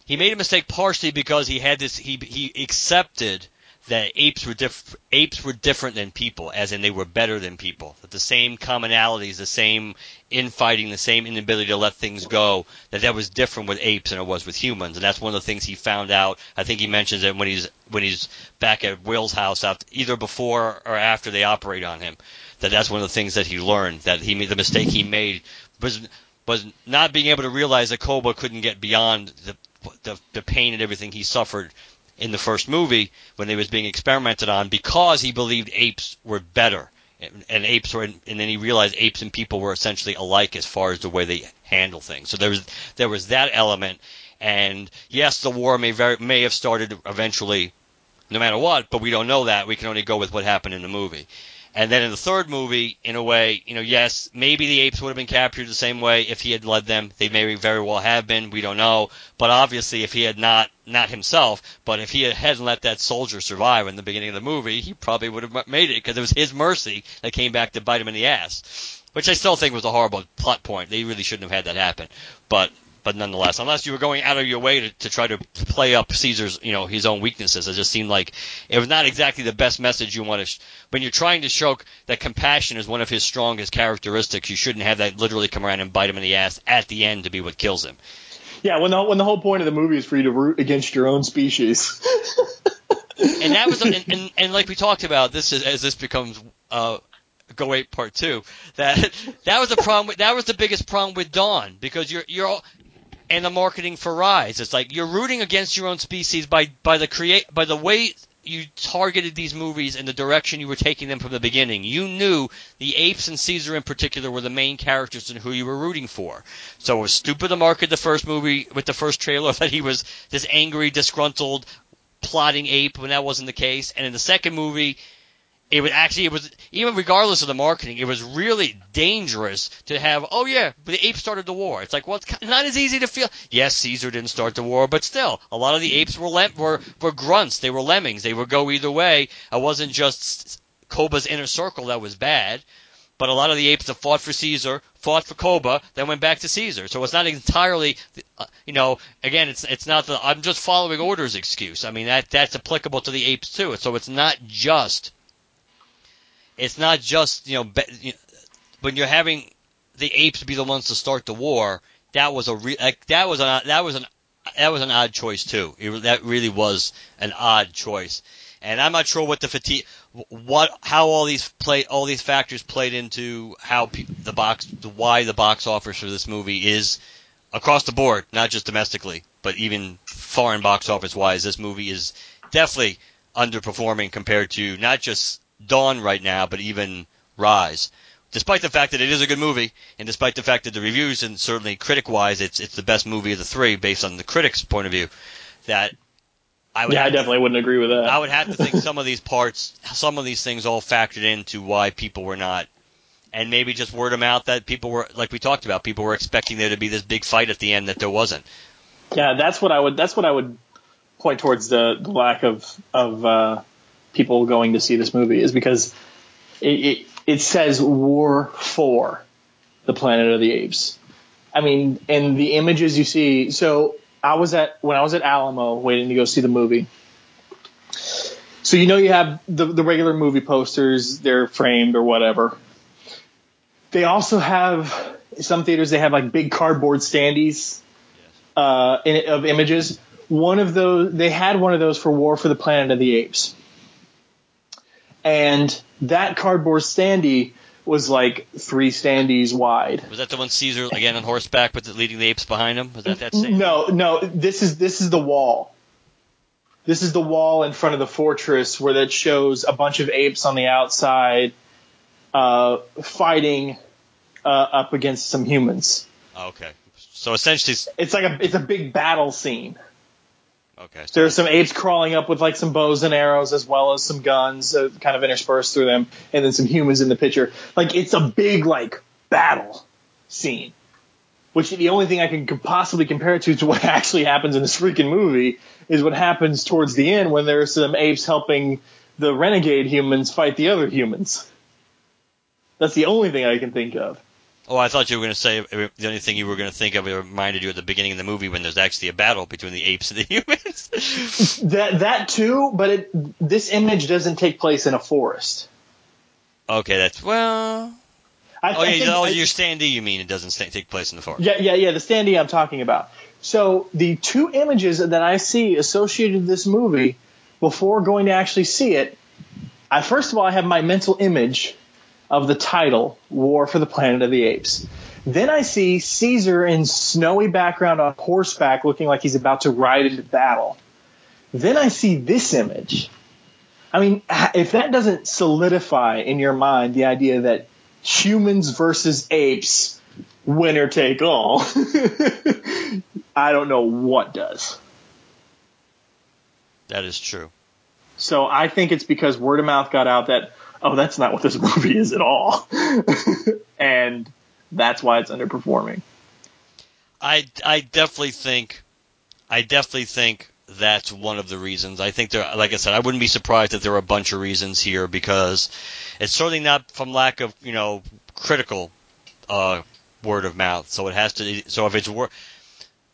he made a mistake partially because he had this he he accepted that apes were diff, apes were different than people, as in they were better than people. That the same commonalities, the same infighting, the same inability to let things go, that that was different with apes than it was with humans, and that's one of the things he found out. I think he mentions it when he's when he's back at Will's house, after, either before or after they operate on him. That that's one of the things that he learned. That he made the mistake he made was was not being able to realize that Koba couldn't get beyond the the, the pain and everything he suffered in the first movie when they was being experimented on because he believed apes were better. And, and apes were and then he realized apes and people were essentially alike as far as the way they handle things. So there was there was that element. And yes the war may very may have started eventually no matter what but we don't know that. We can only go with what happened in the movie and then in the third movie, in a way, you know, yes, maybe the apes would have been captured the same way if he had led them. They may very well have been. We don't know. But obviously, if he had not, not himself, but if he had hadn't let that soldier survive in the beginning of the movie, he probably would have made it because it was his mercy that came back to bite him in the ass. Which I still think was a horrible plot point. They really shouldn't have had that happen. But but nonetheless, unless you were going out of your way to, to try to play up Caesar's, you know, his own weaknesses, it just seemed like it was not exactly the best message you want to. Sh- when you're trying to show that compassion is one of his strongest characteristics, you shouldn't have that literally come around and bite him in the ass at the end to be what kills him. Yeah, when the when the whole point of the movie is for you to root against your own species. and that was and, and, and like we talked about this is as this becomes uh go eight part two that that was the problem with, that was the biggest problem with dawn because you're you're all and the marketing for rise it's like you're rooting against your own species by by the create by the way you targeted these movies and the direction you were taking them from the beginning. You knew the apes and Caesar in particular were the main characters and who you were rooting for. So it was stupid to market the first movie with the first trailer that he was this angry, disgruntled, plotting ape when that wasn't the case. And in the second movie, it was actually it was even regardless of the marketing, it was really dangerous to have. Oh yeah, but the apes started the war. It's like well, it's not as easy to feel. Yes, Caesar didn't start the war, but still, a lot of the apes were lem- were were grunts. They were lemmings. They would go either way. It wasn't just Koba's inner circle that was bad. But a lot of the apes that fought for Caesar, fought for Koba, then went back to Caesar. So it's not entirely, uh, you know, again, it's it's not the I'm just following orders excuse. I mean that that's applicable to the apes too. So it's not just it's not just you know be, when you're having the apes be the ones to start the war. That was a re, like, that was an that was an that was an odd choice too. It, that really was an odd choice. And I'm not sure what the fatigue, what, how all these play, all these factors played into how pe- the box, why the box office for this movie is across the board, not just domestically, but even foreign box office wise. This movie is definitely underperforming compared to not just Dawn right now, but even Rise. Despite the fact that it is a good movie, and despite the fact that the reviews and certainly critic wise, it's it's the best movie of the three based on the critics' point of view. That I would Yeah, I have to- definitely wouldn't agree with that. I would have to think some of these parts, some of these things all factored into why people were not, and maybe just word of mouth that people were, like we talked about, people were expecting there to be this big fight at the end that there wasn't. Yeah, that's what I would. That's what I would point towards the, the lack of of uh, people going to see this movie is because it, it it says War for the Planet of the Apes. I mean, and the images you see. So I was at when I was at Alamo waiting to go see the movie. So you know you have the the regular movie posters, they're framed or whatever. They also have some theaters. They have like big cardboard standees uh, in, of images. One of those, they had one of those for War for the Planet of the Apes, and that cardboard standee was like three standees wide. Was that the one Caesar again on horseback with the, leading the apes behind him? Was that that? No, no, this is this is the wall. This is the wall in front of the fortress where that shows a bunch of apes on the outside uh, fighting uh, up against some humans. Oh, okay. So essentially, It's like a it's a big battle scene. Okay. So There's some apes crawling up with like some bows and arrows as well as some guns uh, kind of interspersed through them, and then some humans in the picture. Like it's a big like battle scene. Which the only thing I can possibly compare it to to what actually happens in this freaking movie is what happens towards the end when there's some apes helping the renegade humans fight the other humans. That's the only thing I can think of. Oh, I thought you were going to say the only thing you were going to think of it reminded you at the beginning of the movie when there's actually a battle between the apes and the humans. That that too, but it, this image doesn't take place in a forest. okay, that's well. I, Oh I yeah, oh, your standee. You mean it doesn't take place in the forest? Yeah, yeah, yeah. The standee I'm talking about. So the two images that I see associated with this movie before going to actually see it, I first of all I have my mental image of the title War for the Planet of the Apes. Then I see Caesar in snowy background on horseback looking like he's about to ride into battle. Then I see this image. I mean, if that doesn't solidify in your mind the idea that humans versus apes, winner take all, I don't know what does. That is true. So I think it's because word of mouth got out that, oh, that's not what this movie is at all. and that's why it's underperforming. I I definitely think I definitely think that's one of the reasons. I think there like I said, I wouldn't be surprised if there were a bunch of reasons here because it's certainly not from lack of, you know, critical uh word of mouth. So it has to so if it's wor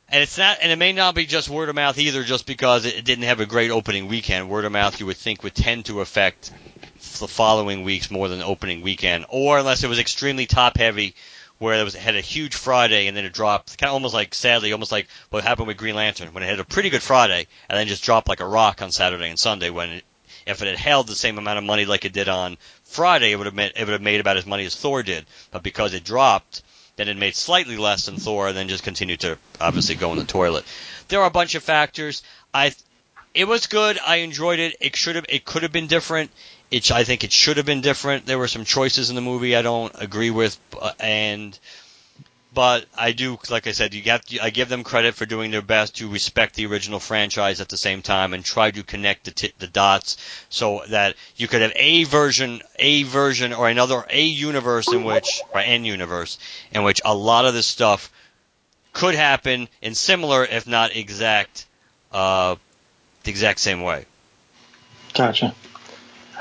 and it's not, and it may not be just word of mouth either, just because it didn't have a great opening weekend. Word of mouth, you would think, would tend to affect the following weeks more than opening weekend, or unless it was extremely top heavy, where it was it had a huge Friday and then it dropped, kind of almost like sadly, almost like what happened with Green Lantern when it had a pretty good Friday and then just dropped like a rock on Saturday and Sunday. When it, if it had held the same amount of money like it did on Friday, it would have made, it would have made about as money as Thor did, but because it dropped, then it made slightly less than Thor, and then just continued to obviously go in the toilet. There are a bunch of factors. I, it was good. I enjoyed it. It should have, it could have been different. It, I think it should have been different. There were some choices in the movie I don't agree with, uh, and but I do, like I said, you to, I give them credit for doing their best to respect the original franchise at the same time and try to connect the, t- the dots so that you could have a version, a version or another, a universe in which, or an universe in which a lot of this stuff could happen in similar, if not exact, uh, the exact same way. Gotcha.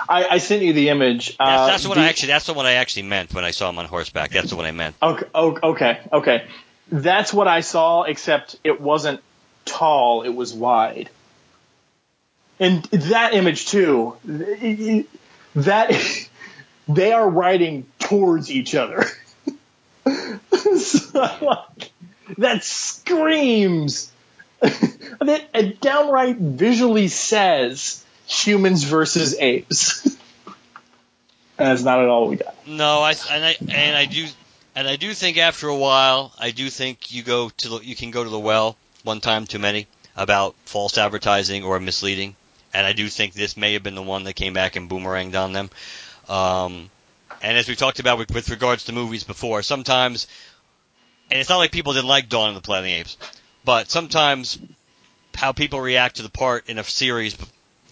I, I sent you the image. That's, Uh, that's what the- I actually, that's the one I actually meant when I saw him on horseback. That's the one I meant. Okay, okay, okay. That's what I saw, except it wasn't tall; it was wide. And that image too. That they are riding towards each other. So, that screams. that it downright visually says humans versus apes. and that's not at all we got. No, I and I and I do and I do think after a while, I do think you go to the, you can go to the well one time too many about false advertising or misleading, and I do think this may have been the one that came back and boomeranged on them. Um, and as we talked about with, with regards to movies before, sometimes, and it's not like people didn't like Dawn of the Planet of the Apes, but sometimes how people react to the part in a series,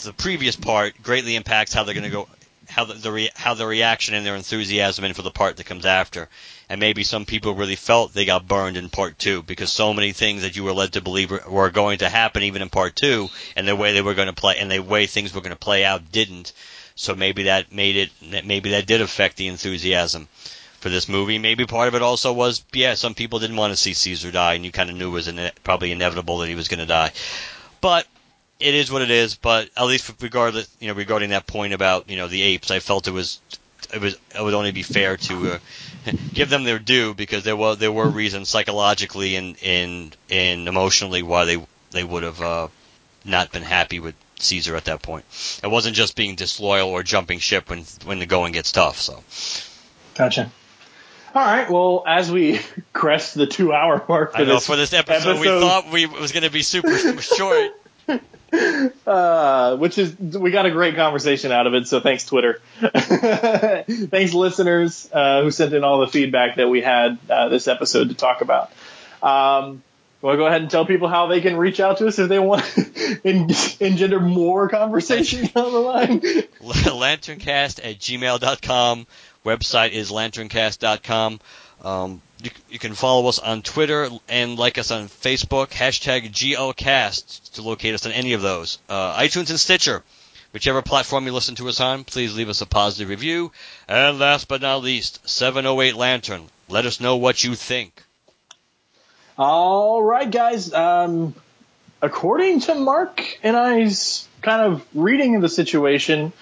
the previous part, greatly impacts how they're going to go, how the, the re, how the reaction and their enthusiasm in for the part that comes after. And maybe some people really felt they got burned in part two because so many things that you were led to believe were, were going to happen even in part two, and the way they were going to play and the way things were going to play out didn't. So maybe that made it, maybe that did affect the enthusiasm for this movie. Maybe part of it also was, yeah, some people didn't want to see Caesar die, and you kind of knew it was in, probably inevitable that he was going to die. But it is what it is. But at least regardless, you know, regarding that point about you know the apes, I felt it was it was it would only be fair to uh, give them their due because there were there were reasons psychologically and and and emotionally why they they would have uh, not been happy with Caesar at that point. It wasn't just being disloyal or jumping ship when when the going gets tough. So, gotcha. All right. Well, as we crest the two-hour mark for I know this for this episode, we thought we was going to be super short. uh, which is we got a great conversation out of it. So thanks, Twitter. thanks, listeners uh, who sent in all the feedback that we had uh, this episode to talk about. Um, to go ahead and tell people how they can reach out to us if they want to engender more conversation down the line? lanterncast at gmail.com. Website is lanterncast.com. Um, you, you can follow us on Twitter and like us on Facebook. Hashtag GLCast to locate us on any of those. Uh, iTunes and Stitcher. Whichever platform you listen to us on, please leave us a positive review. And last but not least, 708 Lantern. Let us know what you think. All right, guys. Um, according to Mark and I's kind of reading of the situation,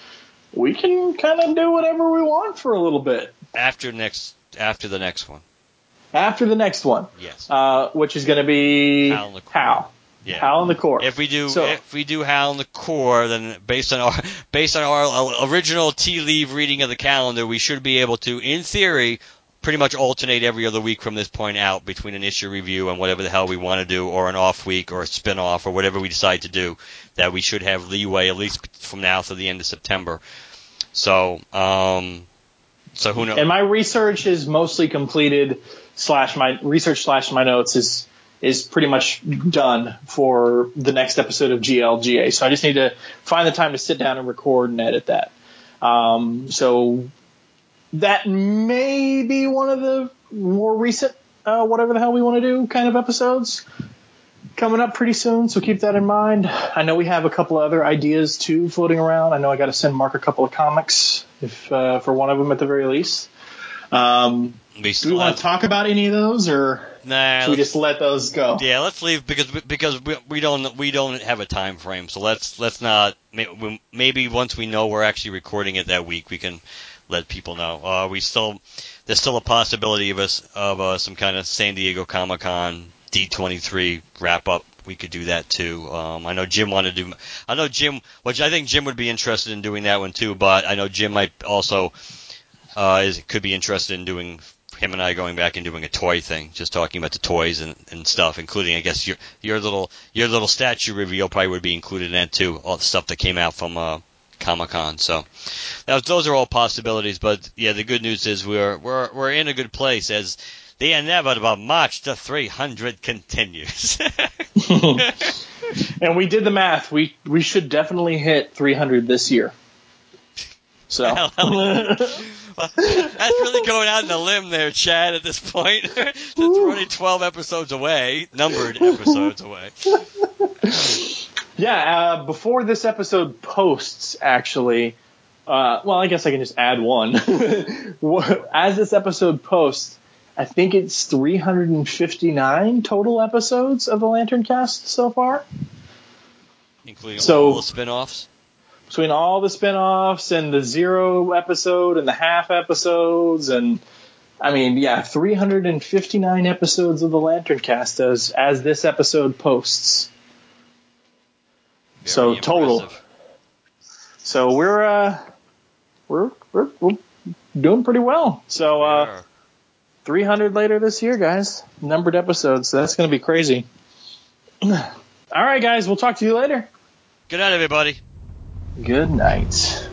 we can kind of do whatever we want for a little bit After next, after the next one. after the next one, Yes. uh, which is going to be Hal in the Corps. Hal. Yeah. Hal the corps. If we do So- if we do Hal in the corps, then based on our based on our original tea leave reading of the calendar, we should be able to, in theory, pretty much alternate every other week from this point out between an issue review and whatever the hell we want to do, or an off week, or a spin off, or whatever we decide to do. That we should have leeway at least from now to the end of September. So, um, so who knows? and my research is mostly completed. Slash my research slash my notes is is pretty much done for the next episode of GLGA. So I just need to find the time to sit down and record and edit that. Um, so that may be one of the more recent, uh, whatever the hell we want to do kind of episodes coming up pretty soon. So keep that in mind. I know we have a couple other ideas too floating around. I know I got to send Mark a couple of comics if, uh, for one of them at the very least. Um, we do we want to talk about any of those or nah, should we just let those go? Yeah, let's leave because because we, we don't we don't have a time frame. So let's let's not maybe once we know we're actually recording it that week, we can let people know. Uh, we still there's still a possibility of us of uh, some kind of San Diego Comic Con D23 wrap up. We could do that too. Um, I know Jim wanted to do. I know Jim, which I think Jim would be interested in doing that one too. But I know Jim might also uh, is could be interested in doing him and I going back and doing a toy thing, just talking about the toys and, and stuff, including I guess your your little your little statue reveal probably would be included in that too. All the stuff that came out from uh, Comic Con. So was, those are all possibilities. But yeah, the good news is we're we're we're in a good place as the inevitable march to 300 continues. and we did the math. We we should definitely hit 300 this year. So Well, That's really going out on a limb there, Chad, at this point. We're only 12 episodes away, numbered episodes away. yeah, uh, before this episode posts, actually, uh, well, I guess I can just add one. As this episode posts, I think it's 359 total episodes of the Lantern Cast so far. Including So- all the spin offs. between all the spin-offs and the zero episode and the half episodes and I mean, yeah, 359 episodes of the Lantern Cast as as this episode posts. So, total. So we're uh, we're, we're we're doing pretty well. So uh. 300 later this year, guys. Numbered episodes. So that's going to be crazy. All right, guys. We'll talk to you later. Good night, everybody. Good night.